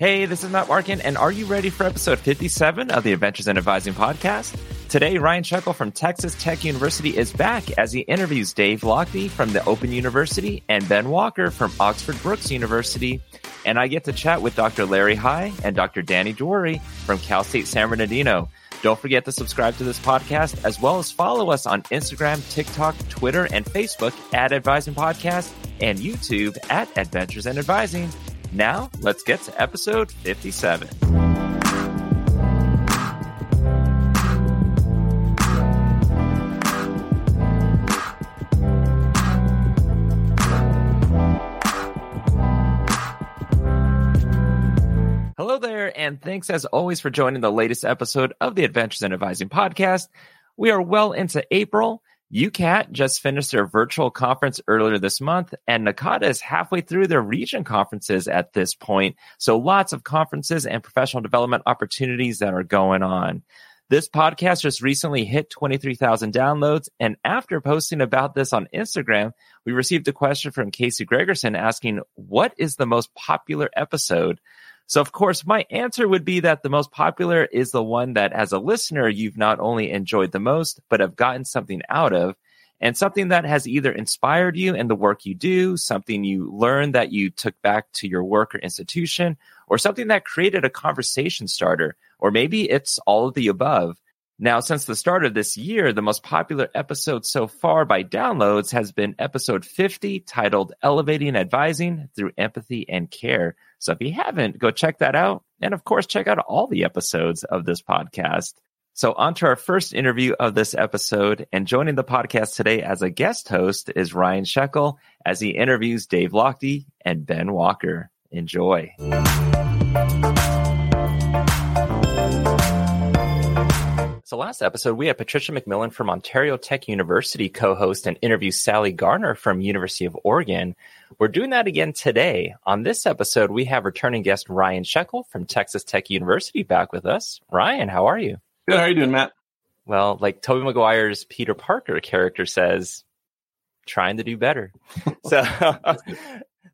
Hey, this is Matt Markin, and are you ready for episode 57 of the Adventures in Advising podcast? Today, Ryan Scheckel from Texas Tech University is back as he interviews Dave Lochtie from the Open University and Ben Walker from Oxford Brookes University. And I get to chat with Dr. Larry High and Dr. Danny Dwory from Cal State San Bernardino. Don't forget to subscribe to this podcast as well as follow us on Instagram, TikTok, Twitter, and Facebook at Advising Podcast and YouTube at Adventures in Advising. Now, let's get to episode 57. Hello there, and thanks as always for joining the latest episode of the Adventures in Advising podcast. We are well into April, UKAT just finished their virtual conference earlier this month, and NACADA is halfway through their region conferences at this point. So lots of conferences and professional development opportunities that are going on. This podcast just recently hit 23,000 downloads. And after posting about this on Instagram, we received a question from Casey Gregerson asking, What is the most popular episode? So, of course, my answer would be that the most popular is the one that, as a listener, you've not only enjoyed the most, but have gotten something out of, and something that has either inspired you in the work you do, something you learned that you took back to your work or institution, or something that created a conversation starter, or maybe it's all of the above. Now, since the start of this year, the most popular episode so far by downloads has been episode 50, titled Elevating Advising Through Empathy and Care. So if you haven't, go check that out. And of course, check out all the episodes of this podcast. So on to our first interview of this episode. And joining the podcast today as a guest host is Ryan Scheckel as he interviews Dave Lochtie and Ben Walker. Enjoy. So last episode, we had Patricia McMillan from Ontario Tech University co-host and interview Sally Garner from University of Oregon. We're doing that again today. On this episode, we have returning guest Ryan Scheckel from Texas Tech University back with us. Ryan, how are you? Good. How are you doing, Matt? Well, like Tobey Maguire's Peter Parker character says, trying to do better. so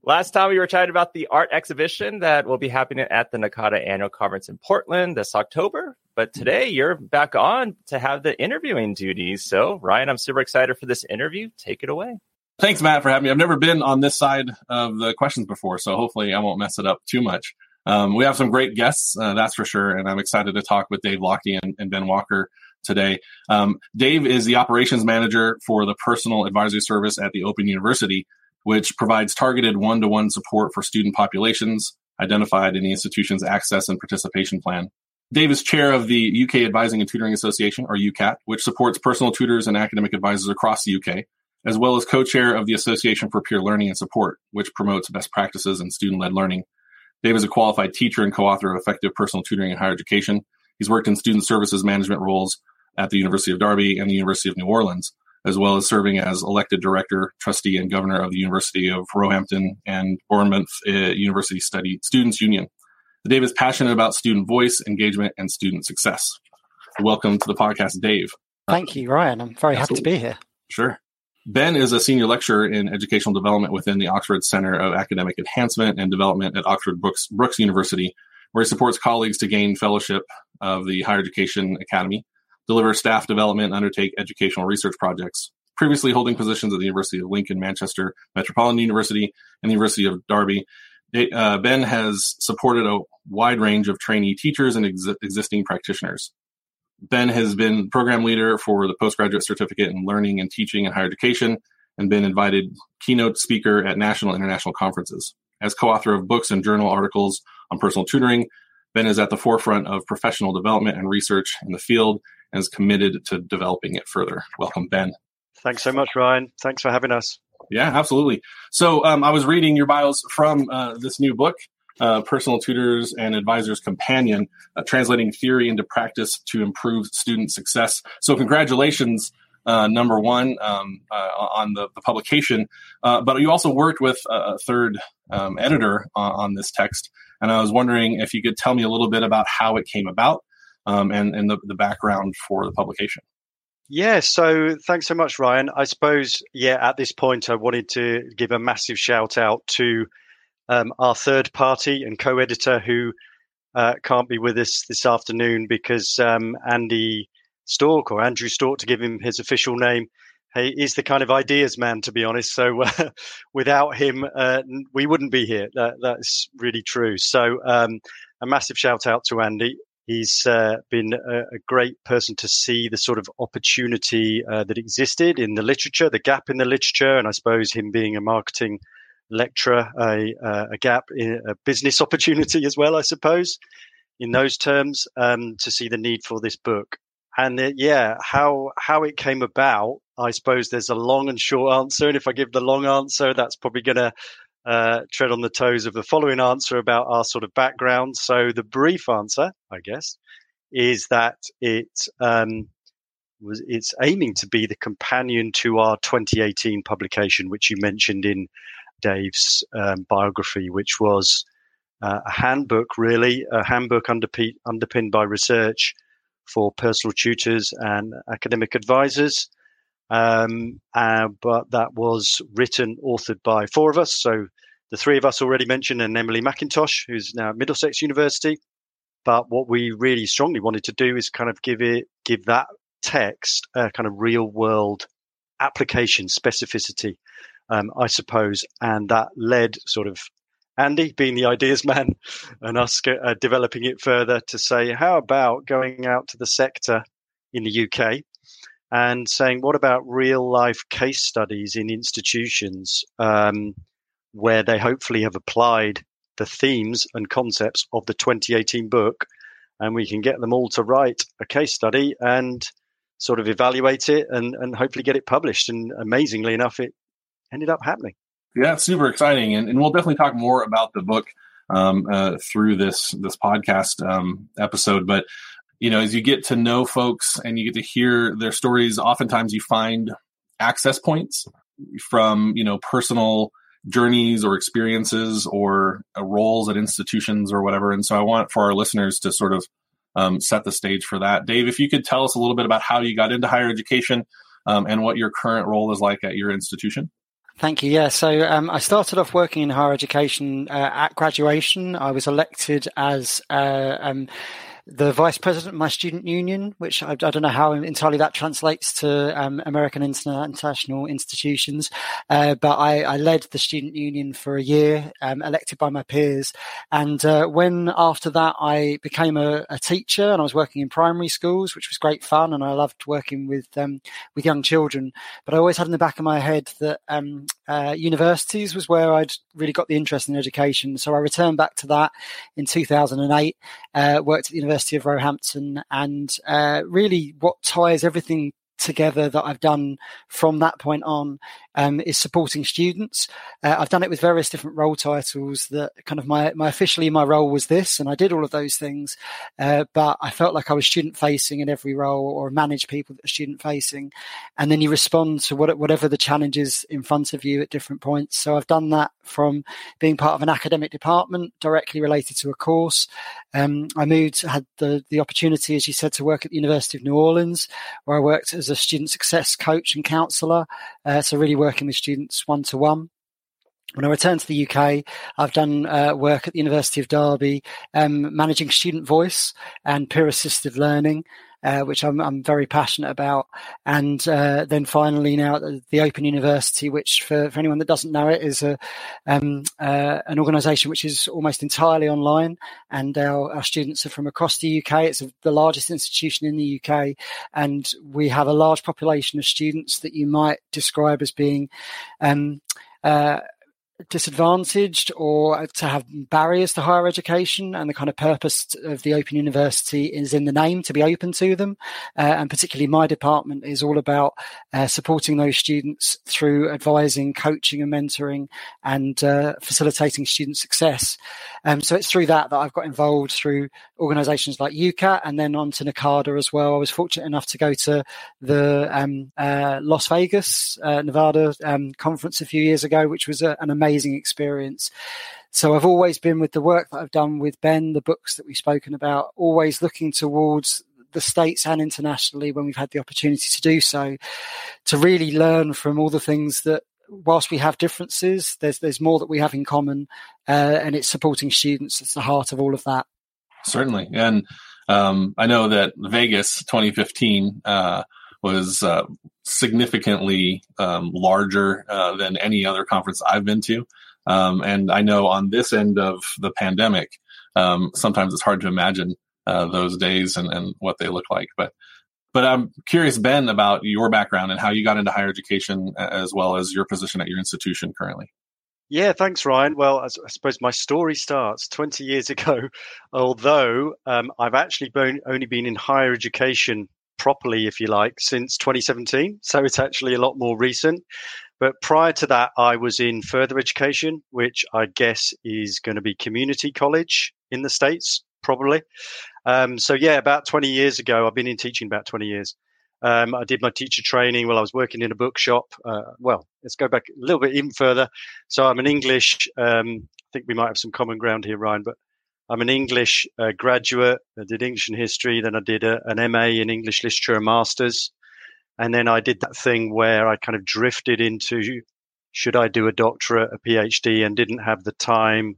last time we were chatting about the art exhibition that will be happening at the NACADA annual conference in Portland this October. But today you're back on to have the interviewing duties. So, Ryan, I'm super excited for this interview. Take it away. Thanks, Matt, for having me. I've never been on this side of the questions before, so hopefully I won't mess it up too much. Um, we have some great guests, uh, that's for sure, and I'm excited to talk with Dave Lochtie and, and Ben Walker today. Um, Dave is the operations manager for the personal advisory service at the Open University, which provides targeted one to one support for student populations identified in the institution's access and participation plan. Dave is chair of the UK Advising and Tutoring Association, or UKAT, which supports personal tutors and academic advisors across the UK, as well as co chair of the Association for Peer Learning and Support, which promotes best practices in student led learning. Dave is a qualified teacher and co author of Effective Personal Tutoring in Higher Education. He's worked in student services management roles at the University of Derby and the University of New Orleans, as well as serving as elected director, trustee, and governor of the University of Roehampton and Bournemouth uh, University Study Students Union. Dave is passionate about student voice, engagement, and student success. Welcome to the podcast, Dave. Thank you, Ryan. I'm very Absolutely. happy to be here. Sure. Ben is a senior lecturer in educational development within the Oxford Center of Academic Enhancement and Development at Oxford Brookes, Brookes University, where he supports colleagues to gain fellowship of the Higher Education Academy, deliver staff development, and undertake educational research projects. Previously holding positions at the University of Lincoln, Manchester Metropolitan University, and the University of Derby, uh, ben has supported a wide range of trainee teachers and ex- existing practitioners. Ben has been program leader for the postgraduate certificate in learning and teaching in higher education and been invited keynote speaker at national and international conferences. As co-author of books and journal articles on personal tutoring, Ben is at the forefront of professional development and research in the field and is committed to developing it further. Welcome, Ben. Thanks so much, Ryan. Thanks for having us. Yeah, absolutely. So um, I was reading your bios from uh, this new book, uh, Personal Tutors and Advisors Companion, uh, translating theory into practice to improve student success. So congratulations, uh, number one, um, uh, on the, the publication. Uh, but you also worked with a third um, editor on, on, this text, and I was wondering if you could tell me a little bit about how it came about um, and, and the, the background for the publication. Yeah, so thanks so much, Ryan. I suppose, yeah, at this point, I wanted to give a massive shout out to um, our third party and co-editor who uh, can't be with us this afternoon because um, Andy Stork or Andrew Stork, to give him his official name, he is the kind of ideas man, to be honest. So uh, without him, uh, we wouldn't be here. That, that's really true. So um, a massive shout out to Andy. He's uh, been a, a, great person to see the sort of opportunity uh, that existed in the literature, the gap in the literature, and I suppose him being a marketing lecturer, a, a gap in a business opportunity as well, I suppose, in those terms, um, to see the need for this book. And uh, yeah, how how it came about, I suppose there's a long and short answer, and if I give the long answer, that's probably going to uh, tread on the toes of the following answer about our sort of background. So the brief answer, I guess, is that it um, was it's aiming to be the companion to our 2018 publication, which you mentioned in Dave's um, biography, which was uh, a handbook, really, a handbook underpinned by research for personal tutors and academic advisors. Um, uh, but that was written, authored by four of us. So the three of us already mentioned, and Emily McIntosh, who's now at Middlesex University. But what we really strongly wanted to do is kind of give it, give that text a kind of real world application specificity, um, I suppose. And that led sort of Andy being the ideas man and us uh, developing it further to say, how about going out to the sector in the UK and saying, what about real life case studies in institutions um, where they hopefully have applied the themes and concepts of the 2018 book and we can get them all to write a case study and sort of evaluate it and, and hopefully get it published. And amazingly enough, it ended up happening. Yeah, super exciting, and, and we'll definitely talk more about the book um, uh, through this this podcast um, episode. But you know, as you get to know folks and you get to hear their stories, oftentimes you find access points from you know personal journeys or experiences or uh, roles at institutions or whatever. And so I want for our listeners to sort of um, set the stage for that. Dave, if you could tell us a little bit about how you got into higher education um, and what your current role is like at your institution. Thank you. Yeah, so um, I started off working in higher education uh, at graduation. I was elected as uh, um, the vice president of my student union, which I, I don't know how entirely that translates to um, American international institutions, uh, but I, I, led the student union for a year, um, elected by my peers. And uh, when after that I became a, a, teacher and I was working in primary schools, which was great fun, and I loved working with um, with young children. But I always had in the back of my head that um, uh, universities was where I'd really got the interest in education. So I returned back to that in 2008. Uh, worked at the University University of Roehampton, and uh, really what ties everything together that I've done from that point on um, is supporting students. Uh, I've done it with various different role titles. That kind of my my officially my role was this, and I did all of those things. Uh, but I felt like I was student facing in every role, or manage people that are student facing, and then you respond to what, whatever the challenges in front of you at different points. So I've done that from being part of an academic department directly related to a course. Um, I moved, had the the opportunity, as you said, to work at the University of New Orleans, where I worked as a student success coach and counsellor. Uh, so really working with students one to one. When I returned to the UK, I've done uh, work at the University of Derby, um, managing student voice and peer assisted learning, uh, which I'm, I'm, very passionate about. And uh, then finally now the Open University, which for, for, anyone that doesn't know it is a um, uh, an organisation which is almost entirely online, and our, our, students are from across the UK. It's a, the largest institution in the UK, and we have a large population of students that you might describe as being um, uh, disadvantaged or to have barriers to higher education and the kind of purpose of the open university is in the name to be open to them. Uh, and particularly my department is all about uh, supporting those students through advising coaching and mentoring and uh, facilitating student success. Um, so it's through that that i've got involved through organizations like UKAT and then on to NACADA as well. I was fortunate enough to go to the um, uh, las vegas uh, nevada um, conference a few years ago which was a, an amazing amazing experience. So I've always been with the work that I've done with Ben, the books that we've spoken about, always looking towards the states and internationally when we've had the opportunity to do so, to really learn from all the things that whilst we have differences, there's there's more that we have in common, uh, and it's supporting students. It's the heart of all of that. Certainly, and um, I know that Vegas 2015 uh, was uh, significantly um, larger uh, than any other conference I've been to, um, and I know on this end of the pandemic, um, sometimes it's hard to imagine uh, those days and, and what they look like, but. But I'm curious, Ben, about your background and how you got into higher education, as well as your position at your institution currently. Yeah, thanks, Ryan. Well, I, suppose my story starts 20 years ago, although um, I've actually been, only been in higher education properly, if you like, since 2017. So it's actually a lot more recent. But prior to that, I was in further education, which I guess is going to be community college in the States, probably. Um, so yeah, about 20 years ago, I've been in teaching about 20 years. Um, I did my teacher training while I was working in a bookshop. Uh, well, let's go back a little bit even further. So I'm an English. Um, I think we might have some common ground here, Ryan. But I'm an English uh, graduate. I did English and history. Then I did a, an MA in English literature, a master's, and then I did that thing where I kind of drifted into should I do a doctorate, a PhD, and didn't have the time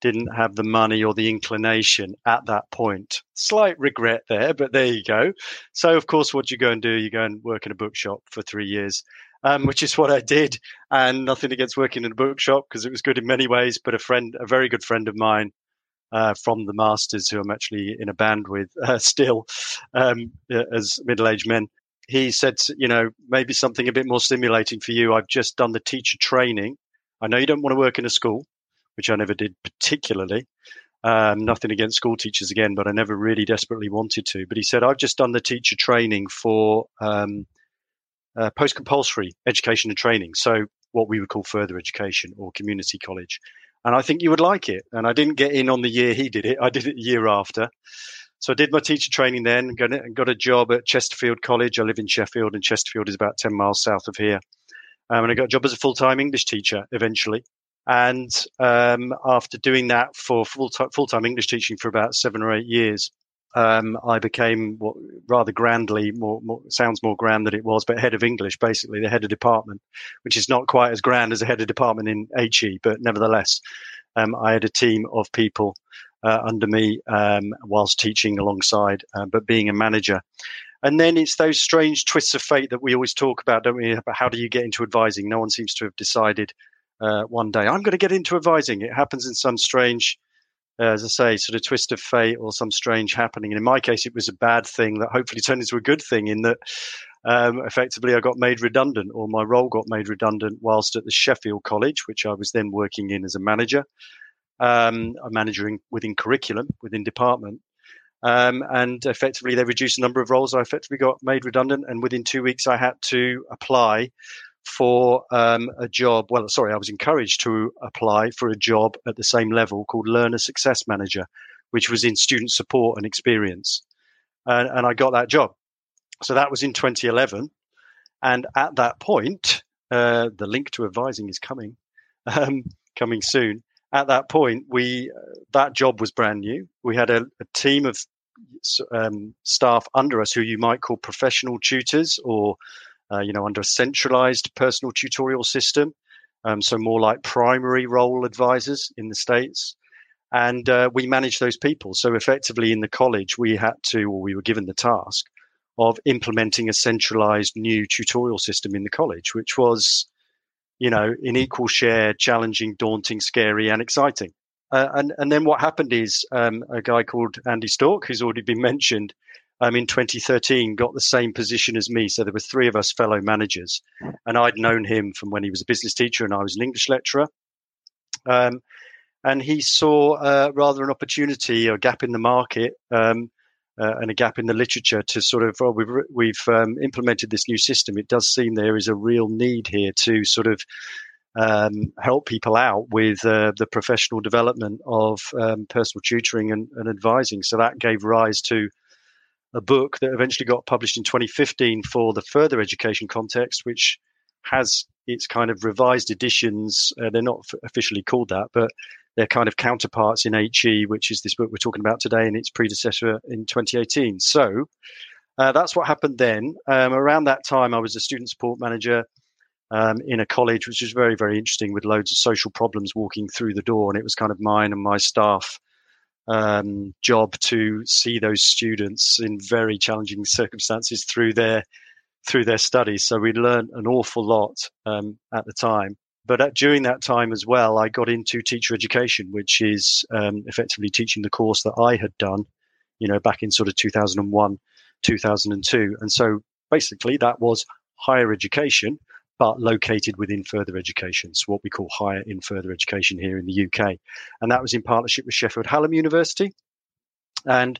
didn't have the money or the inclination at that point. Slight regret there, but there you go. So, of course, what you go and do, you go and work in a bookshop for three years, um, which is what I did. And nothing against working in a bookshop because it was good in many ways. But a friend, a very good friend of mine uh, from the Masters, who I'm actually in a band with uh, still um, as middle aged men, he said, you know, maybe something a bit more stimulating for you. I've just done the teacher training. I know you don't want to work in a school which I never did particularly. Um, nothing against school teachers again, but I never really desperately wanted to. But he said, I've just done the teacher training for um, uh, post compulsory education and training. So, what we would call further education or community college. And I think you would like it. And I didn't get in on the year he did it, I did it the year after. So, I did my teacher training then and got a job at Chesterfield College. I live in Sheffield, and Chesterfield is about 10 miles south of here. Um, and I got a job as a full time English teacher eventually. And um, after doing that for full time English teaching for about seven or eight years, um, I became what rather grandly more, more, sounds more grand than it was, but head of English, basically the head of department, which is not quite as grand as a head of department in HE, but nevertheless, um, I had a team of people uh, under me um, whilst teaching alongside, uh, but being a manager. And then it's those strange twists of fate that we always talk about, don't we? About how do you get into advising? No one seems to have decided uh, one day. I'm going to get into advising. It happens in some strange, uh, as I say, sort of twist of fate or some strange happening. And in my case, it was a bad thing that hopefully turned into a good thing in that um, effectively I got made redundant or my role got made redundant whilst at the Sheffield College, which I was then working in as a manager, um, a manager in, within curriculum, within department. Um, and effectively, they reduced the number of roles. I effectively got made redundant, and within two weeks, I had to apply for um, a job. Well, sorry, I was encouraged to apply for a job at the same level called Learner Success Manager, which was in student support and experience. And, and I got that job. So that was in 2011. And at that point, uh, the link to advising is coming, um, coming soon. At that point, we uh, that job was brand new. We had a, a team of um, staff under us who you might call professional tutors or uh, you know, under a centralized personal tutorial system. Um, so more like primary role advisors in the States. And uh, we manage those people. So effectively in the college, we had to, or we were given the task of implementing a centralized new tutorial system in the college, which was, you know, in equal share, challenging, daunting, scary, and exciting. Uh, and, and then what happened is um, a guy called Andy Stork, who's already been mentioned, um, in 2013 got the same position as me. So there were three of us fellow managers, and I'd known him from when he was a business teacher and I was an English lecturer. Um, and he saw uh, rather an opportunity, a gap in the market, um, uh, and a gap in the literature to sort of, well, we've we've um, implemented this new system. It does seem there is a real need here to sort of um, help people out with uh, the professional development of um, personal tutoring and, and, advising. So that gave rise to a book that eventually got published in 2015 for the further education context, which has its kind of revised editions. Uh, they're not f- officially called that, but they're kind of counterparts in HE, which is this book we're talking about today, and its predecessor in 2018. So uh, that's what happened then. Um, around that time, I was a student support manager. um, in a college, which was very, very interesting with loads of social problems walking through the door. And it was kind of mine and my staff um, job to see those students in very challenging circumstances through their through their studies. So we learned an awful lot um, at the time. But at, during that time as well, I got into teacher education, which is um, effectively teaching the course that I had done, you know, back in sort of 2001, 2002. And so basically that was higher education, but located within further education. So what we call higher in further education here in the UK. And that was in partnership with Sheffield Hallam University. And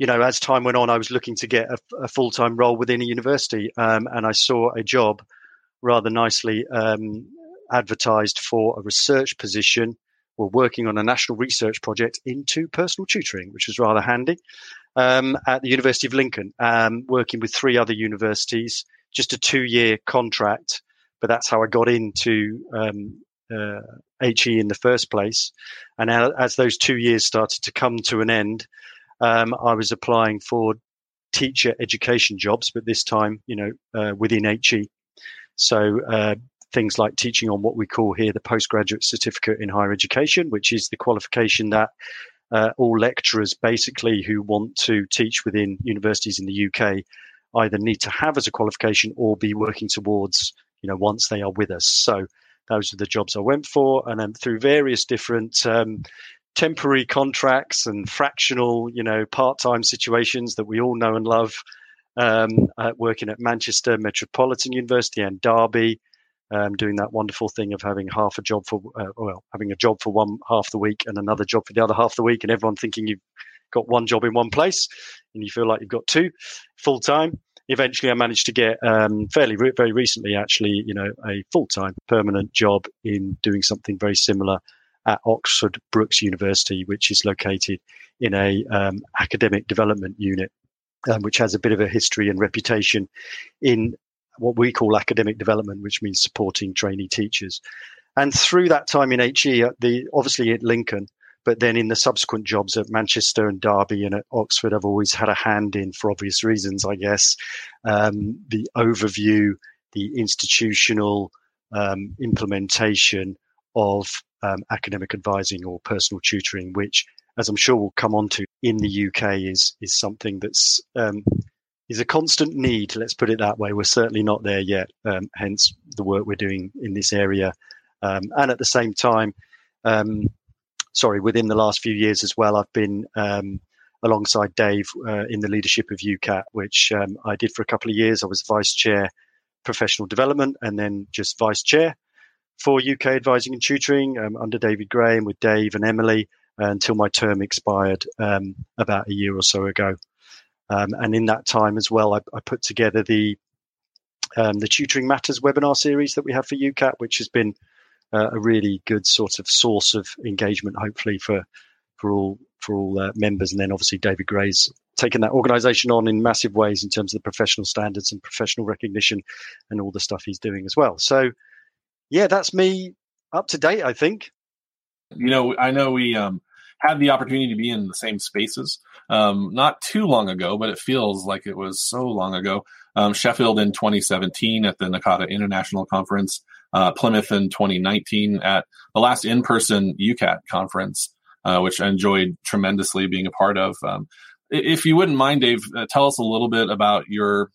you know, as time went on, I was looking to get a, a full time role within a university, um, and I saw a job rather nicely um, advertised for a research position. We're working on a national research project into personal tutoring, which was rather handy um, at the University of Lincoln, um, working with three other universities, just a two year contract. But that's how I got into um, uh, HE in the first place. And as those two years started to come to an end, um, I was applying for teacher education jobs, but this time, you know, uh, within HE. So uh, things like teaching on what we call here the postgraduate certificate in higher education, which is the qualification that uh, all lecturers basically who want to teach within universities in the UK either need to have as a qualification or be working towards, you know, once they are with us. So those are the jobs I went for, and then through various different um, temporary contracts and fractional, you know, part-time situations that we all know and love. Um, uh, working at Manchester Metropolitan University and Derby, um, doing that wonderful thing of having half a job for, uh, well, having a job for one half the week and another job for the other half the week, and everyone thinking you've got one job in one place, and you feel like you've got two full time. Eventually, I managed to get um, fairly re- very recently, actually, you know, a full time permanent job in doing something very similar at Oxford Brookes University, which is located in a um, academic development unit, um, which has a bit of a history and reputation in what we call academic development, which means supporting trainee teachers. And through that time in HE, at the obviously at Lincoln, but then in the subsequent jobs at Manchester and Derby and at Oxford, I've always had a hand in, for obvious reasons, I guess, um, the overview, the institutional um, implementation of um, academic advising or personal tutoring, which, as I'm sure we'll come on to in the UK, is is something that's um, is a constant need. Let's put it that way. We're certainly not there yet. Um, hence the work we're doing in this area, um, and at the same time, um, sorry, within the last few years as well, I've been um, alongside Dave uh, in the leadership of UKAT, which I did for a couple of years. I was vice chair professional development and then just vice chair for UK advising and tutoring um, under David Graham with Dave and Emily uh, until my term expired um, about a year or so ago. Um, and in that time as well, I, I put together the um, the Tutoring Matters webinar series that we have for UKAT, which has been uh, a really good sort of source of engagement, hopefully for for all for all uh, members. And then obviously David Grey's taken that organisation on in massive ways in terms of the professional standards and professional recognition and all the stuff he's doing as well. So yeah, that's me up to date, I think. You know, I know we um, had the opportunity to be in the same spaces um, not too long ago, but it feels like it was so long ago. Um, Sheffield in 2017 at the NACADA International Conference, uh, Plymouth in 2019 at the last in person UKAT conference, uh, which I enjoyed tremendously being a part of. Um, if you wouldn't mind, Dave, uh, tell us a little bit about your,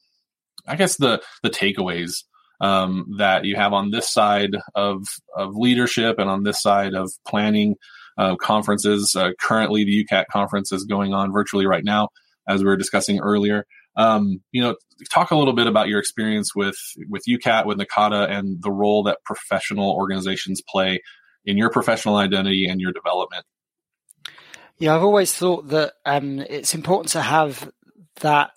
I guess, the, the takeaways um, that you have on this side of of leadership and on this side of planning uh, conferences. Uh, currently, the UKAT conference is going on virtually right now, as we were discussing earlier. Um, you know, talk a little bit about your experience with with UKAT, with NACADA, and the role that professional organizations play in your professional identity and your development. Yeah, I've always thought that um, it's important to have that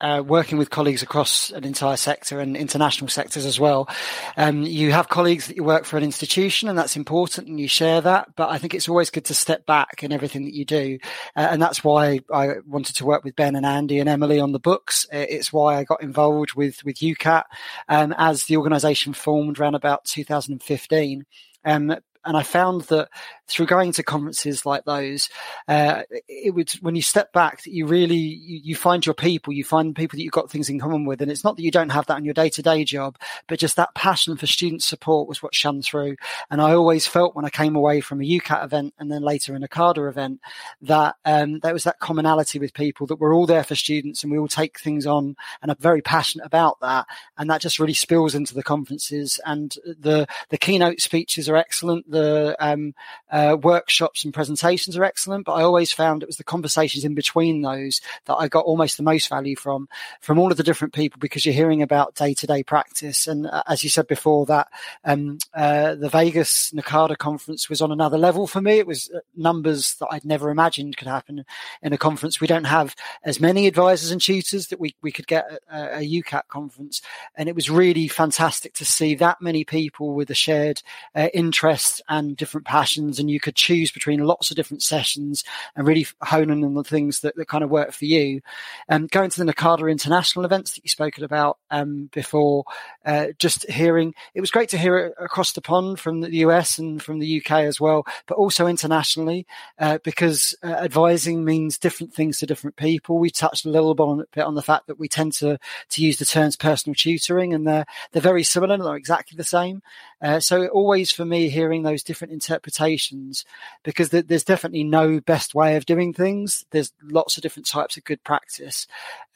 uh, working with colleagues across an entire sector and international sectors as well. Um, you have colleagues that you work for an institution, and that's important, and you share that. But I think it's always good to step back in everything that you do, uh, and that's why I wanted to work with Ben and Andy and Emily on the books. It's why I got involved with with UKAT um, as the organisation formed around about 2015. Um, and I found that through going to conferences like those, uh, it would when you step back, you really you, you, find your people, you find people that you've got things in common with, and it's not that you don't have that in your day to day job, but just that passion for student support was what shone through. And I always felt when I came away from a UKAT event and then later an NACADA event that um, there was that commonality with people that we're all there for students and we all take things on and are very passionate about that, and that just really spills into the conferences. And the the keynote speeches are excellent, the um, uh, workshops and presentations are excellent, but I always found it was the conversations in between those that I got almost the most value from, from all of the different people because you're hearing about day to day practice. And uh, as you said before, that um, uh, the Vegas NACADA conference was on another level for me. It was uh, numbers that I'd never imagined could happen in a conference. We don't have as many advisors and tutors that we, we could get at a, a UKAT conference. And it was really fantastic to see that many people with a shared uh, interest and different passions. And you could choose between lots of different sessions and really hone in on the things that, that kind of work for you. And um, going to the NACADA international events that you spoke about um, before, uh, just hearing, it was great to hear it across the pond from the US and from the UK as well, but also internationally, uh, because uh, advising means different things to different people. We touched a little bit on, bit on the fact that we tend to, to use the terms personal tutoring and they're, they're very similar, they're exactly the same. Uh, so always for me, hearing those different interpretations, because th- there's definitely no best way of doing things. There's lots of different types of good practice.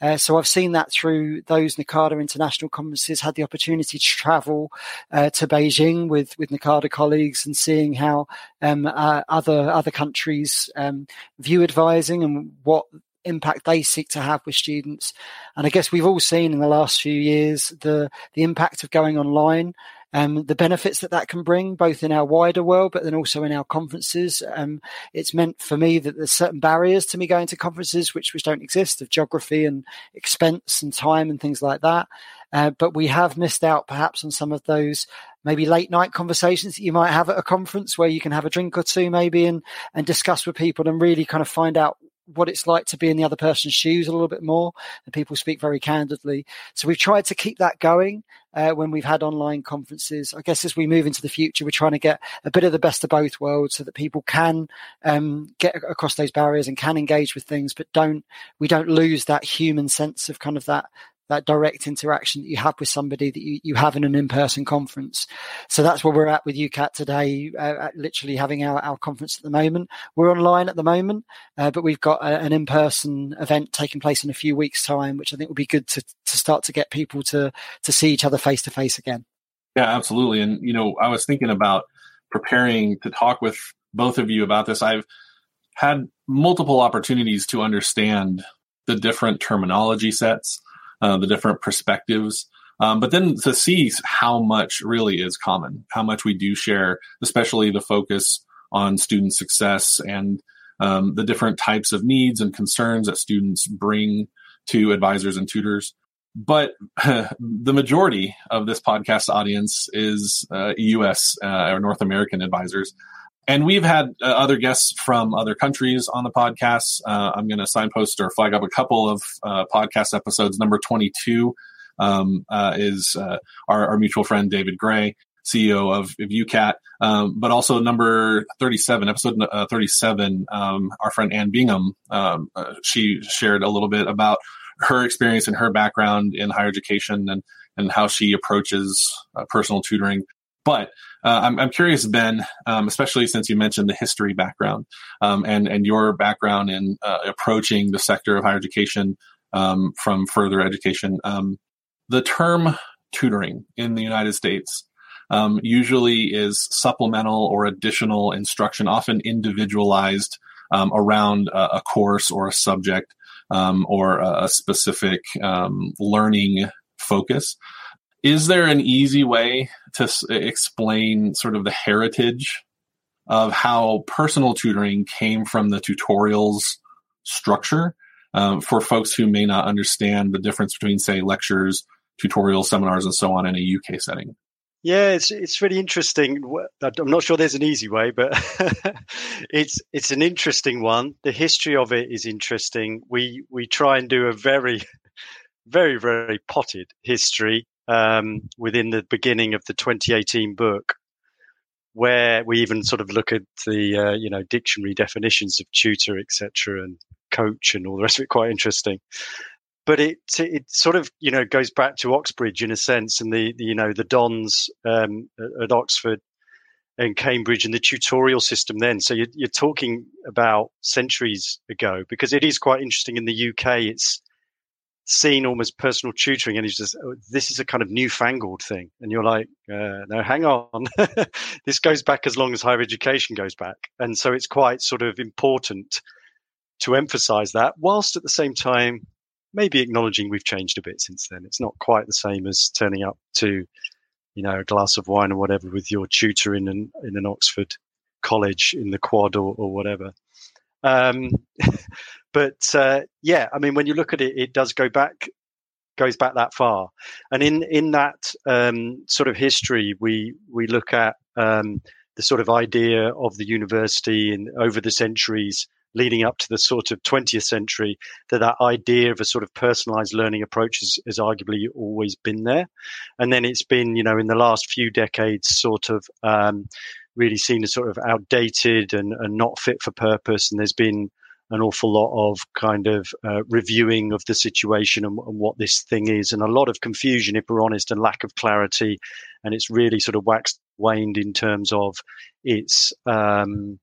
Uh, so I've seen that through those NACADA international conferences, had the opportunity to travel uh, to Beijing with, with NACADA colleagues and seeing how um, uh, other, other countries um, view advising and what impact they seek to have with students. And I guess we've all seen in the last few years the the impact of going online um, the benefits that that can bring, both in our wider world, but then also in our conferences. Um, it's meant for me that there's certain barriers to me going to conferences which which don't exist of geography and expense and time and things like that. Uh, but we have missed out perhaps on some of those maybe late night conversations that you might have at a conference where you can have a drink or two maybe and and discuss with people and really kind of find out what it's like to be in the other person's shoes a little bit more and people speak very candidly. So we've tried to keep that going uh, when we've had online conferences. I guess as we move into the future we're trying to get a bit of the best of both worlds so that people can um, get across those barriers and can engage with things but don't we don't lose that human sense of kind of that that direct interaction that you have with somebody that you, you have in an in-person conference. So that's where we're at with UKAT today, uh, literally having our, our conference at the moment. We're online at the moment, uh, but we've got a, an in-person event taking place in a few weeks time, which I think will be good to, to start to get people to, to see each other face to face again. Yeah, absolutely. And, you know, I was thinking about preparing to talk with both of you about this. I've had multiple opportunities to understand the different terminology sets uh, the different perspectives. Um, but then to see how much really is common, how much we do share, especially the focus on student success and um, the different types of needs and concerns that students bring to advisors and tutors. But the majority of this podcast audience is uh, U.S. Uh, or North American advisors. And we've had uh, other guests from other countries on the podcast. Uh, I'm going to signpost or flag up a couple of uh, podcast episodes. Number 22 um, uh, is uh, our, our, mutual friend David Grey, CEO of, of UKAT. Um, but also number 37, episode uh, 37, um, our friend Ann Bingham, um, she shared a little bit about her experience and her background in higher education and, and how she approaches personal tutoring. But uh, I'm, I'm, curious, Ben, um, especially since you mentioned the history background um, and and your background in uh, approaching the sector of higher education um, from further education. Um, the term tutoring in the United States um, usually is supplemental or additional instruction, often individualized um, around a, a, course or a subject or a, a specific learning focus is there an easy way to s- explain sort of the heritage of how personal tutoring came from the tutorials structure um, for folks who may not understand the difference between, say, lectures, tutorials, seminars, and so on in a UK setting? Yeah, it's it's really interesting. I'm not sure there's an easy way, but it's it's an interesting one. The history of it is interesting. We we try and do a very very very potted history um, within the beginning of the 2018 book. where we even sort of look at the uh, you know dictionary definitions of tutor, etc., and coach and all the rest of it. Quite interesting. But it it sort of you know goes back to Oxbridge in a sense, and the, the you know the Dons um, at Oxford and Cambridge and the tutorial system then. So you're, you're talking about centuries ago because it is quite interesting in the UK. It's seen almost personal tutoring and he's just oh, this is a kind of newfangled thing. And you're like uh, no hang on. This goes back as long as higher education goes back. And so it's quite sort of important to emphasize that whilst at the same time maybe acknowledging we've changed a bit since then. It's not quite the same as turning up to you know a glass of wine or whatever with your tutor in an in an oxford college in the quad or, or whatever. Um, but uh, yeah, I mean, when you look at it, it does go back goes back that far, and in in that um, sort of history, we we look at um, the sort of idea of the university and over the centuries leading up to the sort of 20th century that that idea of a sort of personalized learning approach has, has, arguably always been there. And then it's been you know in the last few decades sort of um, really seen as sort of outdated and, and not fit for purpose. And there's been an awful lot of kind of uh, reviewing of the situation and, and, what this thing is, and a lot of confusion, if we're honest, and lack of clarity. And it's really sort of waxed waned in terms of its um,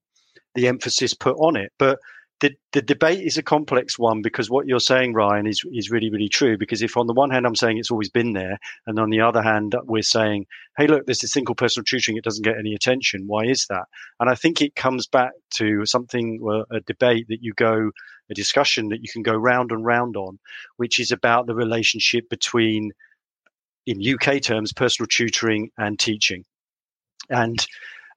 the emphasis put on it. But the, the debate is a complex one because what you're saying, Ryan, is is really really true. Because if on the one hand I'm saying it's always been there, and on the other hand we're saying, hey, look, there's this thing called personal tutoring, it doesn't get any attention. Why is that? And I think it comes back to something, a debate that you go, a discussion that you can go round and round on, which is about the relationship between, in UK terms, personal tutoring and teaching. And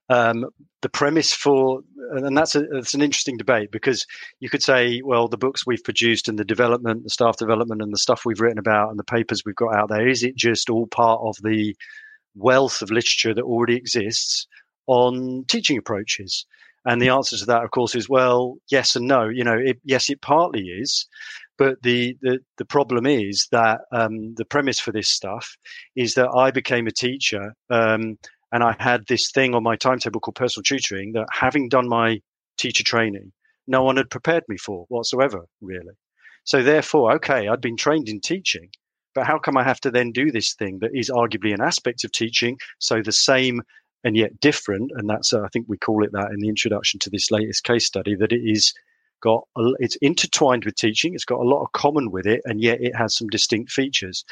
um, the premise for, and that's a, an interesting debate because you could say, well, the books we've produced and the development, the staff development, and the stuff we've written about and the papers we've got out there, is it just all part of the wealth of literature that already exists on teaching approaches? And the answer to that, of course, is well, yes and no. You know, it, yes, it partly is, but the, the, the problem is that um, the premise for this stuff is that I became a teacher um, and I had this thing on my timetable called personal tutoring that having done my teacher training, no one had prepared me for whatsoever, really. So therefore, okay, I'd been trained in teaching, but how come I have to then do this thing that is arguably an aspect of teaching? So the same and yet different, and that's uh, I think we call it that in the introduction to this latest case study that it is got a, it's intertwined with teaching. It's got a lot of common with it, and yet it has some distinct features.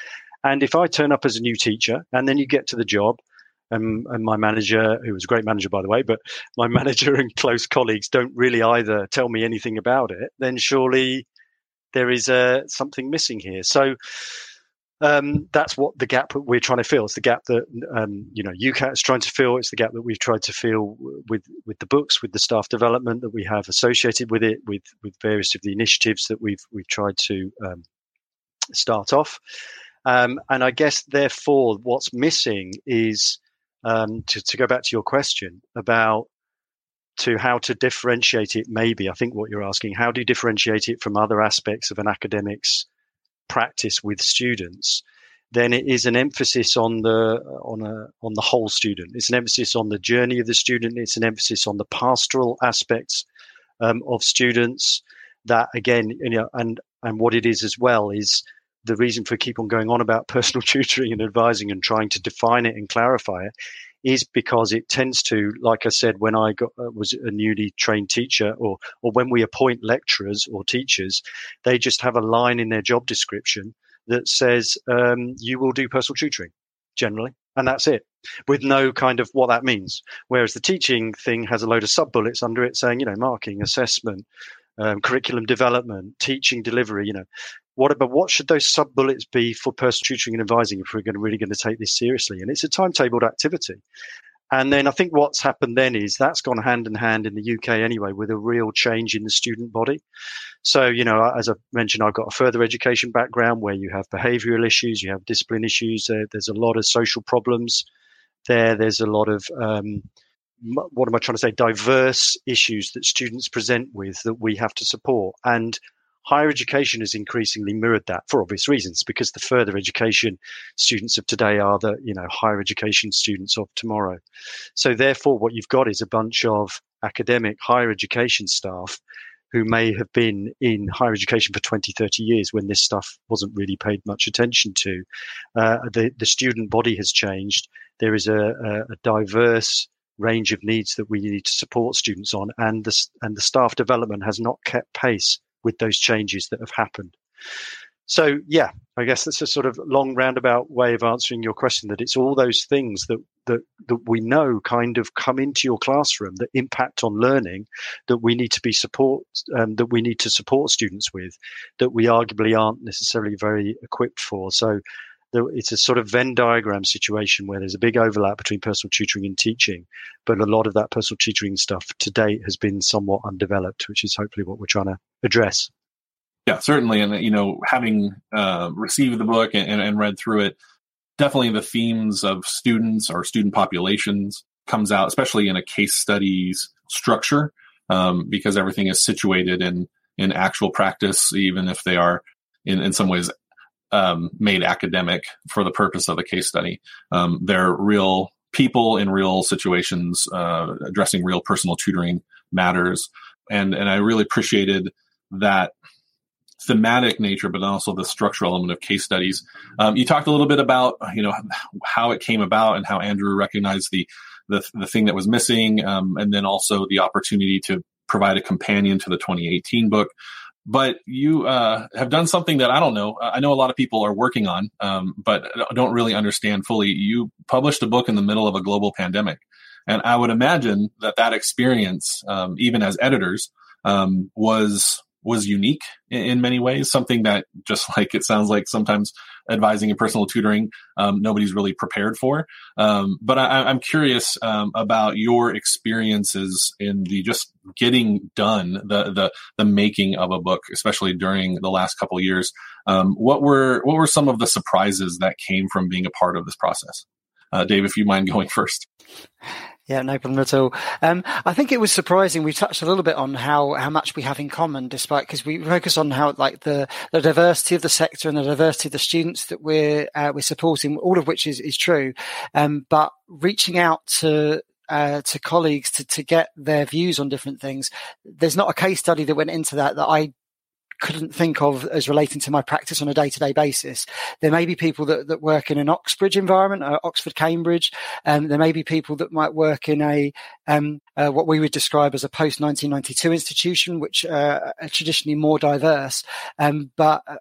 And if I turn up as a new teacher, and then you get to the job, and, and my manager, who was a great manager by the way, but my manager and close colleagues don't really either tell me anything about it, then surely there is uh, something missing here. So um, that's what the gap we're trying to fill. It's the gap that um, you know UKAT is trying to fill. It's the gap that we've tried to fill with with the books, with the staff development that we have associated with it, with with various of the initiatives that we've we've tried to um, start off. Um, and I guess therefore, what's missing is um, to, to go back to your question about to how to differentiate it maybe i think what you're asking how do you differentiate it from other aspects of an academic's practice with students? Then it is an emphasis on the on a on the whole student. It's an emphasis on the journey of the student. It's an emphasis on the pastoral aspects um, of students that again you know and and what it is as well is the reason for keep on going on about personal tutoring and advising and trying to define it and clarify it is because it tends to, like I said, when I got, uh, was a newly trained teacher, or or when we appoint lecturers or teachers, they just have a line in their job description that says um, you will do personal tutoring generally, and that's it, with no kind of what that means. Whereas the teaching thing has a load of sub bullets under it saying, you know, marking, assessment, um, curriculum development, teaching delivery, you know, what about what should those sub bullets be for personal tutoring and advising if we're going to really going to take this seriously? And it's a timetabled activity. And then I think what's happened then is that's gone hand in hand in the UK anyway with a real change in the student body. So, you know, as I mentioned, I've got a further education background where you have behavioral issues, you have discipline issues, uh, there's a lot of social problems there, there's a lot of, um, what am I trying to say, diverse issues that students present with that we have to support. And higher education has increasingly mirrored that for obvious reasons, because the further education students of today are the you know higher education students of tomorrow. So therefore, what you've got is a bunch of academic higher education staff who may have been in higher education for 20, 30 years when this stuff wasn't really paid much attention to. Uh, the, the student body has changed. There is a, a, a diverse range of needs that we need to support students on, and the, and the staff development has not kept pace with those changes that have happened. So, yeah, I guess that's a sort of long roundabout way of answering your question. That it's all those things that that that we know kind of come into your classroom that impact on learning that we need to be support um, that we need to support students with that we arguably aren't necessarily very equipped for. So it's a sort of Venn diagram situation where there's a big overlap between personal tutoring and teaching, but a lot of that personal tutoring stuff to date has been somewhat undeveloped, which is hopefully what we're trying to address. Yeah, certainly. And, you know, having uh, received the book and, and read through it, definitely the themes of students or student populations comes out, especially in a case studies structure, um, because everything is situated in, in actual practice, even if they are in, in some ways um, made academic for the purpose of a case study. Um, they're real people in real situations, uh, addressing real personal tutoring matters. And, and I really appreciated that thematic nature, but also the structural element of case studies. Um, you talked a little bit about, you know, how it came about and how Andrew recognized the, the, the thing that was missing. Um, and then also the opportunity to provide a companion to the 2018 book but you uh, have done something that I don't know. I know a lot of people are working on, um, but don't really understand fully. You published a book in the middle of a global pandemic, and I would imagine that that experience, um, even as editors, um, was was unique in, in, many ways. Something that just like it sounds like sometimes advising and personal tutoring, um, nobody's really prepared for. Um, but I, am curious um, about your experiences in the just getting done the the the making of a book, especially during the last couple years. Um, what were what were some of the surprises that came from being a part of this process? Uh, Dave, if you mind going first. Yeah, no problem at all. Um, I think it was surprising. We touched a little bit on how, how much we have in common, despite because we focus on how like the, the diversity of the sector and the diversity of the students that we're uh, we're supporting, all of which is is true. Um, but reaching out to uh, to colleagues to, to get their views on different things. There's not a case study that went into that that I couldn't think of as relating to my practice on a day-to-day basis. There may be people that, that work in an Oxbridge environment, uh, Oxford, Cambridge. Um, there may be people that might work in a um, uh, what we would describe as a post-1992 institution, which uh, are traditionally more diverse. Um, but uh,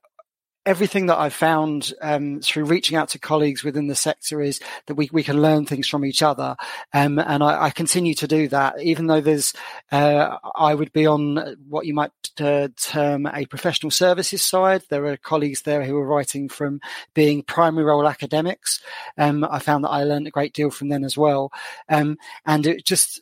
everything that I've found um, through reaching out to colleagues within the sector is that we, we can learn things from each other. Um, and I, I, continue to do that, even though there's, uh, I would be on what you might uh, term a professional services side. There are colleagues there who are writing from being primary role academics. Um, I found that I learned a great deal from them as well. Um, and it just,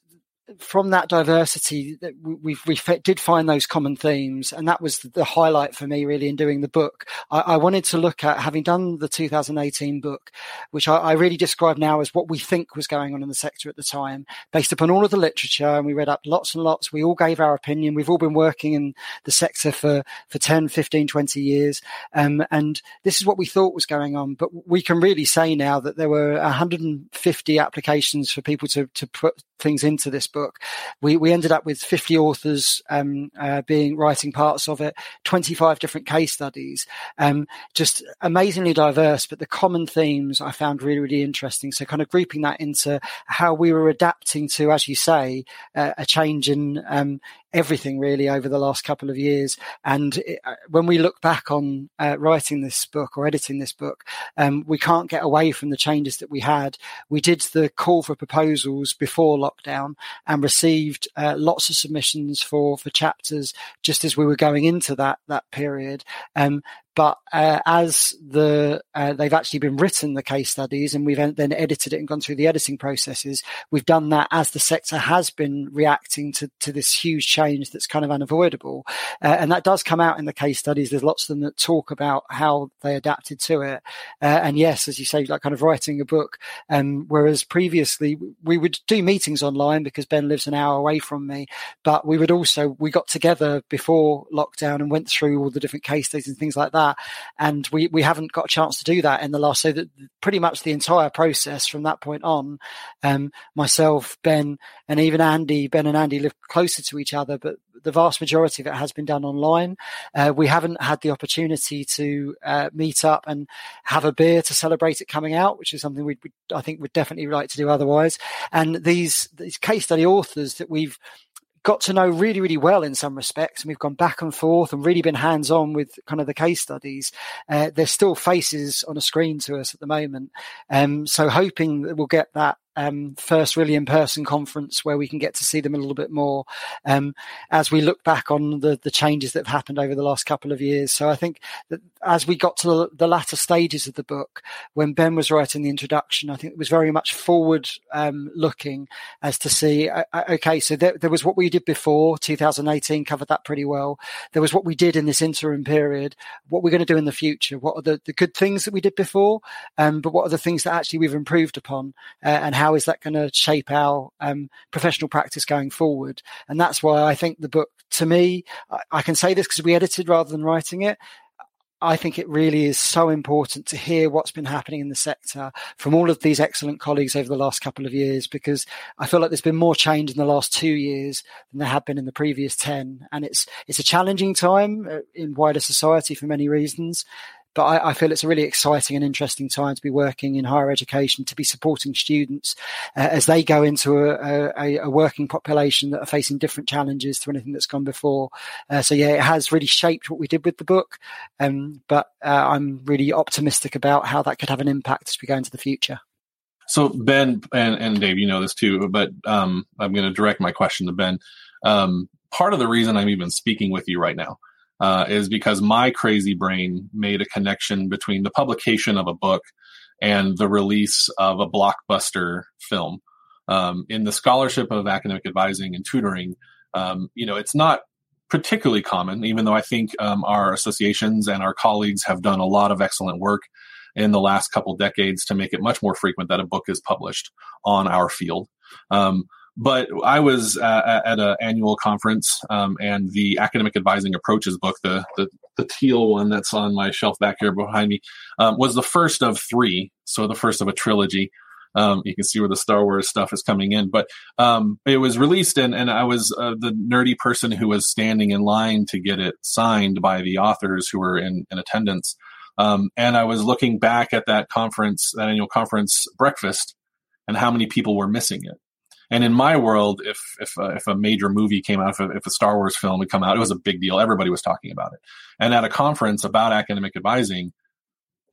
from that diversity, we, we did find those common themes, and that was the highlight for me really in doing the book. I, I wanted to look at having done the 2018 book, which I, I, really describe now as what we think was going on in the sector at the time, based upon all of the literature, and we read up lots and lots. We all gave our opinion. We've all been working in the sector for for 10, 15, 20 years, um, and this is what we thought was going on. But we can really say now that there were 150 applications for people to to put things into this book. We we ended up with 50 authors um, uh, being writing parts of it, 25 different case studies, um, just amazingly diverse. But the common themes I found really really interesting. So kind of grouping that into how we were adapting to, as you say, uh, a change in um, everything really over the last couple of years. And it, uh, when we look back on uh, writing this book or editing this book, um, we can't get away from the changes that we had. We did the call for proposals before lockdown and received uh, lots of submissions for for chapters just as we were going into that that period. Um, But uh, as the uh, they've actually been written, the case studies, and we've then edited it and gone through the editing processes, we've done that as the sector has been reacting to, to this huge change that's kind of unavoidable. Uh, and that does come out in the case studies. There's lots of them that talk about how they adapted to it. Uh, and yes, as you say, like kind of writing a book. Um, whereas previously we would do meetings online because Ben lives an hour away from me, but we would also, we got together before lockdown and went through all the different case studies and things like that. And we, we haven't got a chance to do that in the last, so that pretty much the entire process from that point on, um, myself, Ben, and even Andy, Ben and Andy live closer to each other, but the vast majority of it has been done online. Uh, we haven't had the opportunity to uh, meet up and have a beer to celebrate it coming out, which is something we I think would definitely like to do otherwise. And these these case study authors that we've got to know really, really well in some respects. And we've gone back and forth and really been hands on with kind of the case studies. Uh, there's still faces on a screen to us at the moment. Um, so hoping that we'll get that um, first really in person conference where we can get to see them a little bit more um, as we look back on the, the changes that have happened over the last couple of years. So I think that as we got to the latter stages of the book, when Ben was writing the introduction, I think it was very much forward um, looking as to see, uh, uh okay, so there, there was what we did before 2018 covered that pretty well. There was what we did in this interim period, what we're going to do in the future, what are the, the good things that we did before, um, but what are the things that actually we've improved upon uh, and how is that going to shape our um, professional practice going forward? And that's why I think the book, to me, I, I can say this because we edited rather than writing it. I think it really is so important to hear what's been happening in the sector from all of these excellent colleagues over the last couple of years, because I feel like there's been more change in the last two years than there have been in the previous 10. And it's, it's a challenging time uh, in wider society for many reasons but I, I, feel it's a really exciting and interesting time to be working in higher education, to be supporting students uh, as they go into a, a, a, working population that are facing different challenges to anything that's gone before. Uh, so yeah, it has really shaped what we did with the book, um, but uh, I'm really optimistic about how that could have an impact as we go into the future. So Ben and, and Dave, you know this too, but um, I'm going to direct my question to Ben. Um, part of the reason I'm even speaking with you right now uh, is because my crazy brain made a connection between the publication of a book and the release of a blockbuster film. Um, in the scholarship of academic advising and tutoring, um, you know, it's not particularly common, even though I think um, our associations and our colleagues have done a lot of excellent work in the last couple decades to make it much more frequent that a book is published on our field. Um, but I was uh, at an annual conference, um, and the academic advising approaches book, the, the, the teal one that's on my shelf back here behind me, um, was the first of three. So the first of a trilogy. Um, you can see where the Star Wars stuff is coming in, but um, it was released, and and I was uh, the nerdy person who was standing in line to get it signed by the authors who were in, in attendance. Um, and I was looking back at that conference, that annual conference breakfast, and how many people were missing it and in my world, if if uh, if a major movie came out, if a, if a Star Wars film would come out, it was a big deal. Everybody was talking about it. And at a conference about academic advising,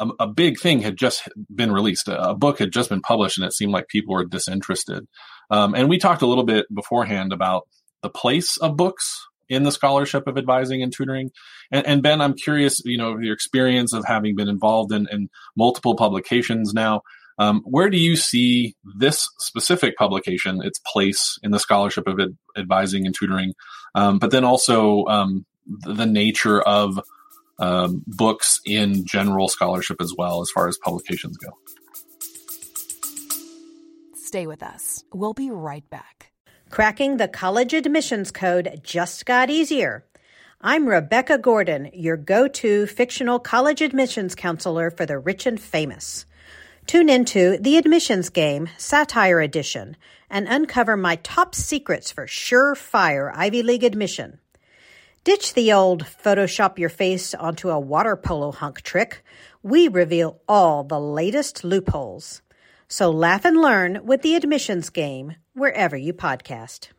a, a big thing had just been released. A, a, book had just been published, and it seemed like people were disinterested. Um, and we talked a little bit beforehand about the place of books in the scholarship of advising and tutoring. And, and Ben, I'm curious, you know, your experience of having been involved in, in multiple publications now. Um, where do you see this specific publication, its place in the scholarship of ad- advising and tutoring, um, but then also um, the, the, nature of um, books in general scholarship as well, as far as publications go? Stay with us. We'll be right back. Cracking the college admissions code just got easier. I'm Rebecca Gordon, your go to fictional college admissions counselor for the rich and famous. Tune into The Admissions Game, Satire Edition, and uncover my top secrets for surefire Ivy League admission. Ditch the old Photoshop your face onto a water polo hunk trick. We reveal all the latest loopholes. So laugh and learn with The Admissions Game wherever you podcast.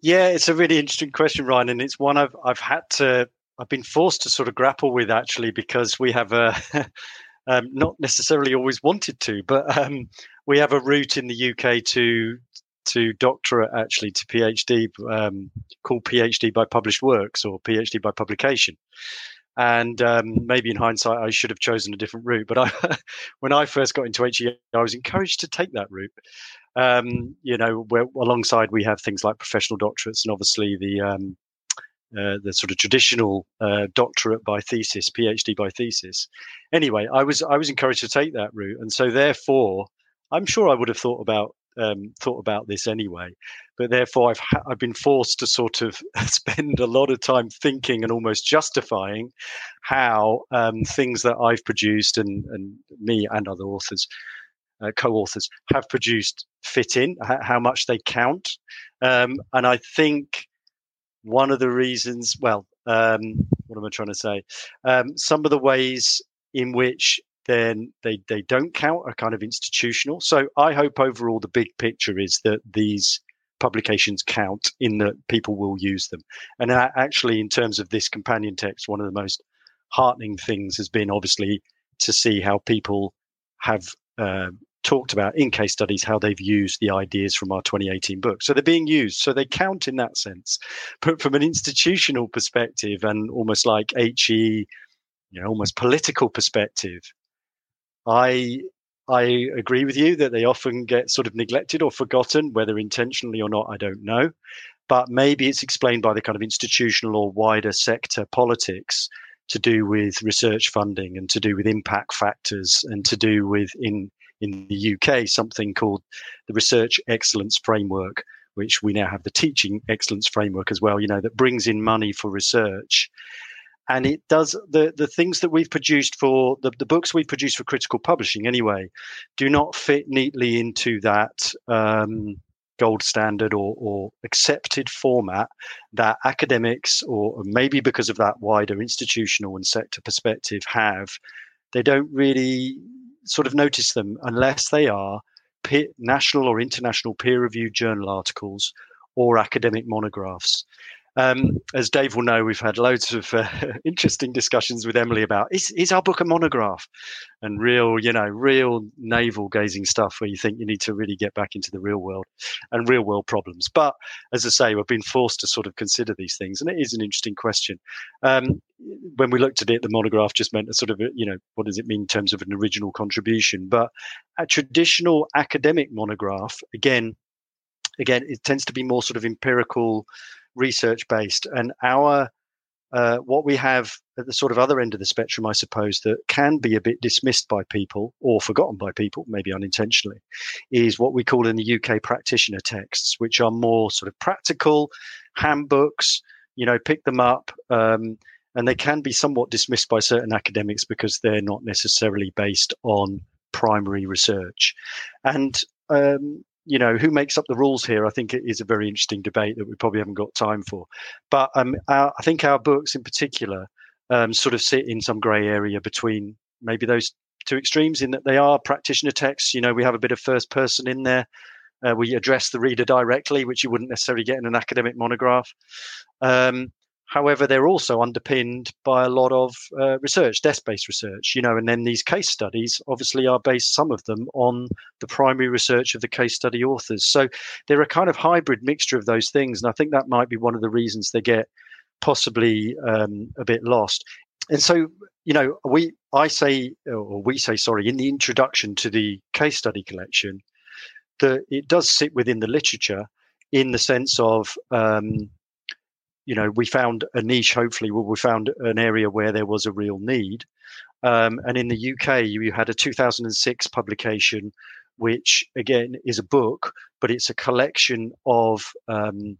Yeah, it's a really interesting question, Ryan, and it's one I've I've had to I've been forced to sort of grapple with actually because we have a um, not necessarily always wanted to, but um, we have a route in the UK to to doctorate actually to PhD um, called PhD by published works or PhD by publication. And um, maybe in hindsight, I should have chosen a different route. But I, when I first got into HE, I was encouraged to take that route. Um, you know, where alongside we have things like professional doctorates and obviously the um, uh, the sort of traditional uh, doctorate by thesis, PhD by thesis. Anyway, I was I was encouraged to take that route, and so therefore, I'm sure I would have thought about um, thought about this anyway. But therefore, I've ha- I've been forced to sort of spend a lot of time thinking and almost justifying how um, things that I've produced and and me and other authors. Uh, co-authors have produced fit in how much they count um, and i think one of the reasons, well, um, what am I trying to say? Um, some of the ways in which then they, they don't count are kind of institutional. So I hope overall the big picture is that these publications count in that people will use them. And actually, in terms of this companion text, one of the most heartening things has been obviously to see how people have uh, talked about in case studies how they've used the ideas from our 2018 book. So they're being used. So they count in that sense. But from an institutional perspective and almost like HE, you know, almost political perspective, I I agree with you that they often get sort of neglected or forgotten, whether intentionally or not, I don't know. But maybe it's explained by the kind of institutional or wider sector politics to do with research funding and to do with impact factors and to do with in in the UK something called the Research Excellence Framework, which we now have the Teaching Excellence Framework as well, you know, that brings in money for research. And it does the, the things that we've produced for the, the books we've produced for critical publishing anyway, do not fit neatly into that um, gold standard or, or accepted format that academics, or maybe because of that wider institutional and sector perspective, have. They don't really sort of notice them unless they are national or international peer reviewed journal articles or academic monographs. Um, as Dave will know, we've had loads of uh, interesting discussions with Emily about is, is our book a monograph? And real, you know, real navel gazing stuff where you think you need to really get back into the real world and real world problems. But as I say, we've been forced to sort of consider these things, and it is an interesting question. Um, when we looked at it, the monograph just meant a sort of, you know, what does it mean in terms of an original contribution? But a traditional academic monograph, again, again, it tends to be more sort of empirical research based, and our uh, what we have at the sort of other end of the spectrum, I suppose, that can be a bit dismissed by people or forgotten by people, maybe unintentionally, is what we call in the UK practitioner texts, which are more sort of practical handbooks. You know, pick them up, um, and they can be somewhat dismissed by certain academics because they're not necessarily based on primary research. And um, you know who makes up the rules here i think it is a very interesting debate that we probably haven't got time for. But um, our, i think our books in particular um, sort of sit in some grey area between maybe those two extremes in that they are practitioner texts. You know we have a bit of first person in there. Uh, we address the reader directly which you wouldn't necessarily get in an academic monograph. Um, However, they're also underpinned by a lot of uh, research, desk-based research, you know, and then these case studies obviously are based, some of them, on the primary research of the case study authors. So they're a kind of hybrid mixture of those things. And I think that might be one of the reasons they get possibly um, a bit lost. And so, you know, we, I say, or we say, sorry, in the introduction to the case study collection, that it does sit within the literature in the sense of, um, you know, we found a niche, hopefully, well, we found an area where there was a real need. Um, and in the UK, you had a 2006 publication, which again is a book, but it's a collection of um,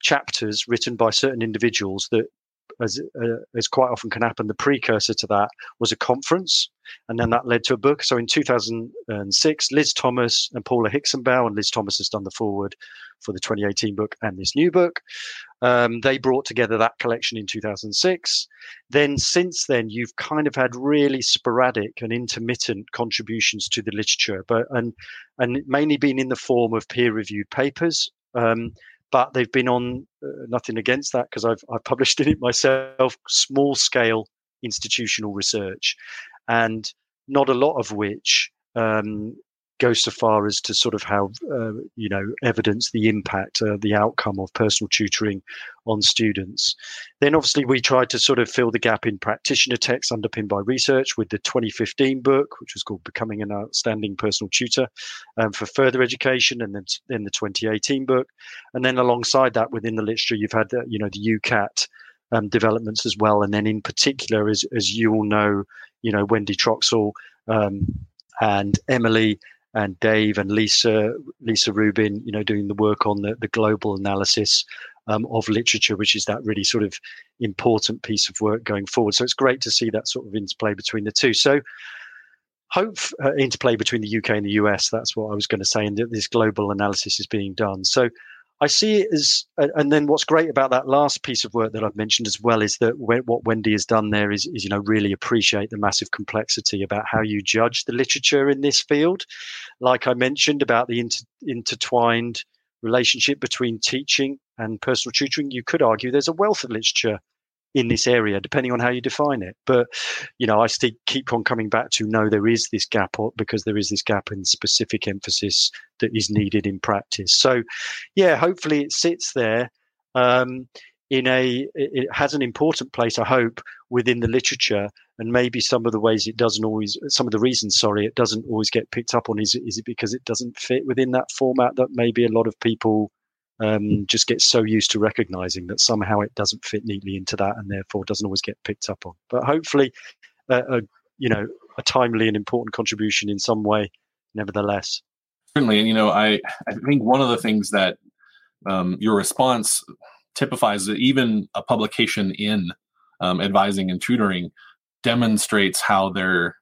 chapters written by certain individuals that as, uh, as quite often can happen, the precursor to that was a conference, and then that led to a book. So in 2006, Liz Thomas and Paula Hixenbaugh, and Liz Thomas has done the forward for the 2018 book and this new book. Um, they brought together that collection in 2006. Then, since then, you've kind of had really sporadic and intermittent contributions to the literature, but and and mainly been in the form of peer-reviewed papers. Um, but they've been on uh, nothing against that because I've I've published in it myself, small scale institutional research, and not a lot of which um, go so far as to sort of have uh, you know evidence the impact, uh, the outcome of personal tutoring on students. Then obviously we tried to sort of fill the gap in practitioner texts underpinned by research with the 2015 book, which was called "Becoming an Outstanding Personal Tutor um, for Further Education," and then then the 2018 book, and then alongside that within the literature you've had the, you know the UKAT. Um, developments as well, and then in particular, as as you all know, you know Wendy Troxel um, and Emily and Dave and Lisa Lisa Rubin, you know, doing the work on the, the global analysis um, of literature, which is that really sort of important piece of work going forward. So it's great to see that sort of interplay between the two. So hope uh, interplay between the UK and the US. That's what I was going to say, and that this global analysis is being done. So I see it as, and then what's great about that last piece of work that I've mentioned as well is that what Wendy has done there is, is, you know, really appreciate the massive complexity about how you judge the literature in this field. Like I mentioned about the inter- intertwined relationship between teaching and personal tutoring, you could argue there's a wealth of literature in this area, depending on how you define it. But you know, I still keep on coming back to no, there is this gap because there is this gap in specific emphasis that is needed in practice. So, yeah, hopefully it sits there. Um, in a, it has an important place, I hope, within the literature, and maybe some of the ways it doesn't always, some of the reasons, sorry, it doesn't always get picked up on is is it because it doesn't fit within that format that maybe a lot of people um, just gets so used to recognizing that somehow it doesn't fit neatly into that and therefore doesn't always get picked up on. But hopefully, uh, a, you know, a timely and important contribution in some way, nevertheless. Certainly, and you know, I I think one of the things that um, your response typifies that even a publication in um, advising and tutoring demonstrates how there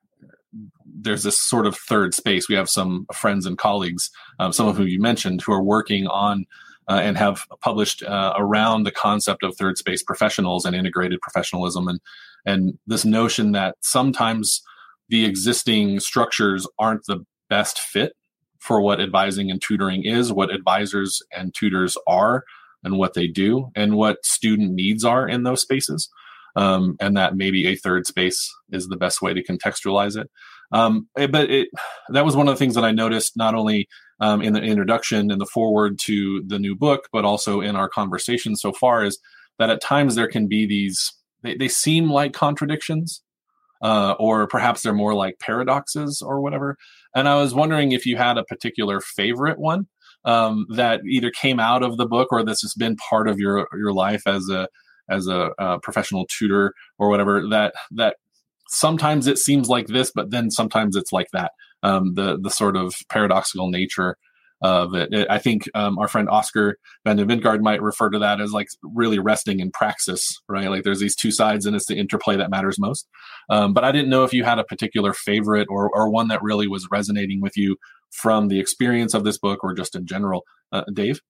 there's this sort of third space. We have some friends and colleagues, um, some of whom you mentioned, who are working on uh, and have published uh, around the concept of third space professionals and integrated professionalism and and this notion that sometimes the existing structures aren't the best fit for what advising and tutoring is, what advisors and tutors are, and what they do, and what student needs are in those spaces. Um, and that maybe a third space is the best way to contextualize it. Um, but it, that was one of the things that I noticed not only um, in the introduction and the forward to the new book, but also in our conversation so far, is that at times there can be these, they, they seem like contradictions, uh, or perhaps they're more like paradoxes or whatever. And I was wondering if you had a particular favorite one um, that either came out of the book or this has been part of your your life as a as a uh, professional tutor or whatever that that sometimes it seems like this, but then sometimes it's like that. Um, the the sort of paradoxical nature of it. I think um, our friend Oscar van den Wijngaard might refer to that as like really resting in praxis, right? Like there's these two sides, and it's the interplay that matters most. Um, but I didn't know if you had a particular favorite or or one that really was resonating with you from the experience of this book or just in general. Uh, Dave.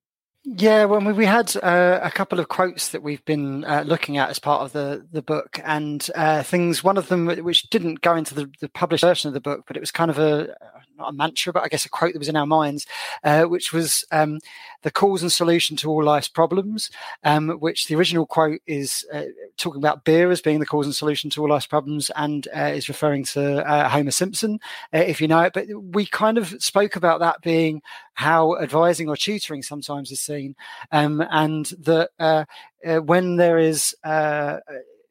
Yeah, well, we had uh, a couple of quotes that we've been uh, looking at as part of the the book, and uh, things. One of them, which didn't go into the, the, published version of the book, but it was kind of a not a mantra, but I guess a quote that was in our minds, uh, which was um, the cause and solution to all life's problems. Um, which the original quote is uh, talking about beer as being the cause and solution to all life's problems, and uh, is referring to Homer Simpson, if you know it. But we kind of spoke about that being how advising or tutoring sometimes is seen, um, and that uh, uh, when there is uh,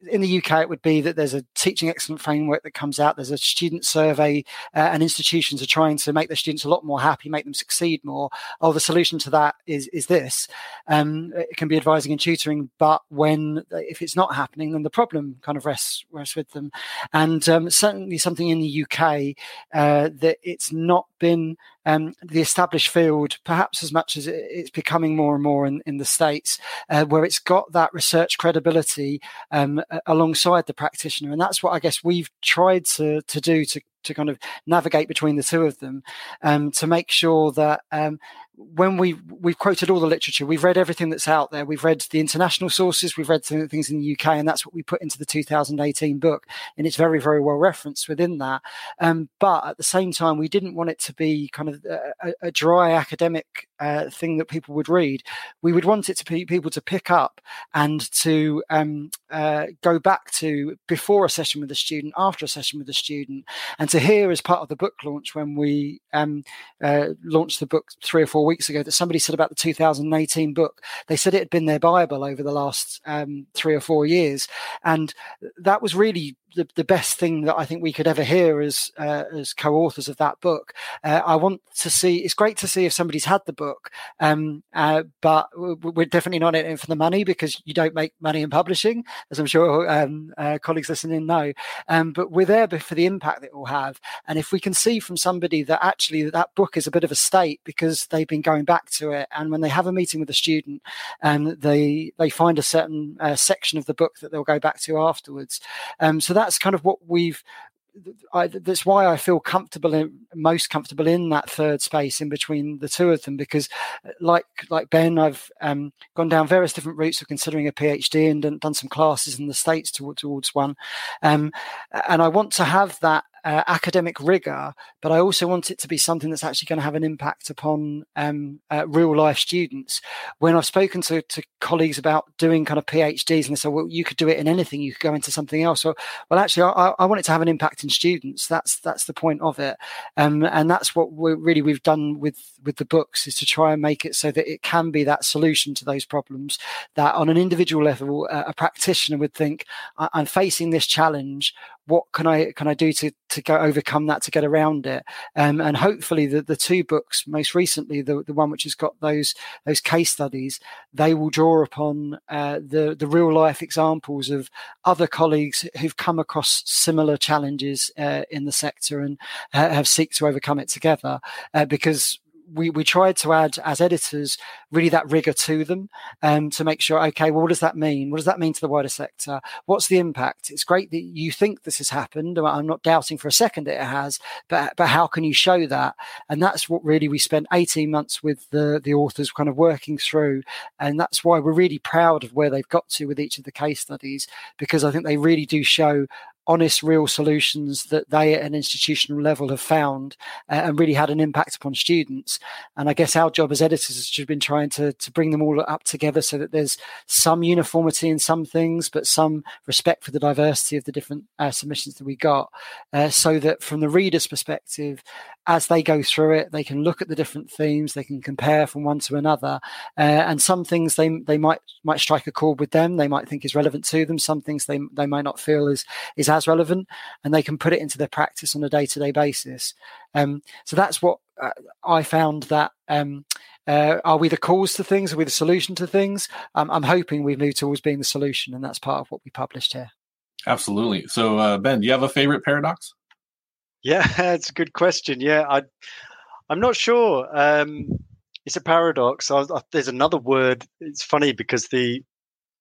in the UK, it would be that there's a teaching excellent framework that comes out. There's a student survey, uh, and institutions are trying to make their students a lot more happy, make them succeed more. Oh, the solution to that is is this. Um, it can be advising and tutoring, but when if it's not happening, then the problem kind of rests rests with them. And um, certainly something in the UK uh, that it's not been um, the established field, perhaps as much as it's becoming more and more in, in the States, uh, where it's got that research credibility um, alongside the practitioner. And that's what I guess we've tried to, to do to to kind of navigate between the two of them um, to make sure that um, when we we've quoted all the literature, we've read everything that's out there. We've read the international sources, we've read some things in the UK, and that's what we put into the 2018 book, and it's very very well referenced within that. Um, but at the same time, we didn't want it to be kind of a, a dry academic uh, thing that people would read. We would want it to be people to pick up and to um, uh, go back to before a session with a student, after a session with a student, and to hear as part of the book launch when we um, uh, launched the book three or four weeks ago that somebody said about the 2018 book, they said it had been their Bible over the last um, three or four years. And that was really the, the best thing that I think we could ever hear as uh, as co-authors of that book. Uh, I want to see. It's great to see if somebody's had the book, um, uh, but we're definitely not in it for the money because you don't make money in publishing, as I'm sure um, uh, colleagues listening know. Um, but we're there for the impact that it will have, and if we can see from somebody that actually that book is a bit of a state because they've been going back to it, and when they have a meeting with a student, and um, they they find a certain uh, section of the book that they'll go back to afterwards. Um, so that's kind of what we've I, that's why I feel comfortable in most comfortable in that third space in between the two of them because like like Ben I've um, gone down various different routes of considering a PhD and done, done some classes in the states towards, towards one. Um, and I want to have that uh, academic rigor, but I also want it to be something that's actually going to have an impact upon um, uh, real life students. When I've spoken to, to colleagues about doing kind of PhDs and they say, well, you could do it in anything, you could go into something else. Or, well, actually, I, I want it to have an impact in students. That's that's the point of it, um, and that's what we really we've done with with the books is to try and make it so that it can be that solution to those problems. That on an individual level, uh, a practitioner would think, I'm facing this challenge what can I can I do to to go overcome that to get around it? Um, and hopefully the, the two books, most recently the, the one which has got those those case studies, they will draw upon uh, the the real life examples of other colleagues who've come across similar challenges uh, in the sector and uh, have seek to overcome it together. Uh, because we, we tried to add as editors really that rigor to them um, to make sure okay well what does that mean? What does that mean to the wider sector? What's the impact? It's great that you think this has happened i'm not doubting for a second that it has but but how can you show that? And that's what really we spent 18 months with the the authors kind of working through and that's why we're really proud of where they've got to with each of the case studies because i think they really do show honest, real solutions that they at an institutional level have found uh, and really had an impact upon students. And I guess our job as editors has been trying to, to bring them all up together so that there's some uniformity in some things, but some respect for the diversity of the different uh, submissions that we got, uh, so that from the reader's perspective, as they go through it, they can look at the different themes, they can compare from one to another, uh, and some things they they might might strike a chord with them, they might think is relevant to them. Some things they they might not feel is is as relevant, and they can put it into their practice on a day to day basis. Um, so that's what uh, I found that. Um, uh, are we the cause to things? Are we the solution to things? Um, I'm hoping we've moved towards being the solution, and that's part of what we published here. Absolutely. So, uh, Ben, do you have a favorite paradox? Yeah, it's a good question. Yeah, I, I'm not sure. Um, it's a paradox. I, I, there's another word. It's funny because the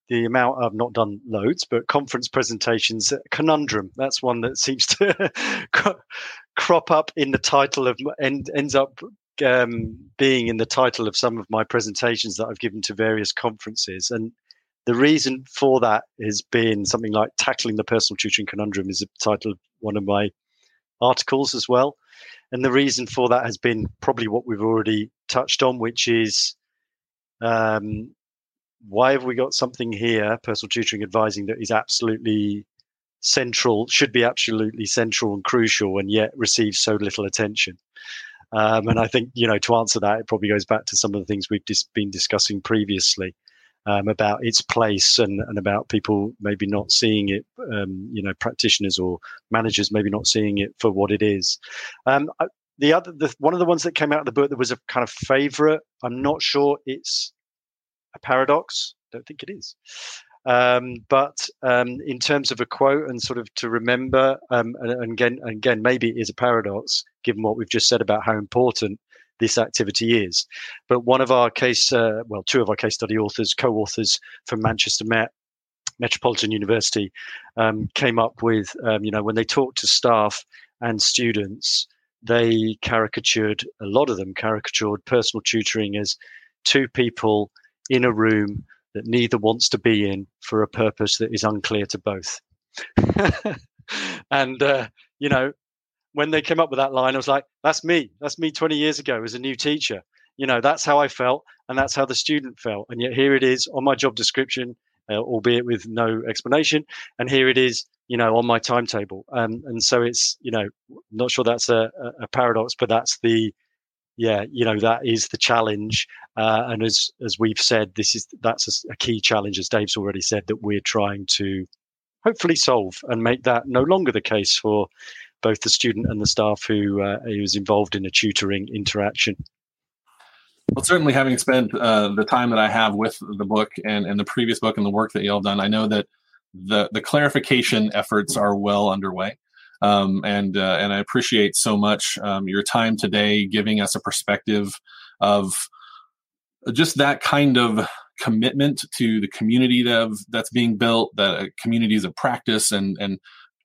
the amount I've not done loads, but conference presentations, conundrum. That's one that seems to crop up in the title of and ends up um, being in the title of some of my presentations that I've given to various conferences. And the reason for that has been something like tackling the personal tutoring conundrum is the title of one of my articles as well. And the reason for that has been probably what we've already touched on, which is um, why have we got something here, personal tutoring advising, that is absolutely central, should be absolutely central and crucial, and yet receives so little attention? Um, and I think, you know, to answer that, it probably goes back to some of the things we've dis- been discussing previously um, about its place and, and about people maybe not seeing it, um, you know, practitioners or managers maybe not seeing it for what it is. Um, the other, the, one of the ones that came out of the book that was a kind of favorite, I'm not sure it's a paradox. I don't think it is. Um, but um, in terms of a quote and sort of to remember, um, and, and, again, and again, maybe it is a paradox given what we've just said about how important this activity is. But one of our case, uh, well, two of our case study authors, co-authors from Manchester Met, Metropolitan University, um, came up with, um, you know, when they talked to staff and students, they caricatured, a lot of them caricatured personal tutoring as two people in a room that neither wants to be in for a purpose that is unclear to both. and, uh, you know, when they came up with that line, I was like, that's me. That's me 20 years ago as a new teacher. You know, that's how I felt and that's how the student felt. And yet here it is on my job description uh, albeit with no explanation. And here it is, you know, on my timetable. Um, and so it's, you know, not sure that's a, a paradox, but that's the, yeah, you know, that is the challenge. Uh, and as as we've said, this is that's a, a key challenge, as Dave's already said, that we're trying to hopefully solve and make that no longer the case for both the student and the staff who uh, who is involved in a tutoring interaction. Well, certainly having spent uh, the time that I have with the book and, and the previous book and the work that y'all done, I know that the, the clarification efforts are well underway. Um, and uh, and I appreciate so much um, your time today, giving us a perspective of just that kind of commitment to the community that that's being built, the communities of practice, and and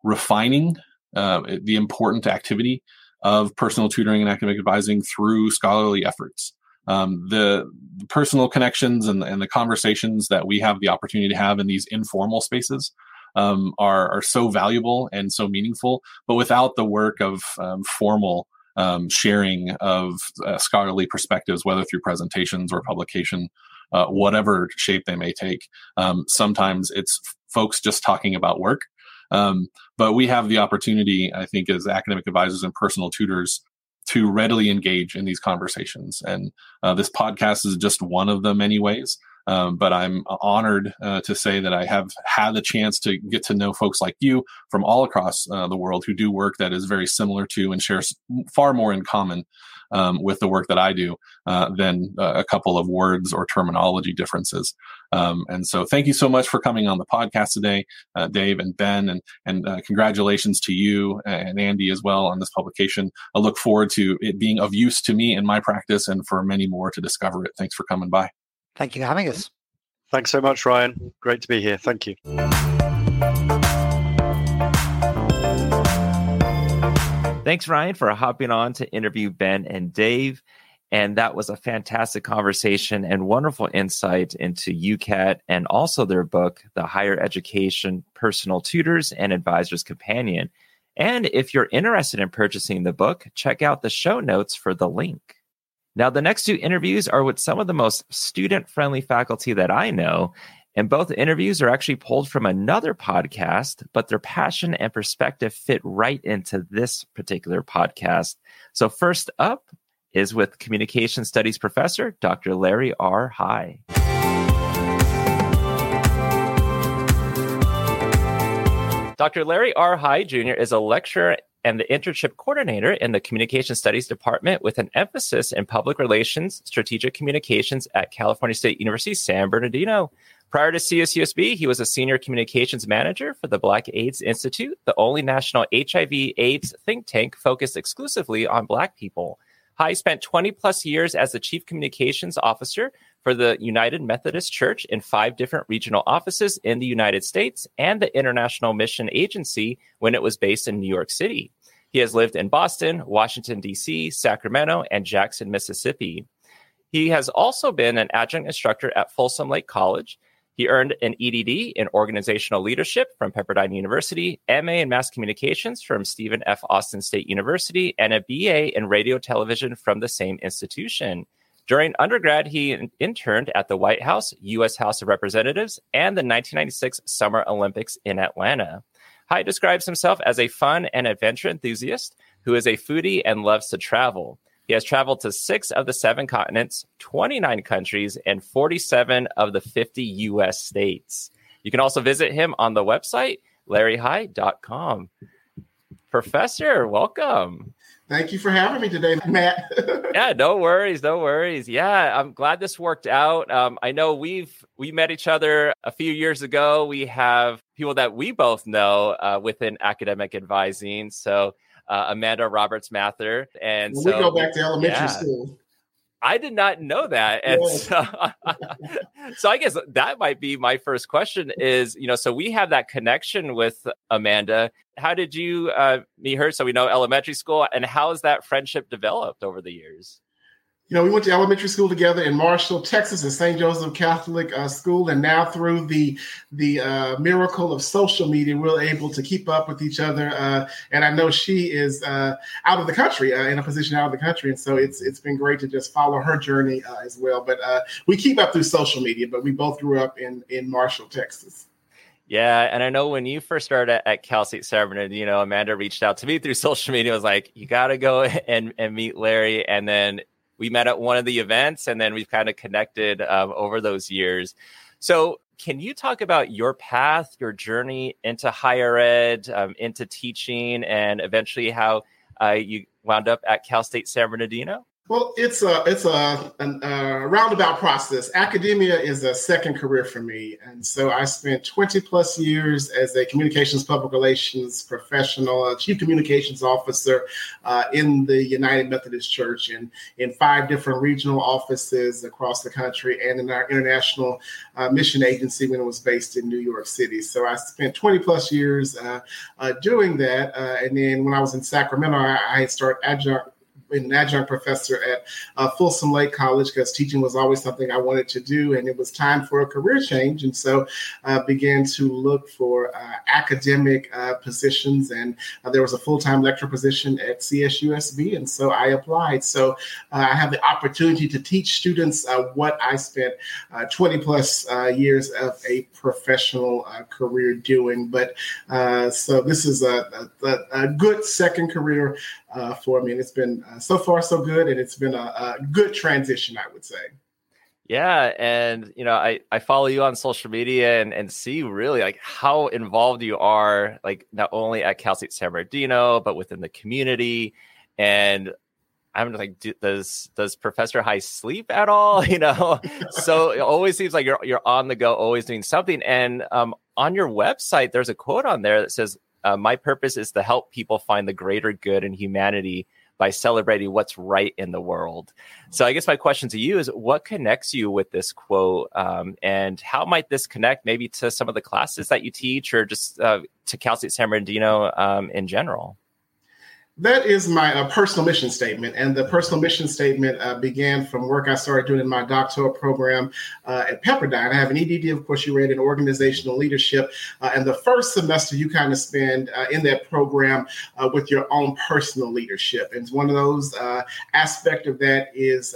refining uh, the important activity of personal tutoring and academic advising through scholarly efforts. Um, the, the, personal connections and, and, the conversations that we have the opportunity to have in these informal spaces um, are, are so valuable and so meaningful. But without the work of um, formal um, sharing of uh, scholarly perspectives, whether through presentations or publication, uh, whatever shape they may take, um, sometimes it's folks just talking about work. Um, but we have the opportunity, I think, as academic advisors and personal tutors to readily engage in these conversations. And uh, this podcast is just one of the many ways. Um, but I'm honored uh, to say that I have had the chance to get to know folks like you from all across uh, the world who do work that is very similar to and shares far more in common um, with the work that I do uh, than uh, a couple of words or terminology differences. Um, and so, thank you so much for coming on the podcast today, uh, Dave and Ben, and and uh, congratulations to you and Andy as well on this publication. I look forward to it being of use to me in my practice and for many more to discover it. Thanks for coming by. Thank you for having us. Thanks so much, Ryan. Great to be here. Thank you. Thanks, Ryan, for hopping on to interview Ben and Dave. And that was a fantastic conversation and wonderful insight into UKAT and also their book, The Higher Education Personal Tutors and Advisors Companion. And if you're interested in purchasing the book, check out the show notes for the link. Now, the next two interviews are with some of the most student friendly faculty that I know. And both interviews are actually pulled from another podcast, but their passion and perspective fit right into this particular podcast. So, first up is with Communication Studies professor, Dr. Larry R. Hygh. Dr. Larry R. Hygh Jr. is a lecturer and the internship coordinator in the Communication Studies Department with an emphasis in public relations, strategic communications at California State University, San Bernardino. Prior to CSUSB, he was a senior communications manager for the Black AIDS Institute, the only national HIV AIDS think tank focused exclusively on Black people. Hygh spent 20 plus years as the chief communications officer for the United Methodist Church in five different regional offices in the United States and the International Mission Agency when it was based in New York City. He has lived in Boston, Washington, D.C., Sacramento, and Jackson, Mississippi. He has also been an adjunct instructor at Folsom Lake College. He earned an EDD in organizational leadership from Pepperdine University, MA in mass communications from Stephen F. Austin State University, and a BA in radio television from the same institution. During undergrad, he interned at the White House, U.S. House of Representatives, and the 1996 Summer Olympics in Atlanta. Hygh describes himself as a fun and adventure enthusiast who is a foodie and loves to travel. He has traveled to six of the seven continents, 29 countries, and 47 of the 50 U.S. states. You can also visit him on the website, larryhygh.com. Professor, welcome. Thank you for having me today, Matt. yeah, no worries, no worries. Yeah, I'm glad this worked out. Um, I know we've we met each other a few years ago. We have people that we both know uh, within academic advising. So uh, Amanda Roberts Mather, and well, so we go back to elementary yeah. school. I did not know that. And so, so I guess that might be my first question is, you know, so we have that connection with Amanda. How did you uh, meet her? So we know elementary school and how has that friendship developed over the years? You know, we went to elementary school together in Marshall, Texas, at St. Joseph Catholic uh, School, and now through the the uh, miracle of social media, we're able to keep up with each other. Uh, and I know she is uh, out of the country, uh, in a position out of the country, and so it's it's been great to just follow her journey uh, as well. But we keep up through social media, but we both grew up in in Marshall, Texas. Yeah, and I know when you first started at, Cal State San Bernardino, you know, Amanda reached out to me through social media. Was like, "You got to go and and meet Larry." And then we met at one of the events and then we've kind of connected um, over those years. So, can you talk about your path, your journey into higher ed, um, into teaching, and eventually how uh, you wound up at Cal State San Bernardino? Well, it's a it's a, a, roundabout process. Academia is a second career for me, and so I spent 20 plus years as a communications public relations professional, a chief communications officer uh, in the United Methodist Church, and in five different regional offices across the country, and in our international uh, mission agency when it was based in New York City. So I spent 20 plus years uh, uh doing that, uh, and then when I was in Sacramento, I, I started adjunct an adjunct professor at uh, Folsom Lake College because teaching was always something I wanted to do, and it was time for a career change. And so I uh, began to look for uh, academic uh, positions, and uh, there was a full time lecturer position at CSUSB, and so I applied. So uh, I have the opportunity to teach students what I spent 20 plus years of a professional career doing. But so this is a, a, a good second career uh, for me. And it's been uh, so far so good, and it's been a, a, good transition, I would say. Yeah, and you know, I I follow you on social media and and see really like how involved you are, like not only at Cal State San Bernardino, but within the community. And I'm like, do, does does Professor Hygh sleep at all? You know, so it always seems like you're you're on the go, always doing something. And um, on your website, there's a quote on there that says, uh, my purpose is to help people find the greater good in humanity by celebrating what's right in the world. So, I guess my question to you is what connects you with this quote? Um, and how might this connect maybe to some of the classes that you teach or just uh, to Cal State San Bernardino um, in general? That is my uh, personal mission statement. And the personal mission statement uh, began from work I started doing in my doctoral program uh, at Pepperdine. I have an EDD, of course, you read in organizational leadership. Uh, and the first semester you kind of spend uh, in that program uh, with your own personal leadership. And one of those aspect of that is,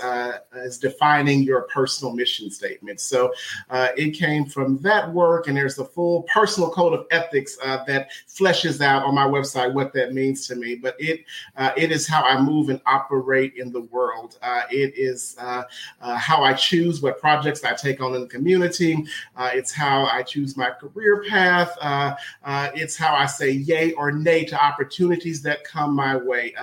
is defining your personal mission statement. So it came from that work, and there's a full personal code of ethics that fleshes out on my website what that means to me. But it uh, it is how I move and operate in the world. Uh, it is uh, uh how I choose what projects I take on in the community. Uh, it's how I choose my career path. Uh, it's how I say yay or nay to opportunities that come my way.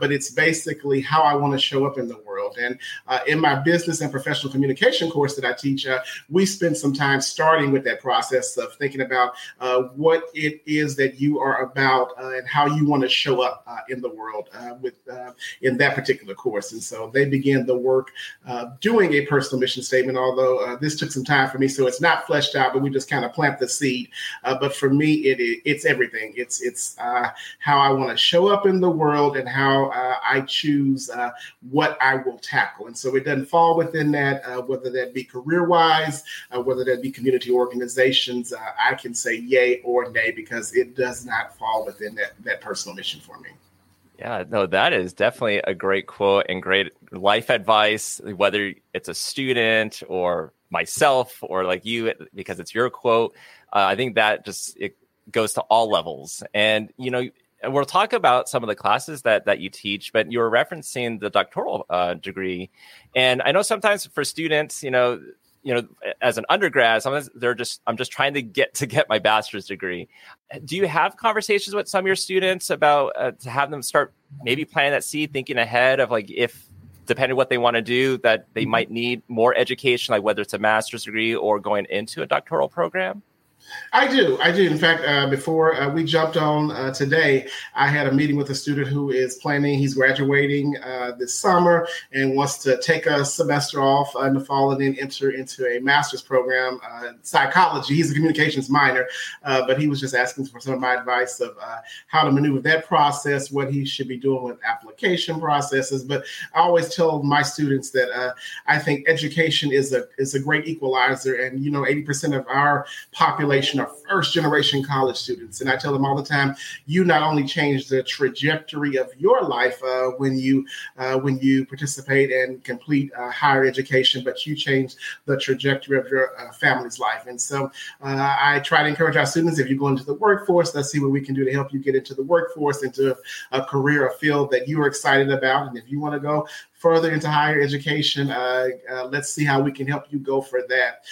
but it's basically how I want to show up in the world. And in my business and professional communication course that I teach, we spend some time starting with that process of thinking about what it is that you are about and how you want to show up uh, Uh, in the world uh, with uh, in that particular course. And so they began the work uh, doing a personal mission statement. Although uh, this took some time for me, so it's not fleshed out, but we just kind of plant the seed. but for me, it, it, it's everything. It's it's how I want to show up in the world and how I choose what I will tackle. And so it doesn't fall within that, whether that be career wise, whether that be community organizations. I can say yay or nay because it does not fall within that, that personal mission for me. Yeah, no, that is definitely a great quote and great life advice, whether it's a student or myself or like you, because it's your quote. Uh, I think that just it goes to all levels. And, you know, we'll talk about some of the classes that that you teach, but you were referencing the doctoral uh, degree, and I know sometimes for students, you know, you know, as an undergrad, sometimes they're just, I'm just trying to get to get my bachelor's degree. Do you have conversations with some of your students about uh, to have them start maybe planting that seed, thinking ahead of like if, depending what they want to do, that they mm-hmm. might need more education, like whether it's a master's degree or going into a doctoral program? I do. I do. In fact, uh, before uh, we jumped on uh, today, I had a meeting with a student who is planning, he's graduating uh, this summer and wants to take a semester off in the fall and then enter into a master's program, uh, psychology. He's a communications minor, uh, but he was just asking for some of my advice of how to maneuver that process, what he should be doing with application processes. But I always tell my students that I think education is a is a great equalizer, and you know, eighty percent of our population generation first generation college students. And I tell them all the time, you not only change the trajectory of your life uh, when you uh, when you participate and complete uh, higher education, but you change the trajectory of your uh, family's life. And so uh, I try to encourage our students, if you go into the workforce, let's see what we can do to help you get into the workforce, into a career, a field that you are excited about. And if you want to go further into higher education, uh, let's see how we can help you go for that.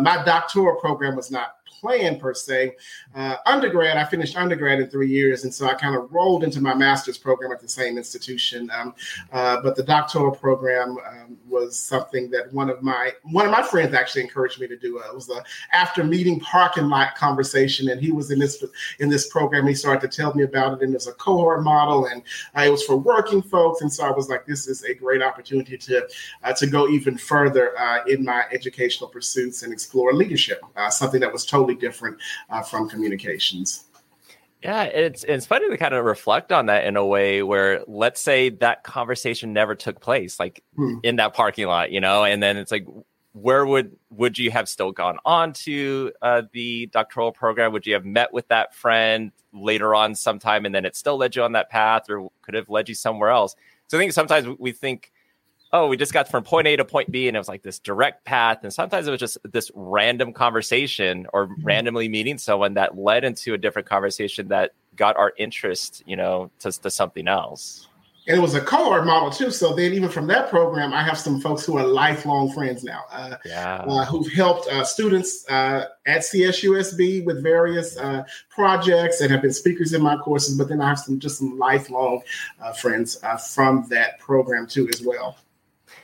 My doctoral program was not plan per se. Uh, undergrad, I finished undergrad in three years, and so I kind of rolled into my master's program at the same institution. Um, uh, but the doctoral program um, was something that one of my one of my friends actually encouraged me to do. Uh, it was a after meeting parking lot conversation, and he was in this in this program. He started to tell me about it, and it's a cohort model, and uh, it was for working folks. And so I was like, this is a great opportunity to uh, to go even further uh, in my educational pursuits and explore leadership, something that was totally totally different uh, from communications. Yeah, it's it's funny to kind of reflect on that in a way where let's say that conversation never took place, like hmm. in that parking lot, you know, and then it's like, where would would you have still gone on to uh, the doctoral program? Would you have met with that friend later on sometime, and then it still led you on that path, or could have led you somewhere else? So I think sometimes we think oh, we just got from point A to point B, and it was like this direct path. And sometimes it was just this random conversation or mm-hmm. randomly meeting someone that led into a different conversation that got our interest, you know, to, to something else. And it was a cohort model too. So then, even from that program, I have some folks who are lifelong friends now, uh, yeah. uh, who've helped uh, students uh, at CSUSB with various uh, projects and have been speakers in my courses. But then I have some just some lifelong uh, friends from that program too, as well.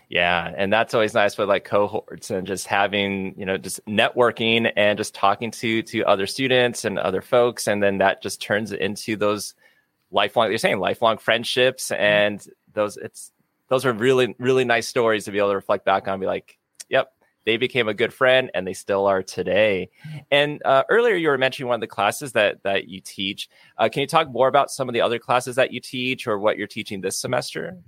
Yeah, and that's always nice with like cohorts and just having, you know, just networking and just talking to to other students and other folks and then that just turns it into those lifelong you're saying lifelong friendships mm-hmm. and those it's those are really really nice stories to be able to reflect back on be like, yep, they became a good friend and they still are today. And uh, earlier you were mentioning one of the classes that that you teach. Uh, can you talk more about some of the other classes that you teach or what you're teaching this semester?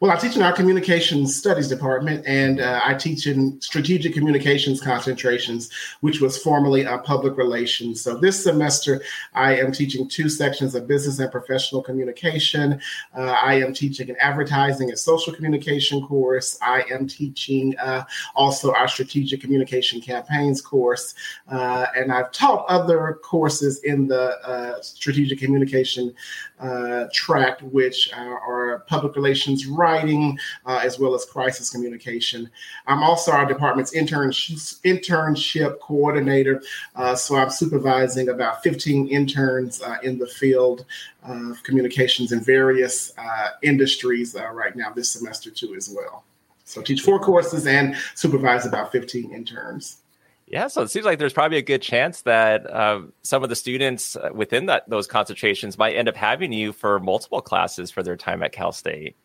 Well, I teach in our communications studies department, and uh, I teach in strategic communications concentrations, which was formerly uh, public relations. So this semester, I am teaching two sections of business and professional communication. Uh, I am teaching an advertising and social communication course. I am teaching uh, also our strategic communication campaigns course, uh, and I've taught other courses in the uh, strategic communication track, which are public relations writing, uh, as well as crisis communication. I'm also our department's internship, internship coordinator. Uh, so I'm supervising about 15 interns uh, in the field of communications in various uh, industries uh, right now this semester, too, as well. So teach four courses and supervise about 15 interns. Yeah, so it seems like there's probably a good chance that uh, some of the students within that those concentrations might end up having you for multiple classes for their time at Cal State.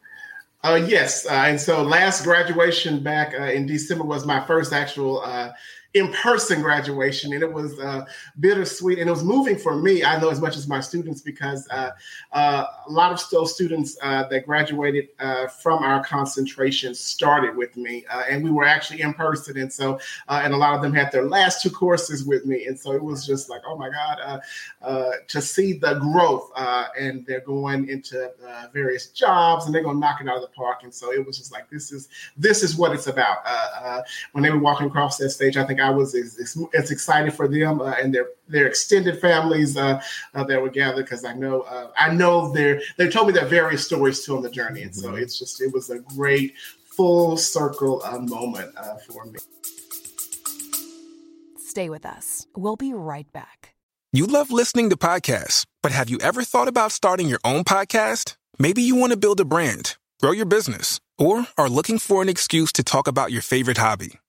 Uh, yes, uh, and so last graduation back uh, in December was my first actual uh, in-person graduation and it was uh, bittersweet and it was moving for me. I know as much as my students because uh, uh, a lot of those students uh, that graduated uh, from our concentration started with me uh, and we were actually in person and so and a lot of them had their last two courses with me and so it was just like oh my god to see the growth and they're going into various jobs and they're going to knock it out of the park and so it was just like this is this is what it's about. When they were walking across that stage i think I was as, as excited for them uh, and their their extended families uh, uh, that were gathered because I know uh, I know they they told me their various stories too on the journey, and so mm-hmm. it's just it was a great full circle uh, moment uh, for me. Stay with us. We'll be right back. You love listening to podcasts, but have you ever thought about starting your own podcast? Maybe you want to build a brand, grow your business, or are looking for an excuse to talk about your favorite hobby.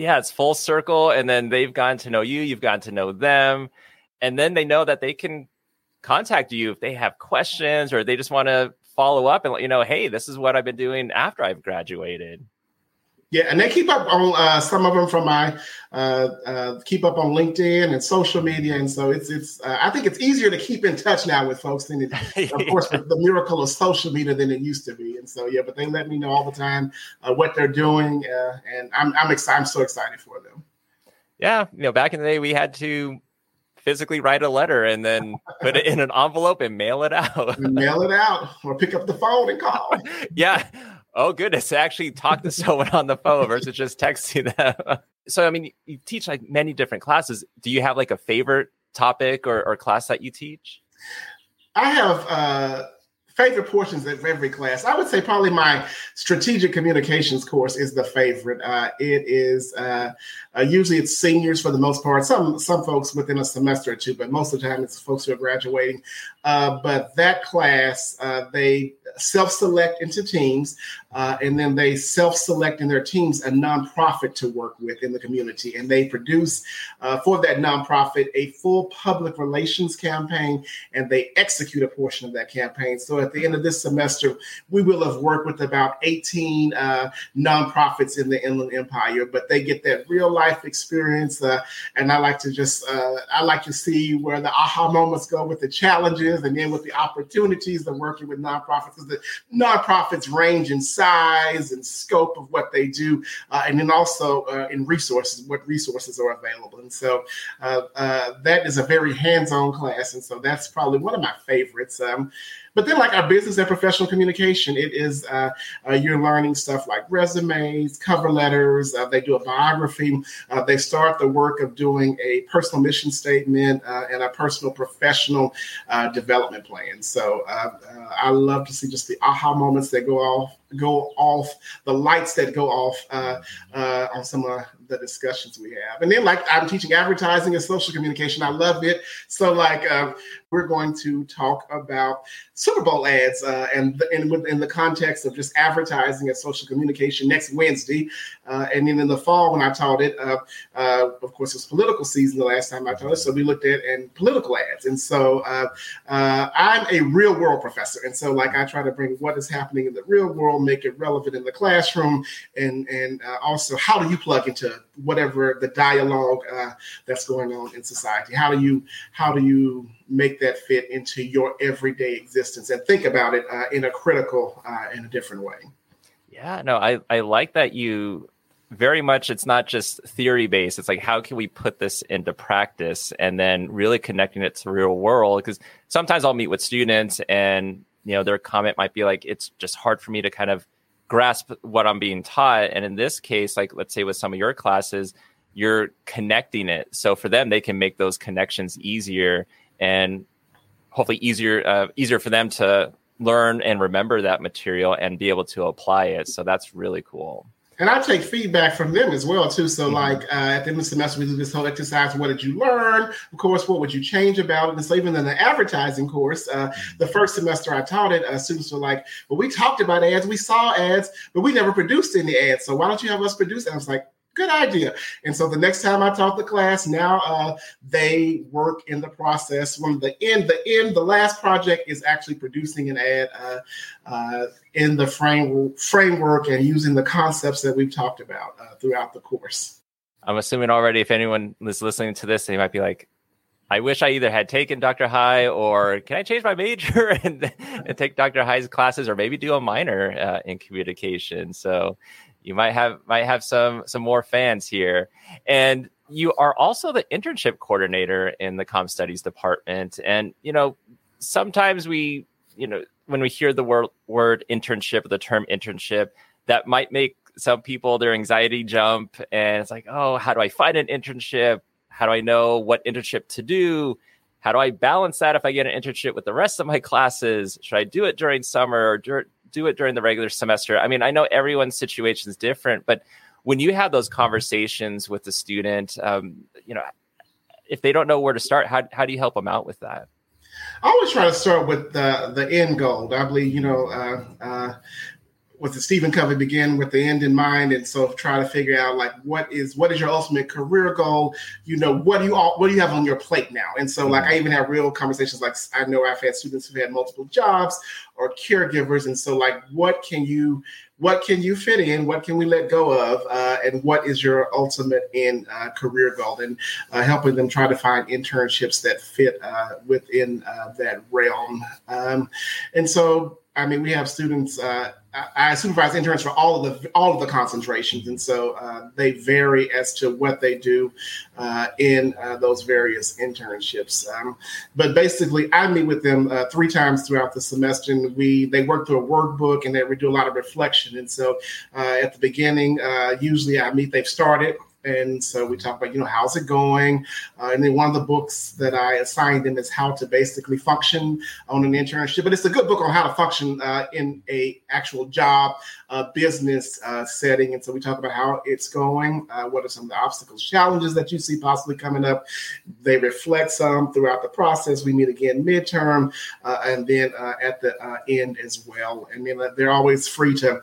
Yeah, it's full circle. And then they've gotten to know you, you've gotten to know them. And then they know that they can contact you if they have questions or they just want to follow up and let you know, hey, this is what I've been doing after I've graduated. Yeah, and they keep up on uh, some of them from my uh, uh, keep up on LinkedIn and social media, and so it's it's. Uh, I think it's easier to keep in touch now with folks than it, of course, the, the miracle of social media than it used to be. And so yeah, but they let me know all the time uh, what they're doing, uh, and I'm I'm excited. I'm so excited for them. Yeah, you know, back in the day, we had to physically write a letter and then put it in an envelope and mail it out. mail it out, or pick up the phone and call. yeah oh goodness, actually talk to someone on the phone versus just texting them. so, I mean, you teach like many different classes. Do you have like a favorite topic or, or class that you teach? I have uh, favorite portions of every class. I would say probably my strategic communications course is the favorite. Uh, it is uh, uh, usually it's seniors for the most part. Some some folks within a semester or two, but most of the time it's folks who are graduating. Uh, but that class, uh, they self-select into teams, uh, and then they self-select in their teams a nonprofit to work with in the community, and they produce uh, for that nonprofit a full public relations campaign, and they execute a portion of that campaign. So at the end of this semester, we will have worked with about 18 uh, nonprofits in the Inland Empire, but they get that real life experience, uh, and I like to just uh, I like to see where the aha moments go with the challenges, and then with the opportunities of working with nonprofits because the nonprofits range in size and scope of what they do, uh, and then also uh, in resources, what resources are available. And so uh, uh, that is a very hands-on class, and so that's probably one of my favorites. Um, but then, like our business and professional communication, it is uh, uh, you're learning stuff like resumes, cover letters. Uh, they do a biography. Uh, they start the work of doing a personal mission statement uh, and a personal professional uh, development plan. So I love to see just the aha moments that go off go off, the lights that go off uh, uh, on some of the discussions we have. And then, like, I'm teaching advertising and social communication. I love it. So, like, uh, we're going to talk about Super Bowl ads uh, and in, in the context of just advertising and social communication next Wednesday. Uh, and then in the fall, when I taught it, uh, of course, it was political season the last time I taught it. So we looked at and political ads. And so I'm a real world professor. And so, like, I try to bring what is happening in the real world make it relevant in the classroom, and and uh, also how do you plug into whatever the dialogue uh, that's going on in society? How do you how do you make that fit into your everyday existence and think about it uh, in a critical uh, in a different way? Yeah, no, I I like that you very much it's not just theory based it's like how can we put this into practice and then really connecting it to the real world because sometimes i'll meet with students and you know their comment might be like it's just hard for me to kind of grasp what i'm being taught. And in this case like let's say with some of your classes you're connecting it. So for them they can make those connections easier and hopefully easier uh, easier for them to learn and remember that material and be able to apply it. So that's really cool and I take feedback from them as well too. So, mm-hmm. like uh, at the end of the semester, we do this whole exercise. What did you learn? Of course, what would you change about it? And so, even in the advertising course, uh, mm-hmm. the first semester I taught it, uh, students were like, "Well, we talked about ads, we saw ads, but we never produced any ads. So, why don't you have us produce?" And I was like, good idea. And so the next time I taught the class, now uh, they work in the process. From the end, the end, the last project is actually producing an ad uh, uh, in the frame, framework and using the concepts that we've talked about uh, throughout the course. I'm assuming already if anyone is listening to this, they might be like, I wish I either had taken Dr. Hygh or can I change my major and, and take Dr. Hygh's classes or maybe do a minor uh, in communication. So you might have might have some some more fans here and you are also the internship coordinator in the com studies department and you know sometimes we you know when we hear the word word internship the term internship that might make some people their anxiety jump and it's like oh how do i find an internship how do I know what internship to do? How do I balance that if I get an internship with the rest of my classes? Should I do it during summer or do it during the regular semester? I mean, I know everyone's situation is different, but when you have those conversations with the student, um, you know, if they don't know where to start, how, how do you help them out with that? I always try to start with the the end goal. I believe you know uh, uh, with the Stephen Covey begin with the end in mind, and so try to figure out like what is what is your ultimate career goal. You know, what do you all what do you have on your plate now? And so like I even have real conversations. Like I know I've had students who've had multiple jobs or caregivers, and so like what can you what can you fit in? What can we let go of? Uh, and what is your ultimate in uh, career goal? And uh, helping them try to find internships that fit uh, within uh, that realm. Um, and so I mean, we have students. Uh, I supervise interns for all of the all of the concentrations, and so uh, they vary as to what they do uh, in uh, those various internships. Um, but basically, I meet with them uh, three times throughout the semester, and we they work through a workbook, and then we do a lot of reflection. And so, uh, at the beginning, usually I meet. They've started and so we talk about you know how's it going? Uh, and then one of the books that i assigned them is how to basically function on an internship. But it's a good book on how to function uh, in a actual job uh, business uh, setting. And so we talk about how it's going uh, what are some of the obstacles challenges that you see possibly coming up. They reflect some throughout the process. We meet again midterm uh, and then at the end as well. And then they're always free to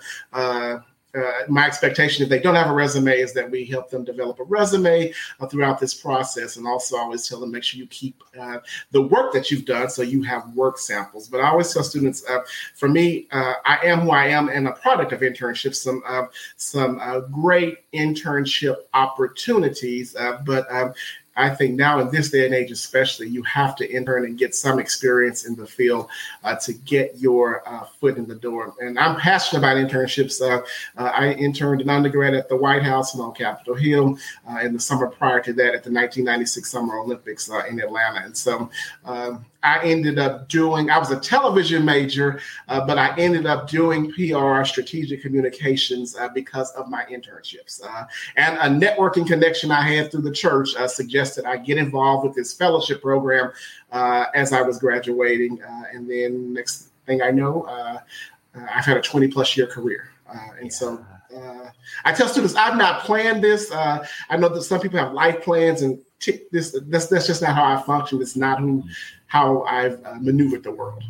uh, my expectation if they don't have a resume is that we help them develop a resume uh, throughout this process. And also always tell them make sure you keep uh, the work that you've done so you have work samples. But i always tell students uh, for me uh, i am who i am and a product of internships some uh, some great internship opportunities but um, I think now in this day and age, especially, you have to intern and get some experience in the field uh, to get your uh, foot in the door. And I'm passionate about internships. Uh, uh I interned an undergrad at the White House and on Capitol Hill uh, in the summer prior to that at the 1996 Summer Olympics uh, in Atlanta. And so um, I ended up doing, I was a television major, uh, but I ended up doing PR, strategic communications, uh, because of my internships. Uh, and a networking connection I had through the church uh, suggested I get involved with this fellowship program uh, as I was graduating. Uh, and then, next thing I know, I've had a 20 plus year career. and yeah. so I tell students, I've not planned this. I know that some people have life plans and this that's, that's just not how I function. It's not who how I've uh, maneuvered the world.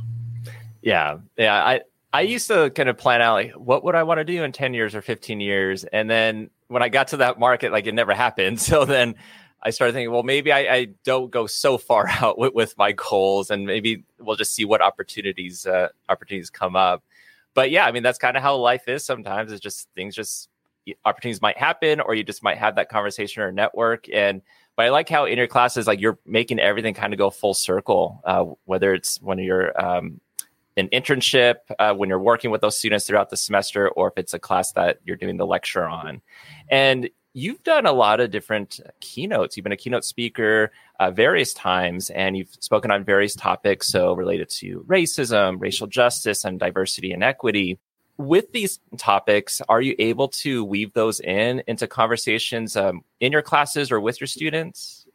Yeah, yeah. I I used to kind of plan out like what would I want to do in ten years or fifteen years, and then when I got to that market, like it never happened. So then I started thinking, well, maybe I, I don't go so far out with, with, my goals, and maybe we'll just see what opportunities uh, opportunities come up. But yeah, I mean that's kind of how life is. Sometimes it's just things just opportunities might happen, or you just might have that conversation or network and but I like how in your classes, like you're making everything kind of go full circle, uh, whether it's when you're um, an internship, uh, when you're working with those students throughout the semester, or if it's a class that you're doing the lecture on. And you've done a lot of different keynotes. You've been a keynote speaker uh, various times, and you've spoken on various topics, so related to racism, racial justice, and diversity and equity with these topics, are you able to weave those in into conversations um, in your classes or with your students?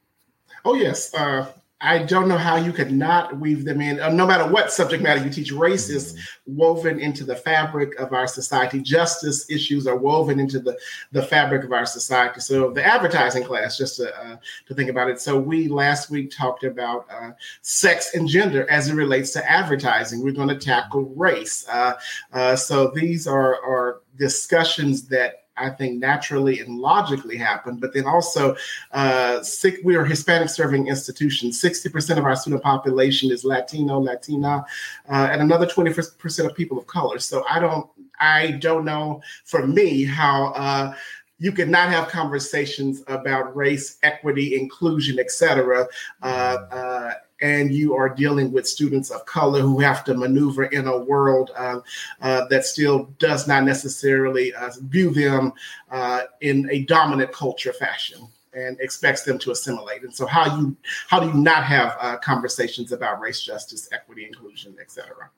Oh yes, uh, I don't know how you could not weave them in. Uh, no matter what subject matter you teach, race is woven into the fabric of our society. Justice issues are woven into the, the fabric of our society. So the advertising class, just to, uh, to think about it. So we last week talked about uh, sex and gender as it relates to advertising. We're going to tackle race. Uh, uh, so these are, are discussions that I think naturally and logically happen. But then also, uh, we are Hispanic serving institutions. 60% of our student population is Latino, Latina, uh, and another 20% of people of color. So I don't, I don't know for me how, uh, you could not have conversations about race, equity, inclusion, et cetera, uh, uh, and you are dealing with students of color who have to maneuver in a world uh, uh, that still does not necessarily uh, view them uh, in a dominant culture fashion and expects them to assimilate. And so, how you how do you not have uh, conversations about race justice, equity, inclusion, et cetera?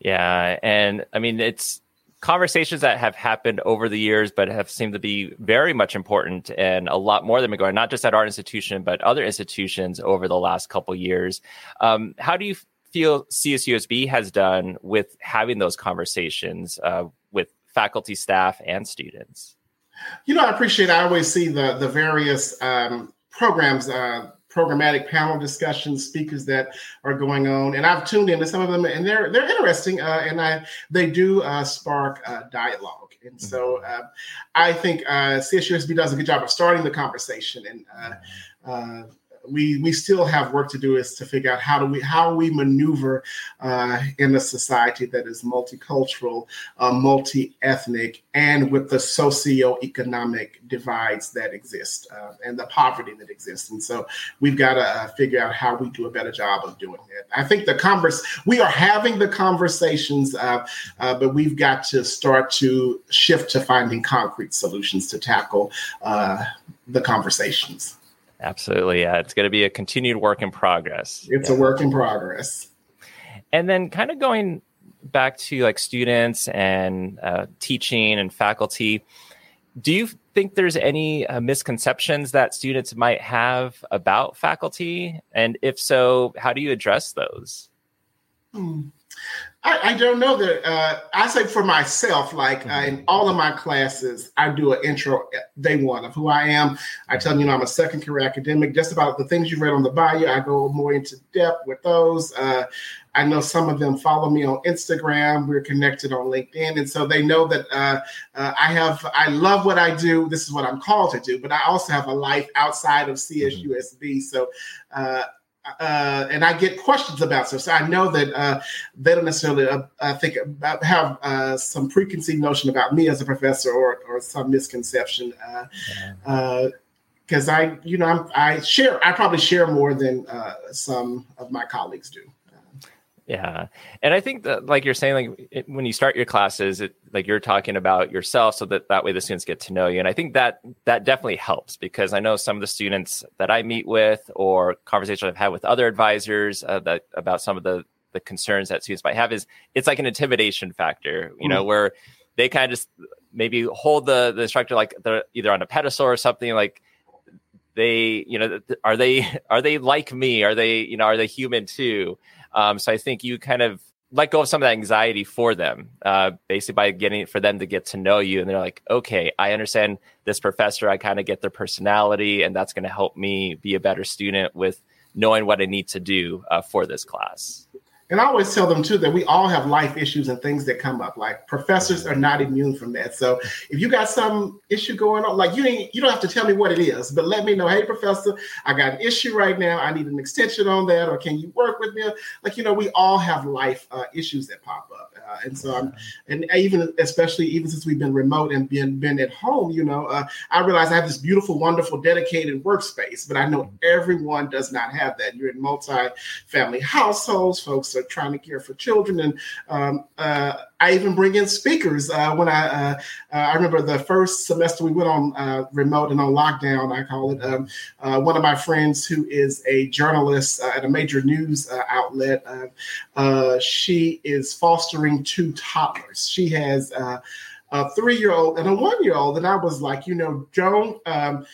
Yeah, and I mean it's conversations that have happened over the years, but have seemed to be very much important and a lot more than been going, not just at our institution, but other institutions over the last couple years. Um, how do you feel CSUSB has done with having those conversations uh, with faculty, staff, and students? You know, I appreciate. I always see the the various um, programs. Uh, programmatic panel discussions, speakers that are going on, and I've tuned into some of them, and they're they're interesting, uh, and I they do uh, spark uh, dialogue, and so mm-hmm. uh, I think uh, CSUSB does a good job of starting the conversation, and uh, uh, we we still have work to do is to figure out how do we how we maneuver uh, in a society that is multicultural, uh, multi-ethnic, and with the socio-economic divides that exist uh, and the poverty that exists. And so we've got to uh, figure out how we do a better job of doing it. I think the converse we are having the conversations, uh, uh, but we've got to start to shift to finding concrete solutions to tackle the conversations. Absolutely. Yeah. It's going to be a continued work in progress. It's yeah. a work in progress. And then kind of going back to like students and uh, teaching and faculty, do you think there's any uh, misconceptions that students might have about faculty? And if so, how do you address those? Hmm. I, I, don't know that. Uh, I say for myself, like uh, in all of my classes, I do an intro day one of who I am. I tell them, you know, I'm a second career academic. Just about the things you read on the bio, I go more into depth with those. Uh, I know some of them follow me on Instagram. We're connected on LinkedIn, and so they know that uh, uh, I have. I love what I do. This is what I'm called to do, but I also have a life outside of CSUSB. So uh, uh, and I get questions about stuff. So I know that uh, they don't necessarily uh, I think have uh, some preconceived notion about me as a professor or or some misconception. Because uh, uh, I, you know, I'm, I share. I probably share more than some of my colleagues do. Yeah. And I think that, like you're saying, like it, when you start your classes, it, like you're talking about yourself so that that way the students get to know you. And I think that that definitely helps because I know some of the students that I meet with or conversations I've had with other advisors uh, that about some of the, the concerns that students might have is it's like an intimidation factor, you know, where they kind of just maybe hold the, the instructor like they're either on a pedestal or something like, they you know are they are they like me are they you know are they human too um, so I think you kind of let go of some of that anxiety for them, uh, basically by getting for them to get to know you. And they're like, okay, I understand this professor. I kind of get their personality, and that's going to help me be a better student with knowing what I need to do uh, for this class. And I always tell them too that we all have life issues and things that come up. Like professors are not immune from that. So if you got some issue going on, like you ain't you don't have to tell me what it is, but let me know. Hey, professor, I got an issue right now. I need an extension on that, or can you work with me? Like you know, we all have life uh, issues that pop up, uh, and so I'm, and even especially even since we've been remote and been been at home, you know, uh, I realize I have this beautiful, wonderful, dedicated workspace, but I know everyone does not have that. You're in multi-family households, folks are trying to care for children. And um, uh, I even bring in speakers. Uh, when I uh, uh I remember the first semester we went on uh, remote and on lockdown, I call it. Um, uh, one of my friends who is a journalist at a major news outlet, she is fostering two toddlers. She has a three year old and a one year old. And I was like, you know, don't um,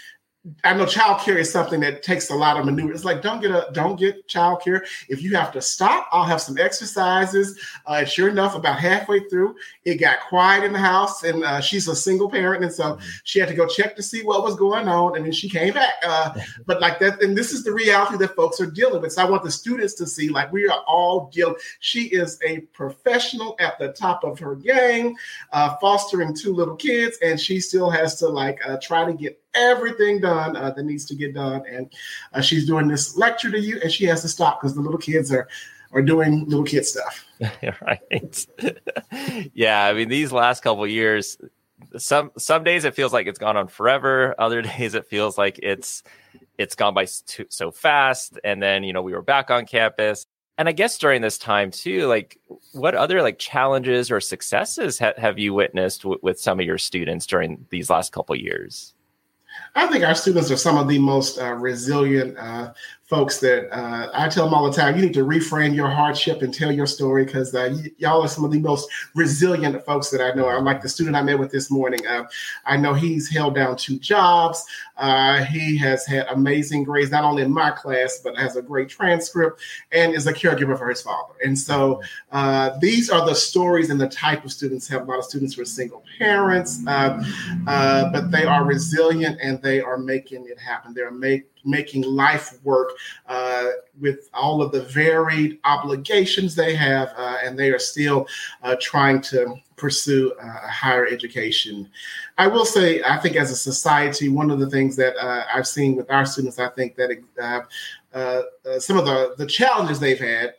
I know childcare is something that takes a lot of maneuver. It's like don't get a don't get childcare. If you have to stop, I'll have some exercises. Uh, sure enough, about halfway through, it got quiet in the house, and uh, she's a single parent, and so she had to go check to see what was going on, and then she came back. Uh, but like that, and this is the reality that folks are dealing with. So I want the students to see like we are all dealing. She is a professional at the top of her game, uh, fostering two little kids, and she still has to like uh, try to get everything done uh, that needs to get done. And uh, she's doing this lecture to you, and she has to stop because the little kids are are doing little kid stuff. right. yeah, I mean, these last couple years, some some days it feels like it's gone on forever. Other days it feels like it's it's gone by so fast. And then you know we were back on campus. And I guess during this time too, like what other like challenges or successes ha- have you witnessed w- with some of your students during these last couple years? I think our students are some of the most uh, resilient uh, folks that uh, I tell them all the time, you need to reframe your hardship and tell your story because uh, y- y'all are some of the most resilient folks that I know. I'm like the student I met with this morning. Uh, I know he's held down two jobs. Uh, he has had amazing grades, not only in my class, but has a great transcript and is a caregiver for his father. And so uh, these are the stories and the type of students. Have a lot of students who are single parents, uh, but they are resilient and they are making it happen. They're make, making life work uh, with all of the varied obligations they have, uh, and they are still uh, trying to pursue uh, a higher education. I will say, I think as a society, one of the things that uh, I've seen with our students, I think that uh, some of the, the challenges they've had.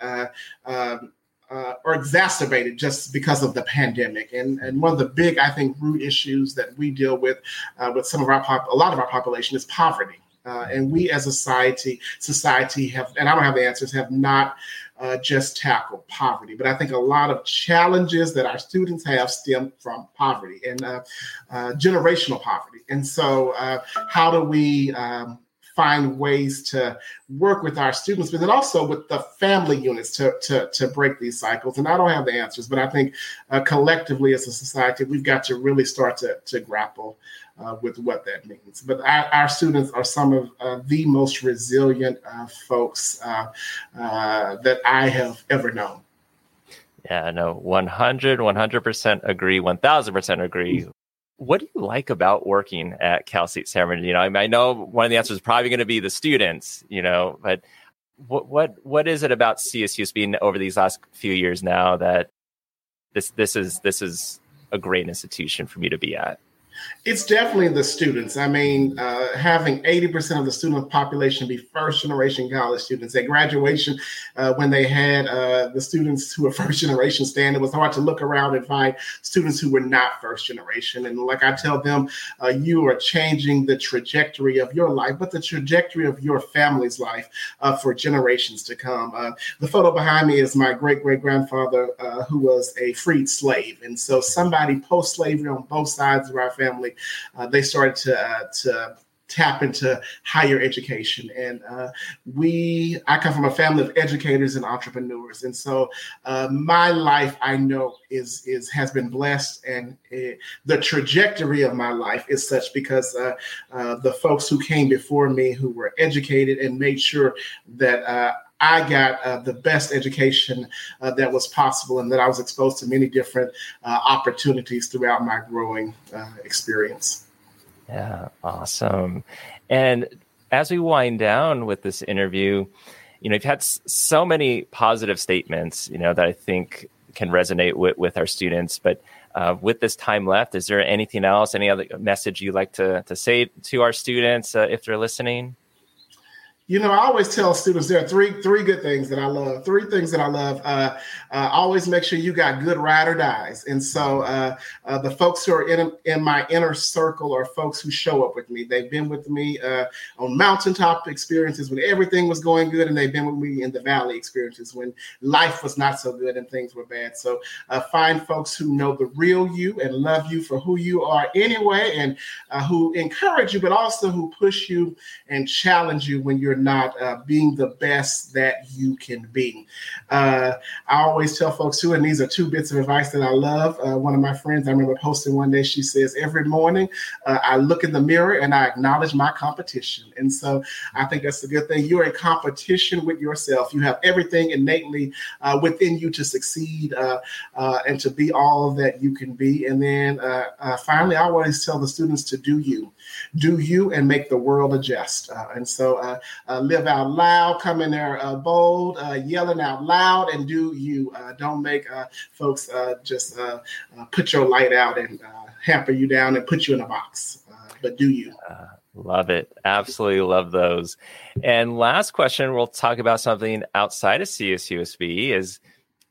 Um, uh, are exacerbated just because of the pandemic. And, and one of the big, I think, root issues that we deal with uh, with some of our pop, a lot of our population is poverty. Uh, and we as a society, society have, and I don't have the answers, have not uh, just tackled poverty. But I think a lot of challenges that our students have stem from poverty and uh, uh generational poverty. And so, uh, how do we um, find ways to work with our students, but then also with the family units to, to, to break these cycles? And I don't have the answers, but I think uh, collectively as a society, we've got to really start to, to grapple uh, with what that means. But our, our students are some of uh, the most resilient uh, folks uh, uh, that I have ever known. Yeah, no, 100, 100% agree, 1000% agree. What do you like about working at Cal State San Bernardino? I, mean, I know one of the answers is probably going to be the students, you know, but what what what is it about CSUSB over these last few years now that this this is this is a great institution for me to be at? It's definitely the students. I mean, uh, having 80% of the student population be first generation college students at graduation, uh, when they had uh, the students who were first generation stand, it was hard to look around and find students who were not first generation. And like I tell them, uh, you are changing the trajectory of your life, but the trajectory of your family's life uh, for generations to come. Uh, the photo behind me is my great great grandfather who was a freed slave. And so somebody post slavery on both sides of our family family, uh, they started to uh, to tap into higher education. And uh, we, I come from a family of educators and entrepreneurs, and so uh, my life, I know, is is has been blessed, and it, the trajectory of my life is such because uh, uh the folks who came before me, who were educated and made sure that. Uh, I got uh, the best education that was possible, and that I was exposed to many different opportunities throughout my growing experience. Yeah, awesome. And as we wind down with this interview, you know, you've had so many positive statements, you know, that I think can resonate with, with our students. But uh, with this time left, is there anything else, any other message you'd like to, to say to our students uh, if they're listening? You know, I always tell students there are three three good things that I love. Three things that I love. Uh, uh, always make sure you got good ride or dies. And so uh, uh the folks who are in in my inner circle are folks who show up with me. They've been with me uh, on mountaintop experiences when everything was going good, and they've been with me in the valley experiences when life was not so good and things were bad. So uh, find folks who know the real you and love you for who you are anyway, and who encourage you, but also who push you and challenge you when you're not uh, being the best that you can be. Uh, I always tell folks too, and these are two bits of advice that I love. Uh, one of my friends, I remember posting one day, she says, Every morning uh, I look in the mirror and I acknowledge my competition. And so I think that's a good thing. You're in competition with yourself, you have everything innately uh, within you to succeed and to be all that you can be. And then finally, I always tell the students to do you do you and make the world adjust. Uh, and so uh, uh, live out loud, come in there uh, bold, uh, yelling out loud, and do you. Uh, don't make folks just put your light out and hamper you down and put you in a box, but do you. Love it. Absolutely love those. And last question, we'll talk about something outside of CSUSB is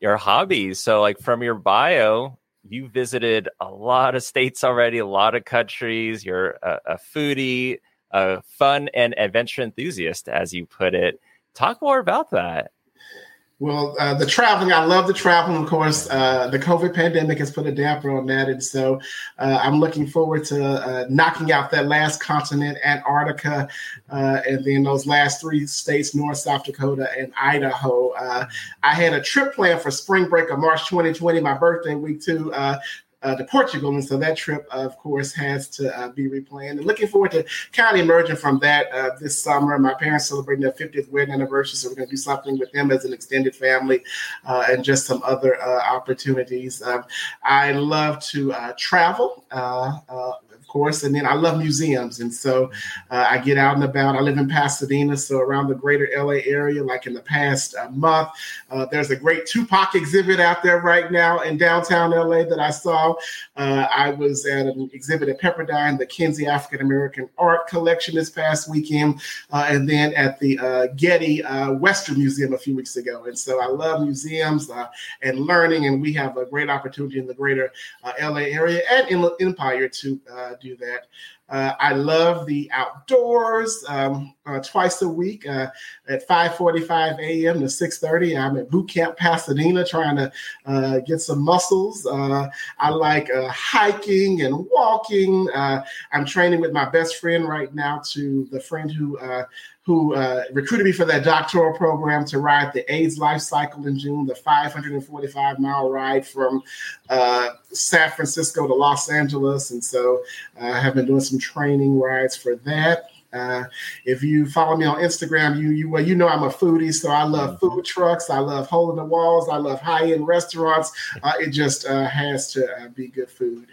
your hobbies. So, like from your bio, you visited a lot of states already, a lot of countries. You're a, a foodie, a fun and adventure enthusiast, as you put it. Talk more about that. Well, uh, the traveling, I love the traveling. Of course, uh, the COVID pandemic has put a damper on that. And so uh, I'm looking forward to uh, knocking out that last continent, Antarctica, uh, and then those last three states, North, South Dakota, and Idaho. Uh, I had a trip planned for spring break of March 2020, my birthday week, too uh, to Portugal, and so that trip, of course, has to uh, be replanned. And looking forward to kind of emerging from that uh, this summer. My parents celebrating their 50th wedding anniversary, so we're going to do something with them as an extended family, uh, and just some other uh, opportunities. Um, I love to uh, travel course. And then I love museums. And so uh, I get out and about. I live in Pasadena, so around the greater LA area, like in the past uh, month. Uh, there's a great Tupac exhibit out there right now in downtown LA that I saw. Uh, I was at an exhibit at Pepperdine, the Kinsey African American Art Collection this past weekend, uh, and then at the uh, Getty Western Museum a few weeks ago. And so I love museums and learning, and we have a great opportunity in the greater LA area and in Empire to do that. Uh, I love the outdoors. Um, uh, twice a week uh, at 5:45 a.m. to 6:30, I'm at Boot Camp Pasadena trying to uh, get some muscles. Uh, I like uh, hiking and walking. I'm training with my best friend right now. To the friend who who uh, recruited me for that doctoral program to ride the AIDS LifeCycle in June, the 545 mile ride from uh, San Francisco to Los Angeles. And so uh, I have been doing some training rides for that. Uh, if you follow me on Instagram, you you well you know I'm a foodie, so I love mm-hmm. food trucks. I love hole in the walls. I love high end restaurants. Uh, it just uh, has to uh, be good food.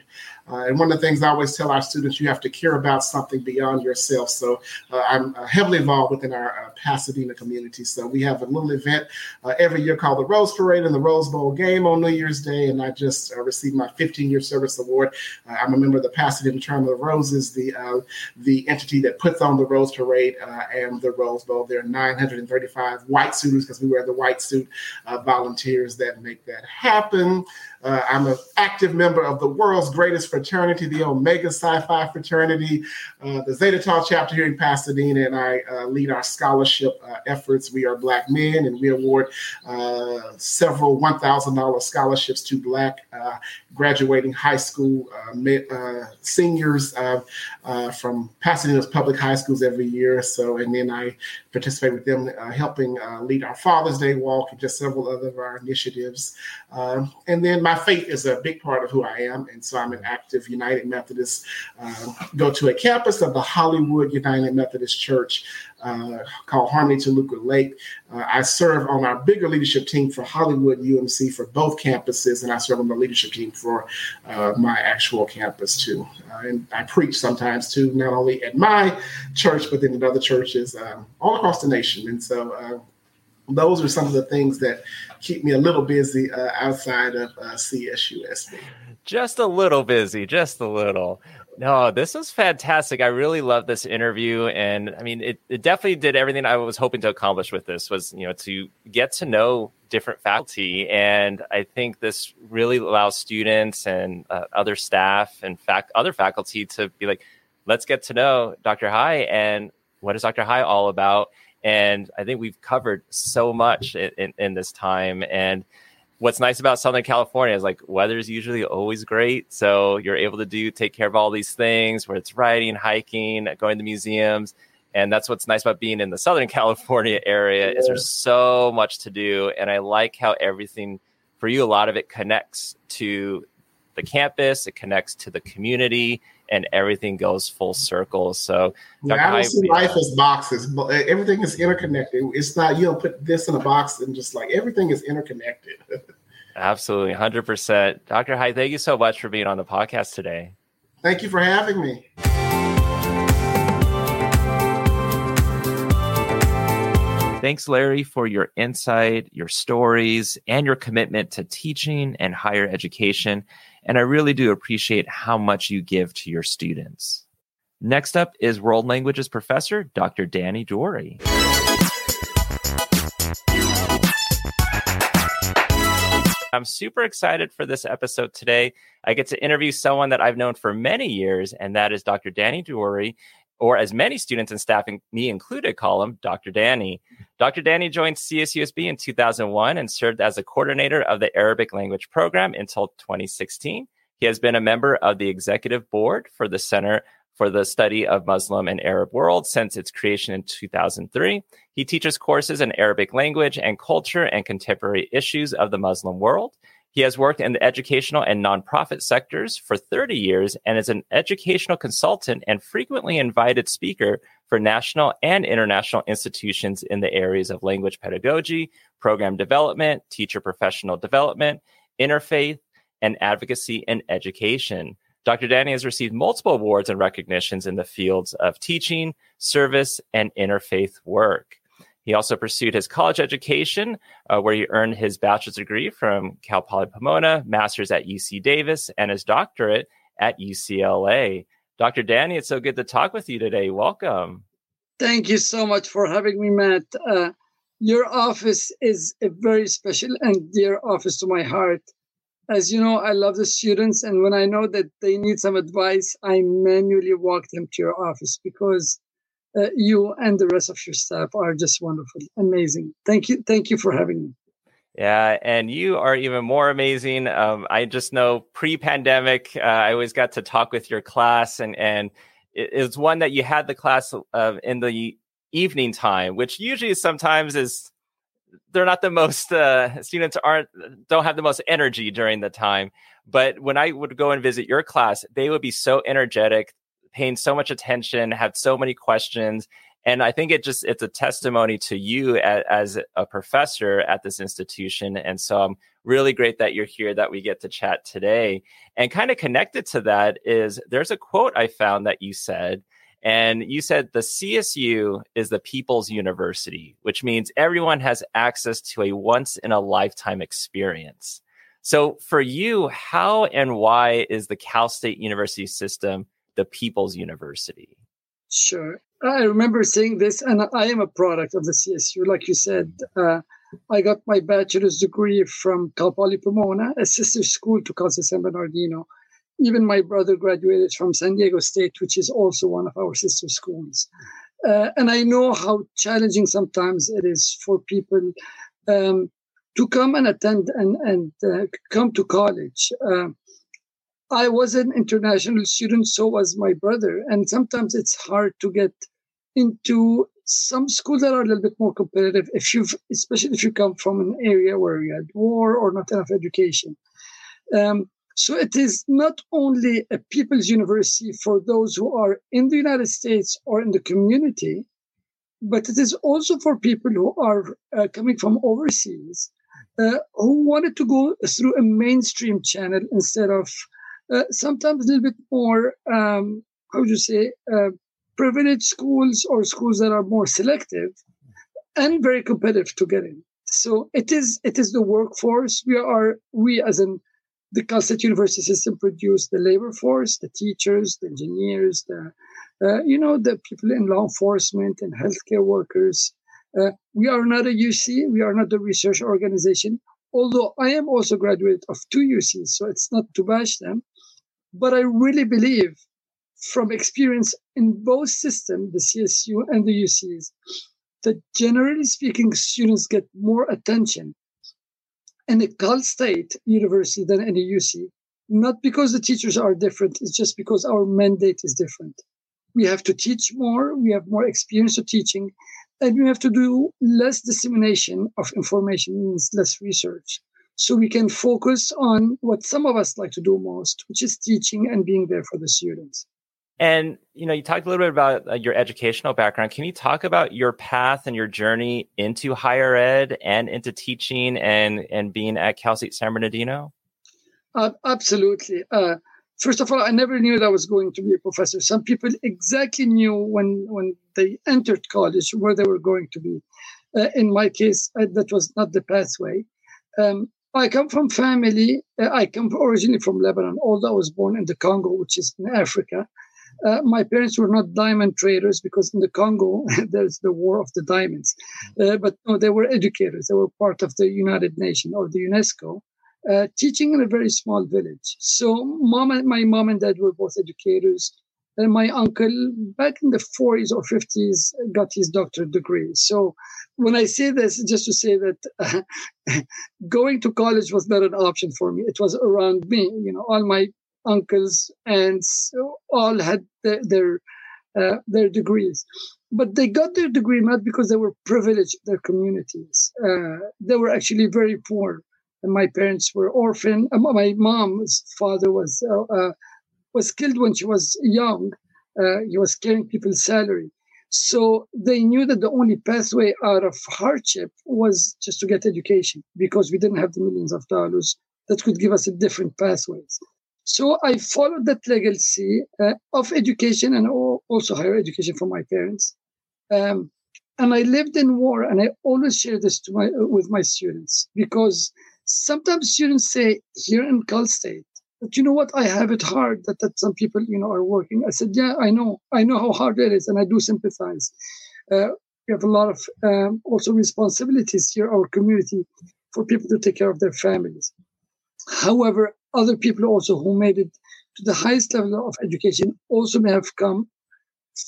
Uh, and one of the things I always tell our students, you have to care about something beyond yourself. So uh, I'm uh, heavily involved within our uh, Pasadena community. So we have a little event uh, every year called the Rose Parade and the Rose Bowl game on New Year's Day. And I just uh, received my 15 year service award. I'm a member of the Pasadena Charm of Roses, the the entity that puts on the Rose Parade and the Rose Bowl. There are 935 white suitors because we wear the white suit volunteers that make that happen. Uh, I'm an active member of the world's greatest fraternity, the Omega Psi Phi fraternity, uh, the Zeta Tau chapter here in Pasadena, and I uh, lead our scholarship uh, efforts. We are Black men, and we award uh, several $1,000 scholarships to Black uh, graduating high school uh, uh, seniors uh, from Pasadena's public high schools every year. So, and then I participate with them, helping lead our Father's Day walk and just several other of our initiatives. Um, and then my faith is a big part of who I am. And so I'm an active United Methodist, uh, go to a campus of the Hollywood United Methodist Church uh, called Harmony Toluca Lake. Uh, I serve on our bigger leadership team for Hollywood UMC for both campuses, and I serve on the leadership team for uh, my actual campus too. Uh, and I preach sometimes too, not only at my church, but then in other churches um, all across the nation. And so uh, those are some of the things that keep me a little busy uh, outside of CSUSB. Just a little busy, just a little. No, this was fantastic. I really love this interview, and I mean, it, it definitely did everything I was hoping to accomplish with this. Was you know to get to know different faculty, and I think this really allows students and uh, other staff and other faculty to be like, let's get to know Dr. Hygh and what is Dr. Hygh all about and I think we've covered so much in, in, in, this time. And what's nice about Southern California is like weather is usually always great. So you're able to do take care of all these things where it's riding, hiking, going to museums. And that's what's nice about being in the Southern California area yeah. is there's so much to do. And I like how everything for you, a lot of it connects to the campus, it connects to the community, and everything goes full circle. So, yeah, I don't see life as boxes. Everything is interconnected. It's not you don't put this in a box and just like everything is interconnected. Absolutely, hundred percent, Dr. Hygh. Thank you so much for being on the podcast today. Thank you for having me. Thanks, Larry, for your insight, your stories, and your commitment to teaching and higher education. And I really do appreciate how much you give to your students. Next up is World Languages Professor Dr. Dany Doueiri. I'm super excited for this episode today. I get to interview someone that I've known for many years, and that is Dr. Dany Doueiri. Or as many students and staff, me included, call him Dr. Danny. Dr. Danny joined CSUSB in 2001 and served as a coordinator of the Arabic language program until 2016. He has been a member of the executive board for the Center for the Study of Muslim and Arab World since its creation in 2003. He teaches courses in Arabic language and culture and contemporary issues of the Muslim world. He has worked in the educational and nonprofit sectors for 30 years and is an educational consultant and frequently invited speaker for national and international institutions in the areas of language pedagogy, program development, teacher professional development, interfaith, and advocacy and education. Dr. Danny has received multiple awards and recognitions in the fields of teaching, service, and interfaith work. He also pursued his college education, uh, where he earned his bachelor's degree from Cal Poly Pomona, master's at UC Davis, and his doctorate at UCLA. Dr. Danny, it's so good to talk with you today. Welcome. Thank you so much for having me, Matt. Uh, your office is a very special and dear office to my heart. As you know, I love the students, and when I know that they need some advice, I manually walk them to your office because uh, you and the rest of your staff are just wonderful, amazing. Thank you, thank you for having me. Yeah, and you are even more amazing. Um, I just know pre-pandemic, uh, I always got to talk with your class, and and it, was one that you had the class uh, in the evening time, which usually sometimes is they're not the most uh, students aren't don't have the most energy during the time. But when I would go and visit your class, they would be so energetic paying so much attention, have so many questions. And I think it just it's a testimony to you as, as a professor at this institution. And so I'm really great that you're here, that we get to chat today. And kind of connected to that is there's a quote I found that you said, and you said the CSU is the people's university, which means everyone has access to a once in a lifetime experience. So for you, how and why is the Cal State University system the People's University? Sure. I remember seeing this, and I am a product of the CSU. Like you said, uh, I got my bachelor's degree from Cal Poly Pomona, a sister school to Cal San Bernardino. Even my brother graduated from San Diego State, which is also one of our sister schools. Uh, and I know how challenging sometimes it is for people um, to come and attend and, and uh, come to college. Uh, I was an international student, so was my brother. And sometimes it's hard to get into some schools that are a little bit more competitive if you've especially if you come from an area where you had war or not enough education. Um, so it is not only a people's university for those who are in the United States or in the community, but it is also for people who are uh, coming from overseas uh, who wanted to go through a mainstream channel instead of sometimes a little bit more, um, how would you say, uh, privileged schools or schools that are more selective and very competitive to get in. So it is it is the workforce. We are we as in the Cal State University system produce the labor force, the teachers, the engineers, the uh, you know the people in law enforcement and healthcare workers. Uh, we are not a UC. We are not a research organization. Although I am also graduate of two UCs, so it's not to bash them. But I really believe from experience in both systems, the CSU and the UCs, that generally speaking, students get more attention in a Cal State university than in a UC. Not because the teachers are different, it's just because our mandate is different. We have to teach more, we have more experience of teaching, and we have to do less dissemination of information, means less research so we can focus on what some of us like to do most, which is teaching and being there for the students. And you know, you talked a little bit about uh, your educational background. Can you talk about your path and your journey into higher ed and into teaching and and being at Cal State San Bernardino? Uh, absolutely. Uh, first of all, I never knew that I was going to be a professor. Some people exactly knew when when they entered college where they were going to be. Uh, in my case, uh, that was not the pathway. Um, I come from family. Uh, I come originally from Lebanon, although I was born in the Congo, which is in Africa. Uh, my parents were not diamond traders because in the Congo there's the war of the diamonds. Uh, but no, they were educators. They were part of the United Nations or the UNESCO, uh, teaching in a very small village. So mom and my mom and dad were both educators. And my uncle, back in the 40s or 50s, got his doctorate degree. So when I say this, just to say that uh, going to college was not an option for me. It was around me. You know, all my uncles, aunts, all had their their, uh, their degrees, but they got their degree not because they were privileged their communities. Uh, they were actually very poor. And my parents were orphan. Uh, my mom's father was uh, uh, was killed when she was young. he was carrying people's salary. So they knew that the only pathway out of hardship was just to get education because we didn't have the millions of dollars that could give us a different pathways. So I followed that legacy uh, of education and also higher education for my parents. Um, and I lived in war, and I always share this to my uh, with my students because sometimes students say here in Cal State, but you know what, I have it hard that, that some people you know are working. I said, yeah, I know, I know how hard it is, and I do sympathize. Uh, we have a lot of um, also responsibilities here, our community, for people to take care of their families. However, other people also who made it to the highest level of education also may have come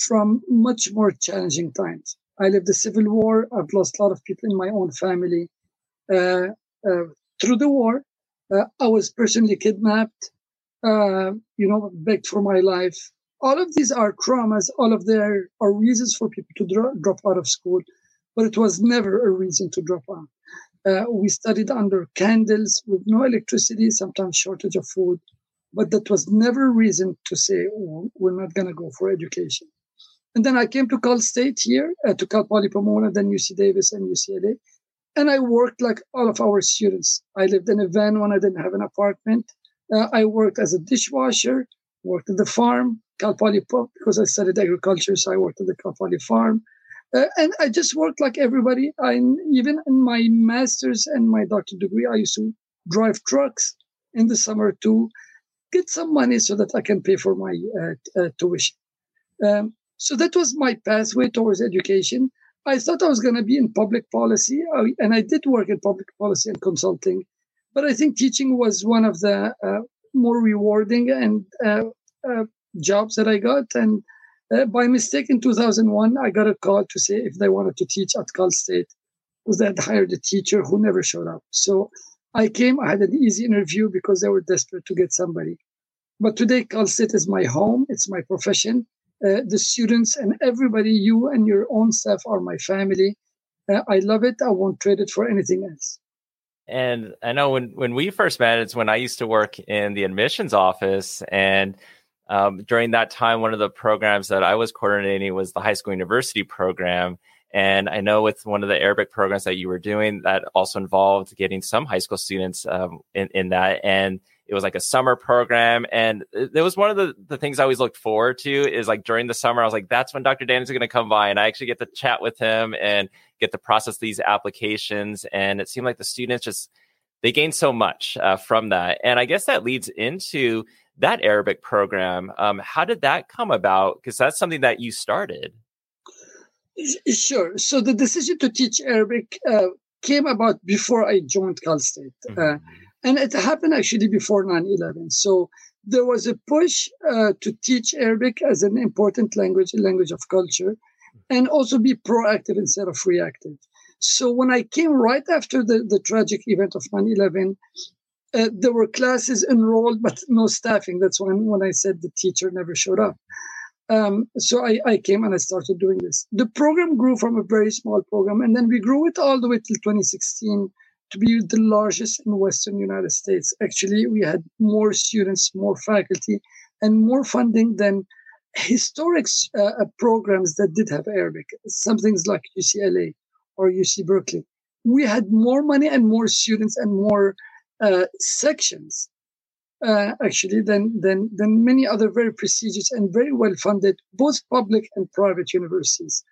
from much more challenging times. I lived the civil war. I've lost a lot of people in my own family uh, uh, through the war. Uh, I was personally kidnapped. Uh, you know, begged for my life. All of these are traumas. All of there are reasons for people to dro- drop out of school, but it was never a reason to drop out. Uh, we studied under candles with no electricity, sometimes shortage of food, but that was never a reason to say oh, we're not going to go for education. And then I came to Cal State here, uh, to Cal Poly Pomona, then UC Davis and UCLA. And I worked like all of our students. I lived in a van when I didn't have an apartment. Uh, I worked as a dishwasher, worked at the farm, Cal Poly, Pop, because I studied agriculture, so I worked at the Cal Poly farm. Uh, and I just worked like everybody. I even in my master's and my doctorate degree, I used to drive trucks in the summer to get some money so that I can pay for my uh, uh, tuition. Um, so that was my pathway towards education. I thought I was going to be in public policy, and I did work in public policy and consulting. But I think teaching was one of the uh, more rewarding and uh, uh, jobs that I got, and uh, by mistake, in 2001, I got a call to say if they wanted to teach at Cal State, because they had hired a teacher who never showed up. So I came, I had an easy interview because they were desperate to get somebody. But today, Cal State is my home, it's my profession. Uh, the students and everybody, you and your own staff are my family. Uh, I love it. I won't trade it for anything else. And I know when, when we first met, it's when I used to work in the admissions office. And um, during that time, one of the programs that I was coordinating was the high school university program. And I know with one of the Arabic programs that you were doing, that also involved getting some high school students um, in, in that. And it was like a summer program. And it was one of the, the things I always looked forward to is like during the summer, I was like, that's when Dr. Dan is going to come by. And I actually get to chat with him and get to process these applications. And it seemed like the students just, they gained so much uh, from that. And I guess that leads into that Arabic program. Um, how did that come about? Because that's something that you started. Sure. So the decision to teach Arabic uh, came about before I joined Cal State. Uh, mm-hmm. Uh, and it happened actually before 9 11. So there was a push uh, to teach Arabic as an important language, a language of culture, and also be proactive instead of reactive. So when I came right after the, the tragic event of 9 11, uh, there were classes enrolled, but no staffing. That's when, when I said the teacher never showed up. Um, so I, I came and I started doing this. The program grew from a very small program, and then we grew it all the way till 2016 to be the largest in Western United States. Actually, we had more students, more faculty, and more funding than historic uh, programs that did have Arabic. Some things like UCLA or UC Berkeley. We had more money and more students and more uh, sections uh, actually than, than, than many other very prestigious and very well funded, both public and private universities.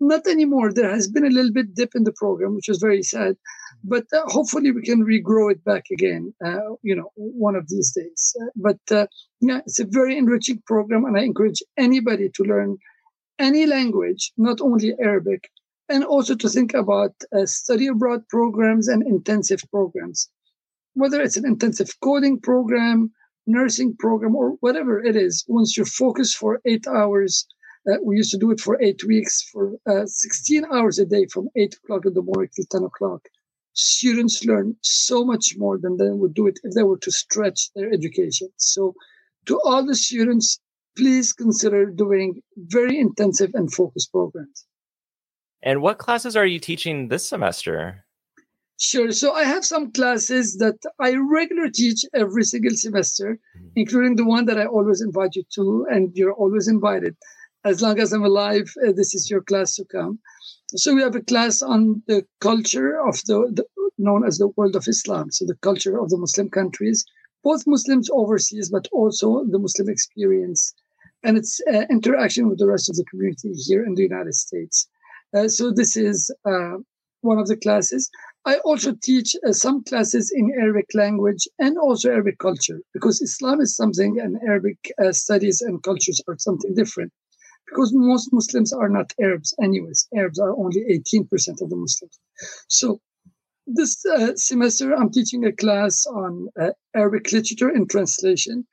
Not anymore. There has been a little bit dip in the program, which is very sad, but uh, hopefully we can regrow it back again, uh, you know, one of these days. Uh, but uh, yeah, it's a very enriching program, and I encourage anybody to learn any language, not only Arabic, and also to think about study abroad programs and intensive programs whether it's an intensive coding program, nursing program or whatever it is, once you focus for eight hours, uh, we used to do it for eight weeks, for uh, 16 hours a day from 8 o'clock in the morning till 10 o'clock. Students learn so much more than they would do it if they were to stretch their education. So, to all the students, please consider doing very intensive and focused programs. And what classes are you teaching this semester? Sure. So I have some classes that I regularly teach every single semester, mm-hmm. including the one that I always invite you to, and you're always invited. As long as I'm alive, uh, this is your class to come. So we have a class on the culture of the, the known as the world of Islam, so the culture of the Muslim countries, both Muslims overseas, but also the Muslim experience and its uh, interaction with the rest of the community here in the United States. Uh, so this is uh, one of the classes. I also teach uh, some classes in Arabic language and also Arabic culture because Islam is something and Arabic uh, studies and cultures are something different. Because most Muslims are not Arabs, anyways. Arabs are only 18% of the Muslims. So this uh, semester, I'm teaching a class on uh, Arabic literature and translation,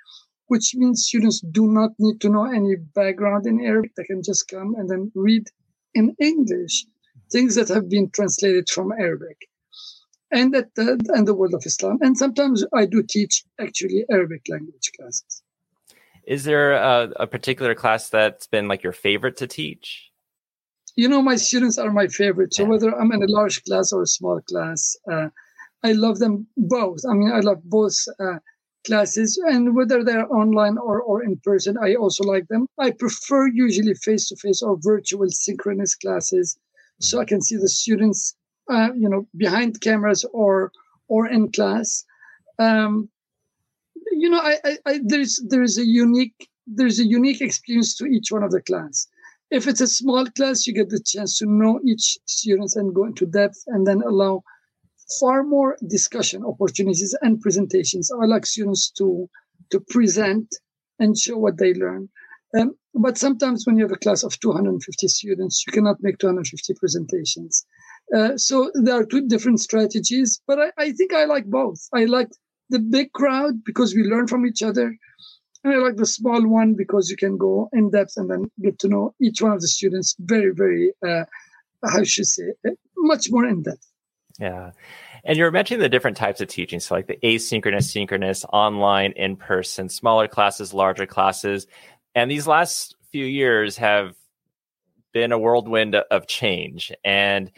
which means students do not need to know any background in Arabic. They can just come and then read in English things that have been translated from Arabic and at the, and the world of Islam. And sometimes I do teach actually Arabic language classes. Is there a, a, particular class that's been like your favorite to teach? You know, my students are my favorite. So yeah. whether I'm in a large class or a small class, uh, I love them both. I mean, I love both uh, classes, and whether they're online or, or in person, I also like them. I prefer usually face to face or virtual synchronous classes so I can see the students uh, you know, behind cameras or or in class. Um, you know, I, I, I, there's there's a unique there's a unique experience to each one of the class. If it's a small class, you get the chance to know each students and go into depth, and then allow far more discussion opportunities and presentations. I like students to to present and show what they learn. Um, but sometimes when you have a class of 250 students, you cannot make 250 presentations. Uh, so there are two different strategies, but I, I, think I like both. I like the big crowd because we learn from each other. And I like the small one because you can go in depth and then get to know each one of the students very, very, uh, how should I say, uh, much more in depth. Yeah. And you're mentioning the different types of teaching. So, like the asynchronous, synchronous, online, in person, smaller classes, larger classes. And these last few years have been a whirlwind of change. And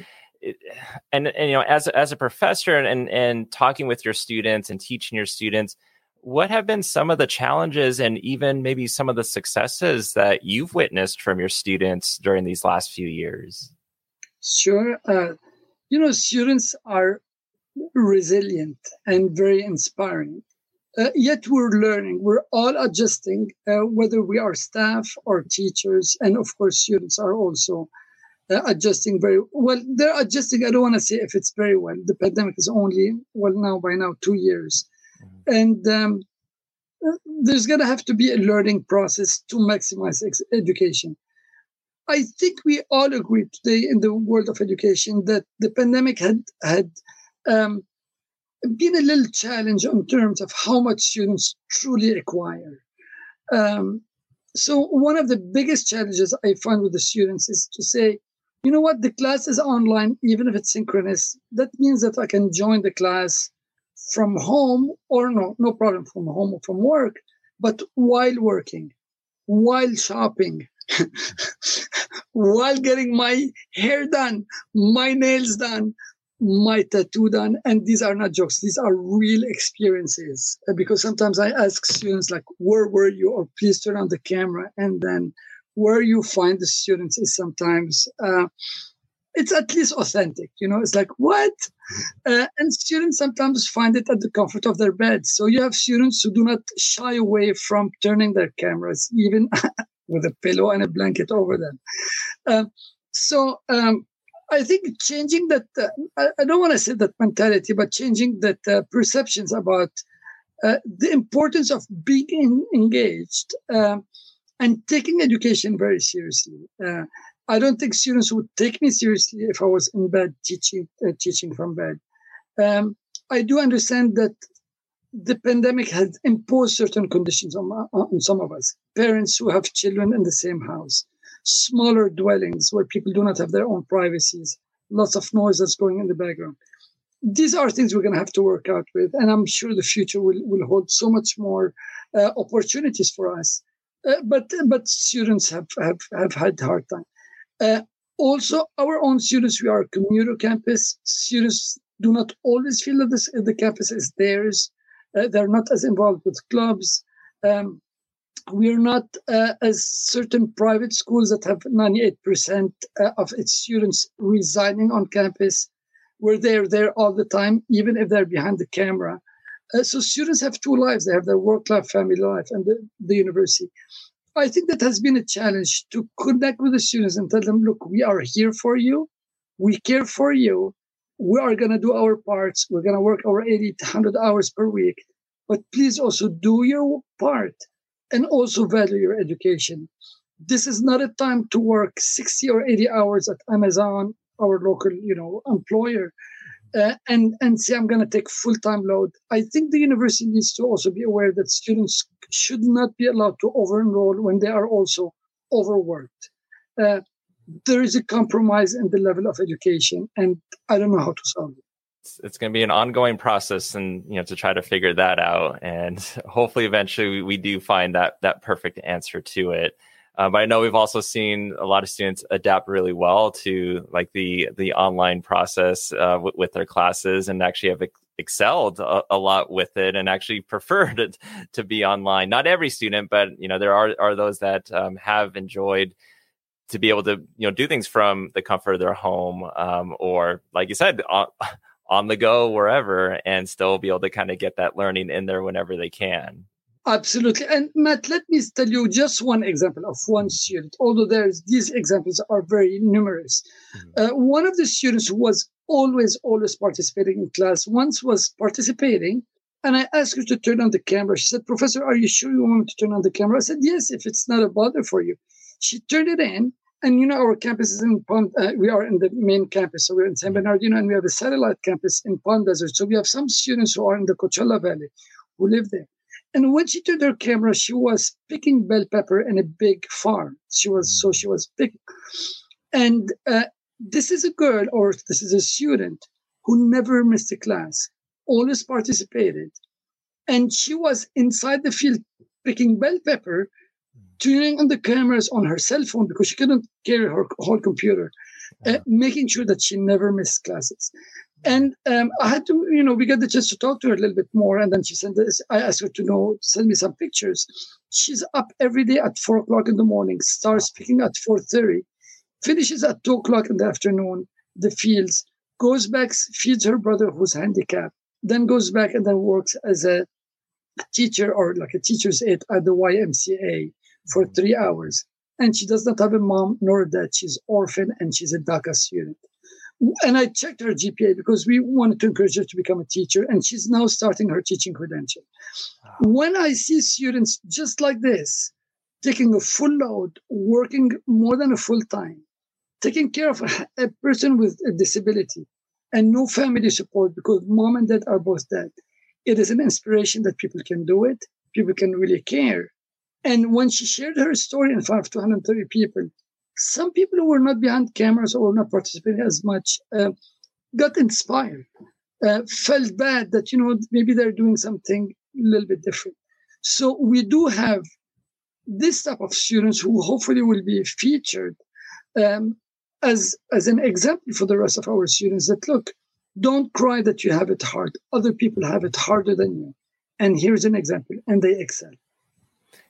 and, and you know as as a professor and and talking with your students and teaching your students what have been some of the challenges and even maybe some of the successes that you've witnessed from your students during these last few years? Sure uh, you know students are resilient and very inspiring uh, yet we're learning. We're all adjusting uh, whether we are staff or teachers and of course students are also uh, adjusting very well. They're adjusting. I don't want to say if it's very well. The pandemic is only well now by now two years, mm-hmm. and um, there's going to have to be a learning process to maximize ex- education. I think we all agree today in the world of education that the pandemic had had um, been a little challenge in terms of how much students truly acquire. Um, so one of the biggest challenges I find with the students is to say, you know what? The class is online, even if it's synchronous. That means that I can join the class from home or no, no problem from home or from work, but while working, while shopping, while getting my hair done, my nails done, my tattoo done. And these are not jokes. These are real experiences. Because sometimes I ask students like, where were you? Or please turn on the camera. And then where you find the students is sometimes uh, it's at least authentic you know it's like what? Uh, and students sometimes find it at the comfort of their beds so you have students who do not shy away from turning their cameras even with a pillow and a blanket over them. Uh, so um, I think changing that, uh, don't want to say that mentality, but changing that uh, perceptions about uh, the importance of being engaged um, and taking education very seriously. Uh, I don't think students would take me seriously if I was in bed teaching uh, teaching from bed. Um, I do understand that the pandemic has imposed certain conditions on, on some of us. Parents who have children in the same house, smaller dwellings where people do not have their own privacies, lots of noise that's going in the background. These are things we're going to have to work out with, and I'm sure the future will, will hold so much more uh, opportunities for us. Uh, but but students have, have, have had hard time. Uh, also, our own students, we are a commuter campus. Students do not always feel that this, the campus is theirs. Uh, they're not as involved with clubs. Um, we are not uh, as certain private schools that have 98% uh, of its students residing on campus where they're there all the time, even if they're behind the camera. Uh, so students have two lives. They have their work life, family life, and the, the university. I think that has been a challenge to connect with the students and tell them, look, we are here for you. We care for you. We are going to do our parts. We're going to work our 80 to 100 hours per week. But please also do your part and also value your education. This is not a time to work 60 or 80 hours at Amazon, our local, you know, employer uh, and and say I'm going to take full time load. I think the university needs to also be aware that students should not be allowed to over enroll when they are also overworked. Uh, there is a compromise in the level of education, and I don't know how to solve it. It's, it's going to be an ongoing process, and you know to try to figure that out, and hopefully eventually we, we do find that that perfect answer to it. Uh, but I know we've also seen a lot of students adapt really well to like the the online process uh, w- with their classes, and actually have ex- excelled a, a, lot with it, and actually preferred it to be online. Not every student, but you know there are are those that um, have enjoyed to be able to you know do things from the comfort of their home, um, or like you said. On, on the go wherever and still be able to kind of get that learning in there whenever they can. Absolutely. And Matt, let me tell you just one example of one student, although there's these examples are very numerous. Mm-hmm. Uh, one of the students who was always, always participating in class once was participating. And I asked her to turn on the camera. She said, Professor, are you sure you want me to turn on the camera? I said, Yes, if it's not a bother for you. She turned it in. And you know, our campus is in Palm, uh, we are in the main campus. So we're in San Bernardino and we have a satellite campus in Palm Desert. So we have some students who are in the Coachella Valley who live there. And when she turned her camera, she was picking bell pepper in a big farm. She was so she was picking. And uh, this is a girl or this is a student who never missed a class, always participated. And she was inside the field picking bell pepper, turning on the cameras on her cell phone because she couldn't carry her whole computer, uh, making sure that she never missed classes. And um, I had to, you know, we got the chance to talk to her a little bit more. And then she sent this, I asked her to know, send me some pictures. She's up every day at four o'clock in the morning, starts speaking at 4.30, finishes at two o'clock in the afternoon, the fields, goes back, feeds her brother who's handicapped, then goes back and then works as a teacher or like a teacher's aide at the YMCA for three hours. And she does not have a mom nor a dad. She's orphan and she's a DACA student and I checked her GPA because we wanted to encourage her to become a teacher, and she's now starting her teaching credential. Wow. When I see students just like this, taking a full load, working more than a full time, taking care of a person with a disability, and no family support because mom and dad are both dead, it is an inspiration that people can do it. People can really care. And when she shared her story in front of 230 people, some people who were not behind cameras or not participating as much uh, got inspired, uh, felt bad that, you know, maybe they're doing something a little bit different. So we do have this type of students who hopefully will be featured um, as, as an example for the rest of our students that look, don't cry that you have it hard. Other people have it harder than you. And here's an example, and they excel.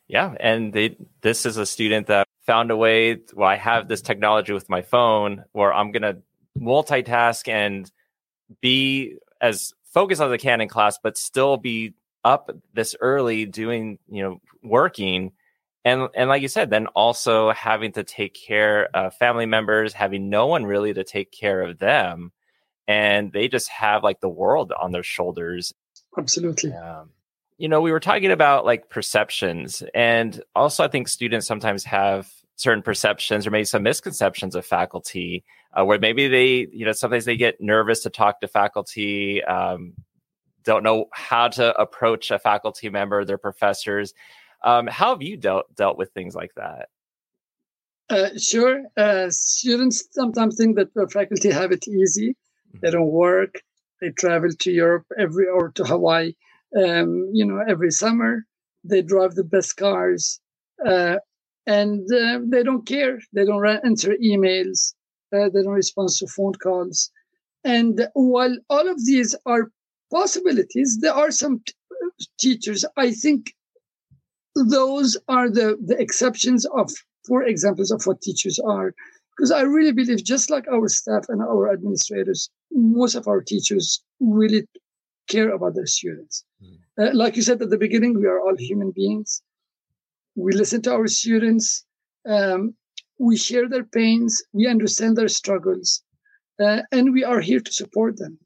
Yeah, and they, this is a student that found a way. Well, I have this technology with my phone where I'm going to multitask and be as focused as I can in class, but still be up this early doing, you know, working. And, and like you said, then also having to take care of family members, having no one really to take care of them. And they just have like the world on their shoulders. Absolutely. Um, you know, we were talking about like perceptions, and also I think students sometimes have certain perceptions or maybe some misconceptions of faculty, uh, where maybe they, you know, sometimes they get nervous to talk to faculty. Um, don't know how to approach a faculty member, their professors. Um, how have you dealt dealt with things like that? Uh, sure. Uh, students sometimes think that the faculty have it easy. They mm-hmm. don't work. They travel to Europe every or to Hawaii, um, you know, every summer. They drive the best cars, uh, and uh, they don't care. They don't answer emails. Uh, they don't respond to phone calls. And while all of these are possibilities, there are some t- teachers. I think those are the the exceptions of four examples of what teachers are. Because I really believe, just like our staff and our administrators, most of our teachers really care about their students. Mm. Uh, like you said at the beginning, we are all human beings. We listen to our students. Um, we share their pains. We understand their struggles. Uh, and we are here to support them.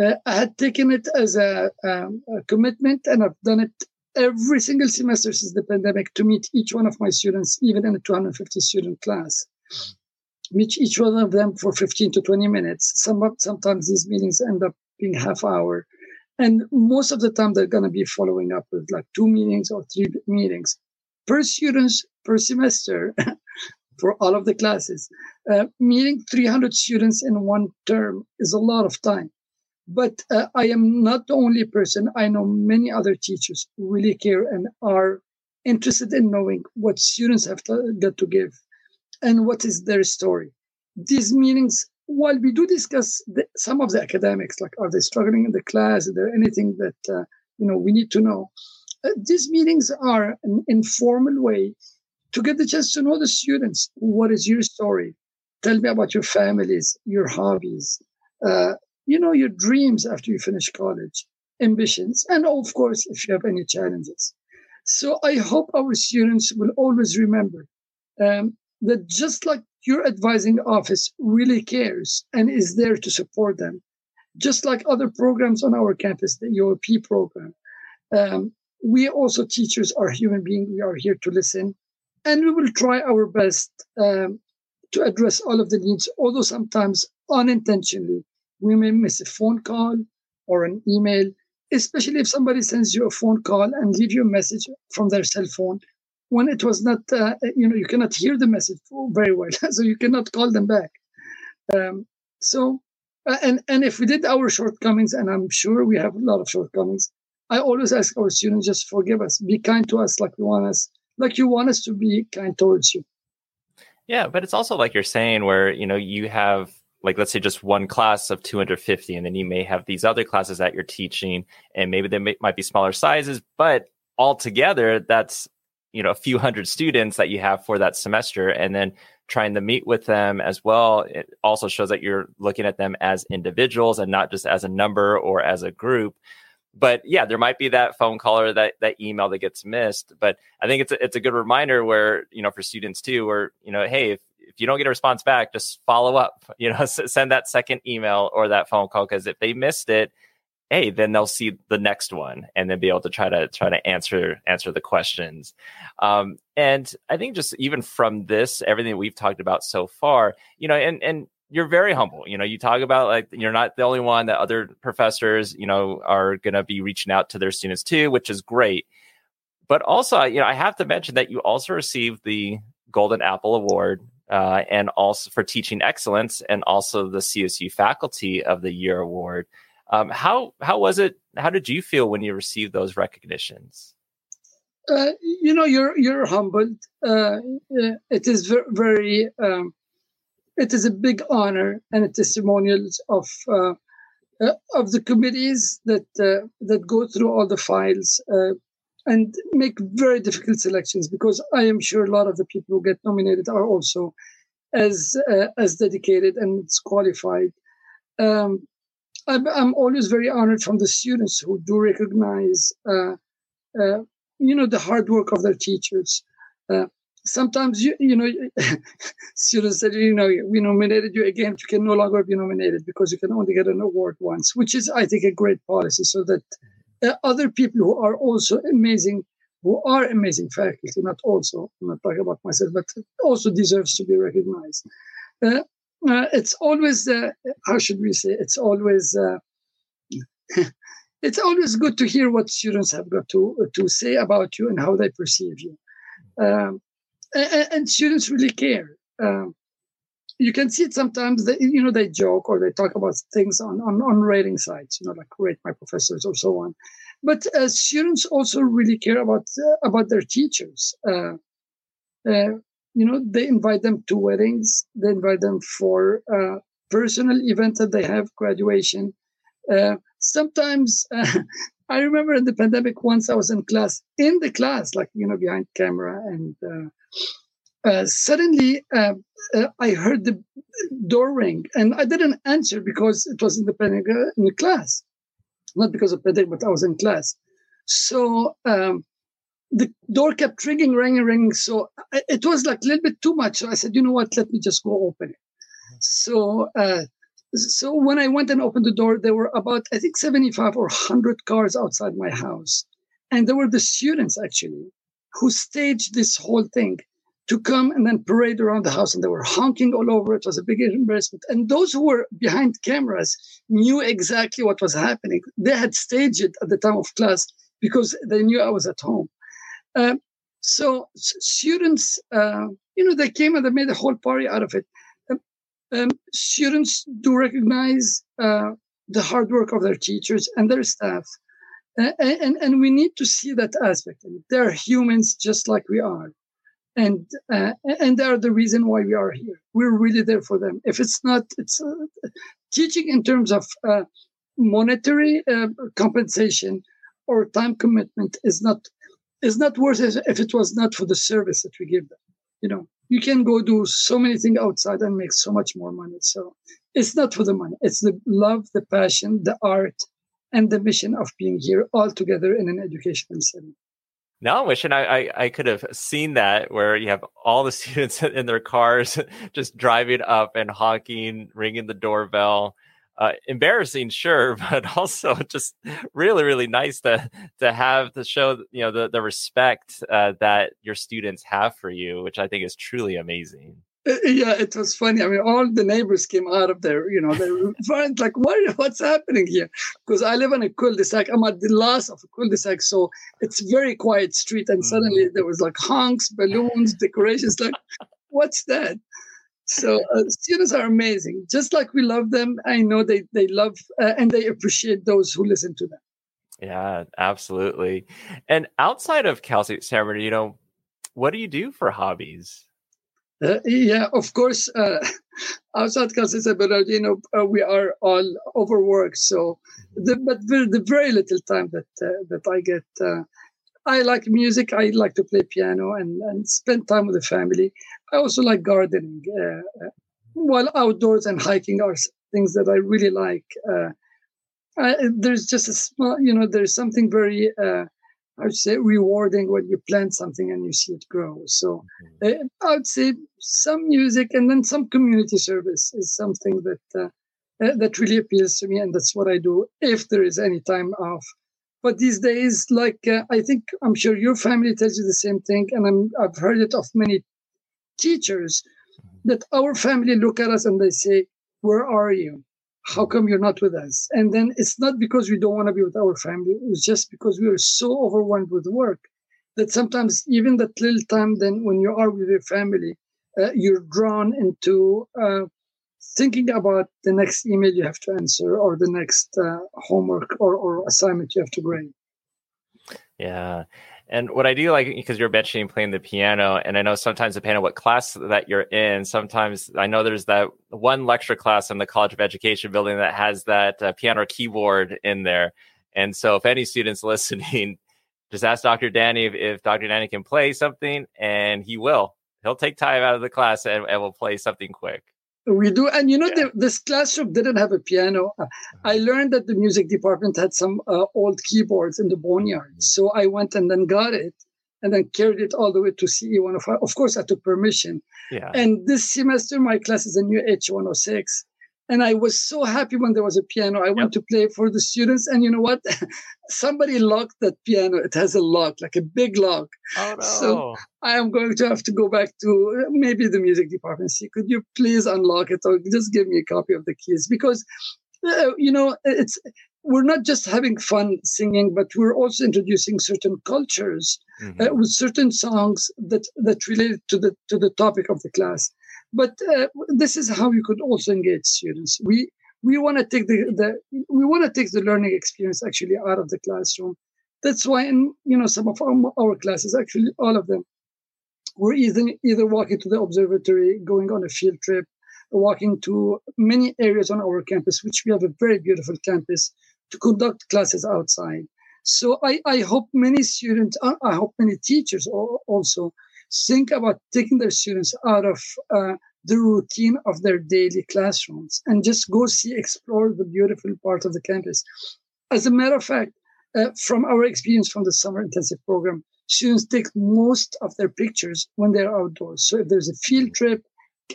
Uh, I had taken it as a, um, a commitment, and I've done it every single semester since the pandemic to meet each one of my students, even in a 250 student class. Meet each one of them for 15 to 20 minutes. Some, sometimes these meetings end up being half hour. And most of the time, they're going to be following up with like two meetings or three meetings per students per semester for all of the classes. Uh, meeting 300 students in one term is a lot of time. But uh, I am not the only person. I know many other teachers really care and are interested in knowing what students have to, got to give and what is their story. These meetings, while we do discuss the, some of the academics, like are they struggling in the class? Is there anything that uh, you know we need to know? Uh, these meetings are an informal way to get the chance to know the students. What is your story? Tell me about your families, your hobbies, uh, you know, your dreams after you finish college, ambitions, and of course, if you have any challenges. So I hope our students will always remember um, that just like your advising office really cares and is there to support them, just like other programs on our campus, the EOP program, um, we also teachers are human beings. We are here to listen, and we will try our best um, to address all of the needs, although sometimes unintentionally we may miss a phone call or an email, especially if somebody sends you a phone call and leave you a message from their cell phone when it was not, uh, you know, you cannot hear the message very well, so you cannot call them back. Um, so, uh, and and if we did our shortcomings, and I'm sure we have a lot of shortcomings, I always ask our students just forgive us, be kind to us, like we want us, like you want us to be kind towards you. Yeah, but it's also like you're saying, where you know you have like let's say just one class of 250 and then you may have these other classes that you're teaching and maybe they may, might be smaller sizes but altogether that's you know a few hundred students that you have for that semester and then trying to meet with them as well it also shows that you're looking at them as individuals and not just as a number or as a group but yeah there might be that phone call or that that email that gets missed but i think it's a, it's a good reminder where you know for students too where you know hey if if you don't get a response back, just follow up. You know, send that second email or that phone call because if they missed it, hey, then they'll see the next one and then be able to try to try to answer answer the questions. Um, and I think just even from this, everything we've talked about so far, you know, and and you're very humble. You know, you talk about like you're not the only one that other professors, you know, are going to be reaching out to their students too, which is great. But also, you know, I have to mention that you also received the Golden Apple Award uh, and also for teaching excellence, and also the CSU Faculty of the Year award. Um, how how was it? How did you feel when you received those recognitions? Uh, you know, you're you're humbled. Uh, uh it is very, very um, it is a big honor and a testimonial of uh, uh, of the committees that that go through all the files and make very difficult selections because I am sure a lot of the people who get nominated are also as uh, as dedicated and qualified. Um, I'm, I'm, always very honored from the students who do recognize, uh, uh, you know, the hard work of their teachers. Sometimes you you know students said you know we nominated you again you can no longer be nominated because you can only get an award once which is i think a great policy so that uh, other people who are also amazing, who are amazing faculty, not also, I'm not talking about myself, but also deserves to be recognized. Uh, uh, it's always, uh, how should we say, it's always, uh, it's always good to hear what students have got to to say about you and how they perceive you. Um, and, students really care. Um, you can see it sometimes. That, you know, they joke or they talk about things on, on on rating sites. You know, like rate my professors or so on. But uh, students also really care about uh, about their teachers. Uh, uh you know, they invite them to weddings. They invite them for uh, personal events that they have, graduation. Uh, sometimes I remember in the pandemic once I was in class, in the class, like you know, behind camera, and uh, uh, suddenly uh, uh I heard the door ring, and I didn't answer because it was in the pandemic in the class, not because of pandemic, but I was in class. So um, the door kept ringing, ringing, ringing. So it was like a little bit too much. So I said, you know what? Let me just go open it. So uh, so when I went and opened the door, there were about, I think, 75 or 100 cars outside my house. And there were the students actually who staged this whole thing to come and then parade around the house. And they were honking all over. It was a big embarrassment. And those who were behind cameras knew exactly what was happening. They had staged it at the time of class because they knew I was at home. Uh, so students, uh, you know, they came and they made a whole party out of it um, students do recognize uh, the hard work of their teachers and their staff. And, and we need to see that aspect. They're humans just like we are. And uh, and they are the reason why we are here. We're really there for them. If it's not, it's uh, teaching in terms of uh, monetary uh, compensation or time commitment is not is not worth it if it was not for the service that we give them. You know, you can go do so many things outside and make so much more money. So it's not for the money. It's the love, the passion, the art, and the mission of being here all together in an educational setting. Now I'm wishing I, I, I, could have seen that where you have all the students in their cars just driving up and honking, ringing the doorbell uh, embarrassing, sure, but also just really, really nice to to have to show you know the the respect uh, that your students have for you, which I think is truly amazing. Uh, yeah, it was funny. I mean, all the neighbors came out of there. You know, they were like, "What? What's happening here?" Because I live in a cul-de-sac. I'm at the last of a cul-de-sac, so it's very quiet street. And suddenly mm. there was like honks, balloons, decorations. Like, what's that? So uh, students are amazing just like we love them i know they they love uh, and they appreciate those who listen to them yeah absolutely and outside of cal state san bernardino you know what do you do for hobbies uh, yeah, of course. Uh, outside Cal State San Bernardino, uh, we are all overworked. So, the, but the, the very little time that uh, that I get uh, I like music. I like to play piano and, and spend time with the family. I also like gardening. Uh, uh while outdoors and hiking are things that I really like. Uh, I, there's just a small, you know, there's something very, uh, I would say, rewarding when you plant something and you see it grow. So mm-hmm. uh, I would say some music and then some community service is something that uh, uh, that really appeals to me, and that's what I do if there is any time off. But these days, like uh, I think I'm sure your family tells you the same thing, and I'm, I've heard it of many teachers that our family look at us and they say, "Where are you? How come you're not with us?" And then it's not because we don't want to be with our family; it's just because we are so overwhelmed with work that sometimes even that little time, then when you are with your family, uh, you're drawn into uh, thinking about the next email you have to answer or the next uh, homework or, or assignment you have to grade. Yeah. And what I do like, because you're mentioning playing the piano, and I know sometimes depending on what class that you're in, sometimes I know there's that one lecture class in the College of Education building that has that uh, piano keyboard in there. And so if any students listening, just ask Dr. Dany if, if Dr. Dany can play something, and he will. He'll take time out of the class and, and will play something quick. We do, and you know, yeah. the, this classroom didn't have a piano. I learned that the music department had some uh, old keyboards in the boneyard, mm-hmm. so I went and then got it, and then carried it all the way to CE 105. Of course, I took permission. Yeah. And this semester, my class is a new H 106, and I was so happy when there was a piano. I went to play for the students, and you know what? Somebody locked that piano. It has a lock, like a big lock. Oh no! So I am going to have to go back to maybe the music department. See, could you please unlock it, or just give me a copy of the keys? Because uh, you know, it's we're not just having fun singing, but we're also introducing certain cultures mm-hmm. uh, with certain songs that that relate to the to the topic of the class. But uh, this is how you could also engage students. We we want to take the, the we want to take the learning experience actually out of the classroom. That's why in you know some of our, our classes, actually all of them, we're either either walking to the observatory, going on a field trip, walking to many areas on our campus, which we have a very beautiful campus to conduct classes outside. So I, I hope many students, I hope many teachers also think about taking their students out of uh, the routine of their daily classrooms and just go see, explore the beautiful part of the campus. As a matter of fact, uh, from our experience from the summer intensive program, students take most of their pictures when they're outdoors. So if there's a field trip,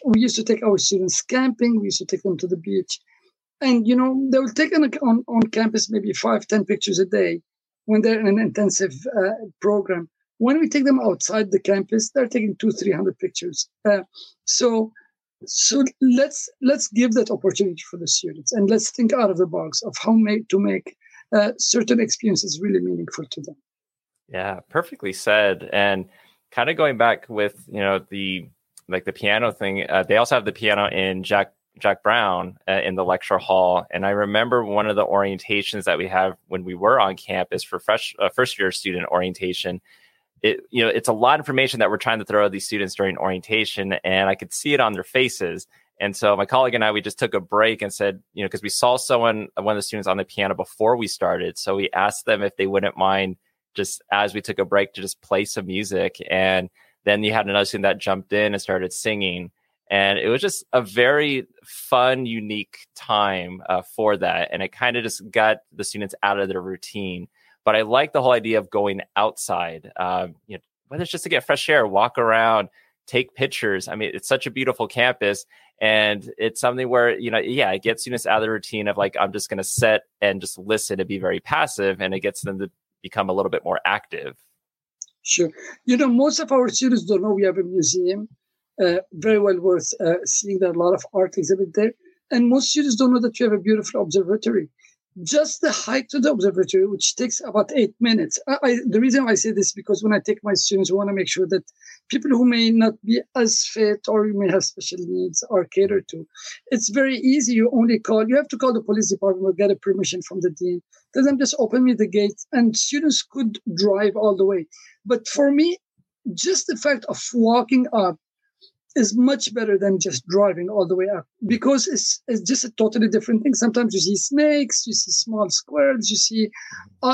we used to take our students camping, we used to take them to the beach. And, you know, they will take on, on, on campus maybe five, ten pictures a day when they're in an intensive uh, program. When we take them outside the campus, they're taking two, three hundred pictures. Uh, so, so let's let's give that opportunity for the students, and let's think out of the box of how make, to make uh, certain experiences really meaningful to them. Yeah, perfectly said. And kind of going back with you know the like the piano thing, uh, they also have the piano in Jack Jack Brown uh, in the lecture hall, and I remember one of the orientations that we have when we were on campus for fresh uh, first year student orientation it you know it's a lot of information that we're trying to throw at these students during orientation and i could see it on their faces. And so my colleague and i we just took a break and said you know because we saw someone one of the students on the piano before we started. So we asked them if they wouldn't mind just as we took a break to just play some music. And then you had another student that jumped in and started singing. And it was just a very fun unique time uh, for that. And it kind of just got the students out of their routine but I like the whole idea of going outside, uh, you know, whether it's just to get fresh air, walk around, take pictures. I mean, it's such a beautiful campus. And it's something where, you know, yeah, it gets students out of the routine of like, I'm just going to sit and just listen and be very passive. And it gets them to become a little bit more active. Sure. You know, most of our students don't know we have a museum. Uh, very well worth uh, seeing. There are a lot of art exhibit there. And most students don't know that you have a beautiful observatory just the hike to the observatory, which takes about eight minutes. I, I, the reason I say this because when I take my students, I want to make sure that people who may not be as fit or may have special needs are catered to. It's very easy. You only call. You have to call the police department or get a permission from the dean. Tell them just open me the gate, and students could drive all the way. But for me, just the fact of walking up is much better than just driving all the way up because it's, it's just a totally different thing. Sometimes you see snakes, you see small squirrels, you see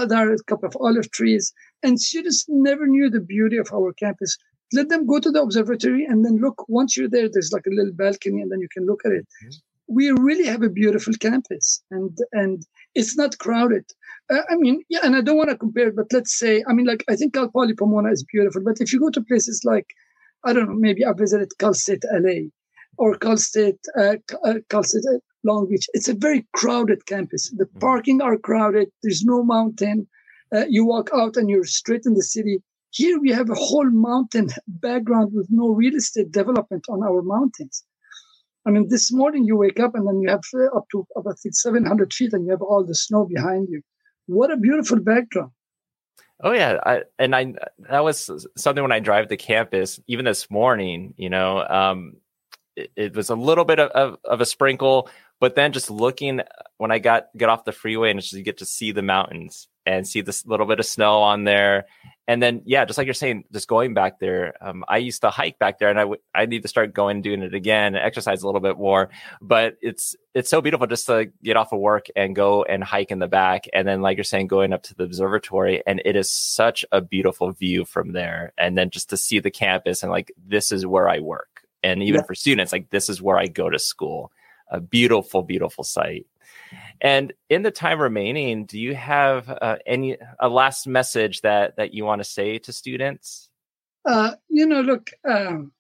there a couple of olive trees, and students never knew the beauty of our campus. Let them go to the observatory and then look. Once you're there, there's like a little balcony, and then you can look at it. Mm-hmm. We really have a beautiful campus, and and it's not crowded. Uh, I mean, yeah, and I don't want to compare, but let's say, I mean, like I think Cal Poly Pomona is beautiful, but if you go to places like I don't know, maybe I visited Cal State LA or Cal State, uh, uh, Cal State Long Beach. It's a very crowded campus. The mm-hmm. parking are crowded. There's no mountain. Uh, you walk out and you're straight in the city. Here we have a whole mountain background with no real estate development on our mountains. I mean, this morning you wake up and then you have uh, up to about 700 feet and you have all the snow behind you. What a beautiful background. Oh yeah, I, and I that was something when I drive to campus. Even this morning, you know, um, it, it, was a little bit of, of, of, a sprinkle, but then just looking when I got get off the freeway and just you get to see the mountains and see this little bit of snow on there, and then yeah, just like you're saying, just going back there. Um, I used to hike back there, and I w- I need to start going doing it again, exercise a little bit more. But it's it's so beautiful just to get off of work and go and hike in the back, and then like you're saying, going up to the observatory, and it is such a beautiful view from there. And then just to see the campus and like this is where I work, and even yeah. for students, like this is where I go to school. A beautiful, beautiful site. And in the time remaining, do you have uh, any a last message that that you want to say to students? Uh, you know, look, um,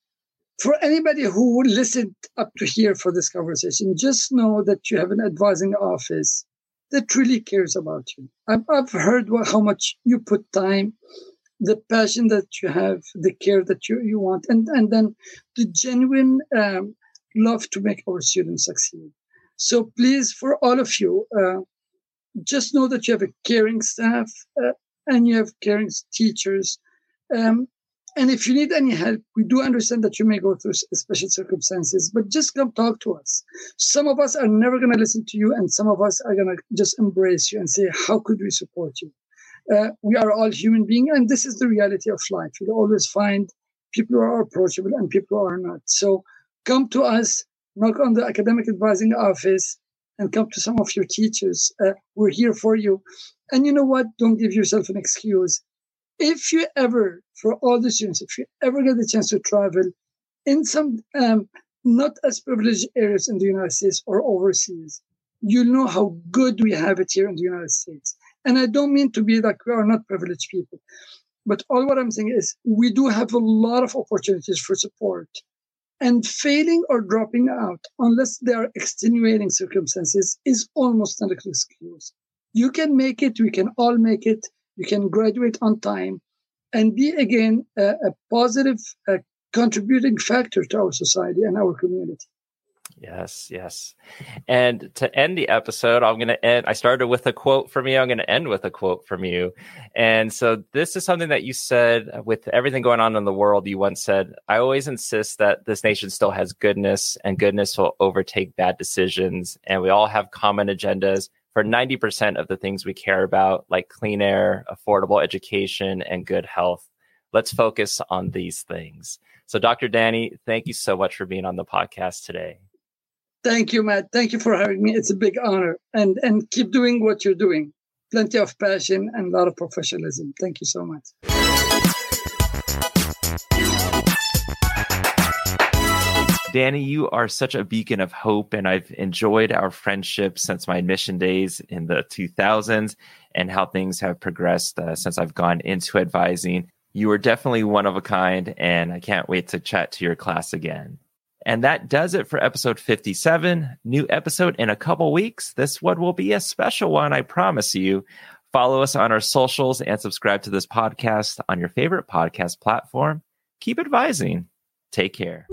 for anybody who listened up to here for this conversation, just know that you have an advising office that really cares about you. I've, I've heard what, how much you put time, the passion that you have, the care that you, you want, and, and then the genuine um, love to make our students succeed. So please, for all of you, uh, just know that you have a caring staff uh, and you have caring teachers. Um, and if you need any help, we do understand that you may go through special circumstances, but just come talk to us. Some of us are never going to listen to you, and some of us are going to just embrace you and say, How could we support you? Uh, we are all human beings, and this is the reality of life. You'll always find people who are approachable and people who are not. So come to us, knock on the academic advising office, and come to some of your teachers. Uh, we're here for you. And you know what? Don't give yourself an excuse if you ever, for all the students, if you ever get the chance to travel in some um, not as privileged areas in the United States or overseas, you know how good we have it here in the United States. And I don't mean to be like we are not privileged people, but all what I'm saying is we do have a lot of opportunities for support. And failing or dropping out, unless there are extenuating circumstances, is almost an excuse. You can make it, we can all make it you can graduate on time and be again a, a positive a contributing factor to our society and our community Yes, yes. And to end the episode, I'm going to end. I started with a quote from you. I'm going to end with a quote from you. And so, this is something that you said uh, with everything going on in the world. You once said, I always insist that this nation still has goodness, and goodness will overtake bad decisions. And we all have common agendas for 90% of the things we care about, like clean air, affordable education, and good health. Let's focus on these things. So, Dr. Dany, thank you so much for being on the podcast today. Thank you, Matt. Thank you for having me. It's a big honor. And and keep doing what you're doing. Plenty of passion and a lot of professionalism. Thank you so much. Dany, you are such a beacon of hope, and I've enjoyed our friendship since my admission days in the 2000s and how things have progressed uh, since I've gone into advising. You are definitely one of a kind, and I can't wait to chat to your class again. And that does it for episode 57. New episode in a couple weeks. This one will be a special one, I promise you. Follow us on our socials and subscribe to this podcast on your favorite podcast platform. Keep advising. Take care.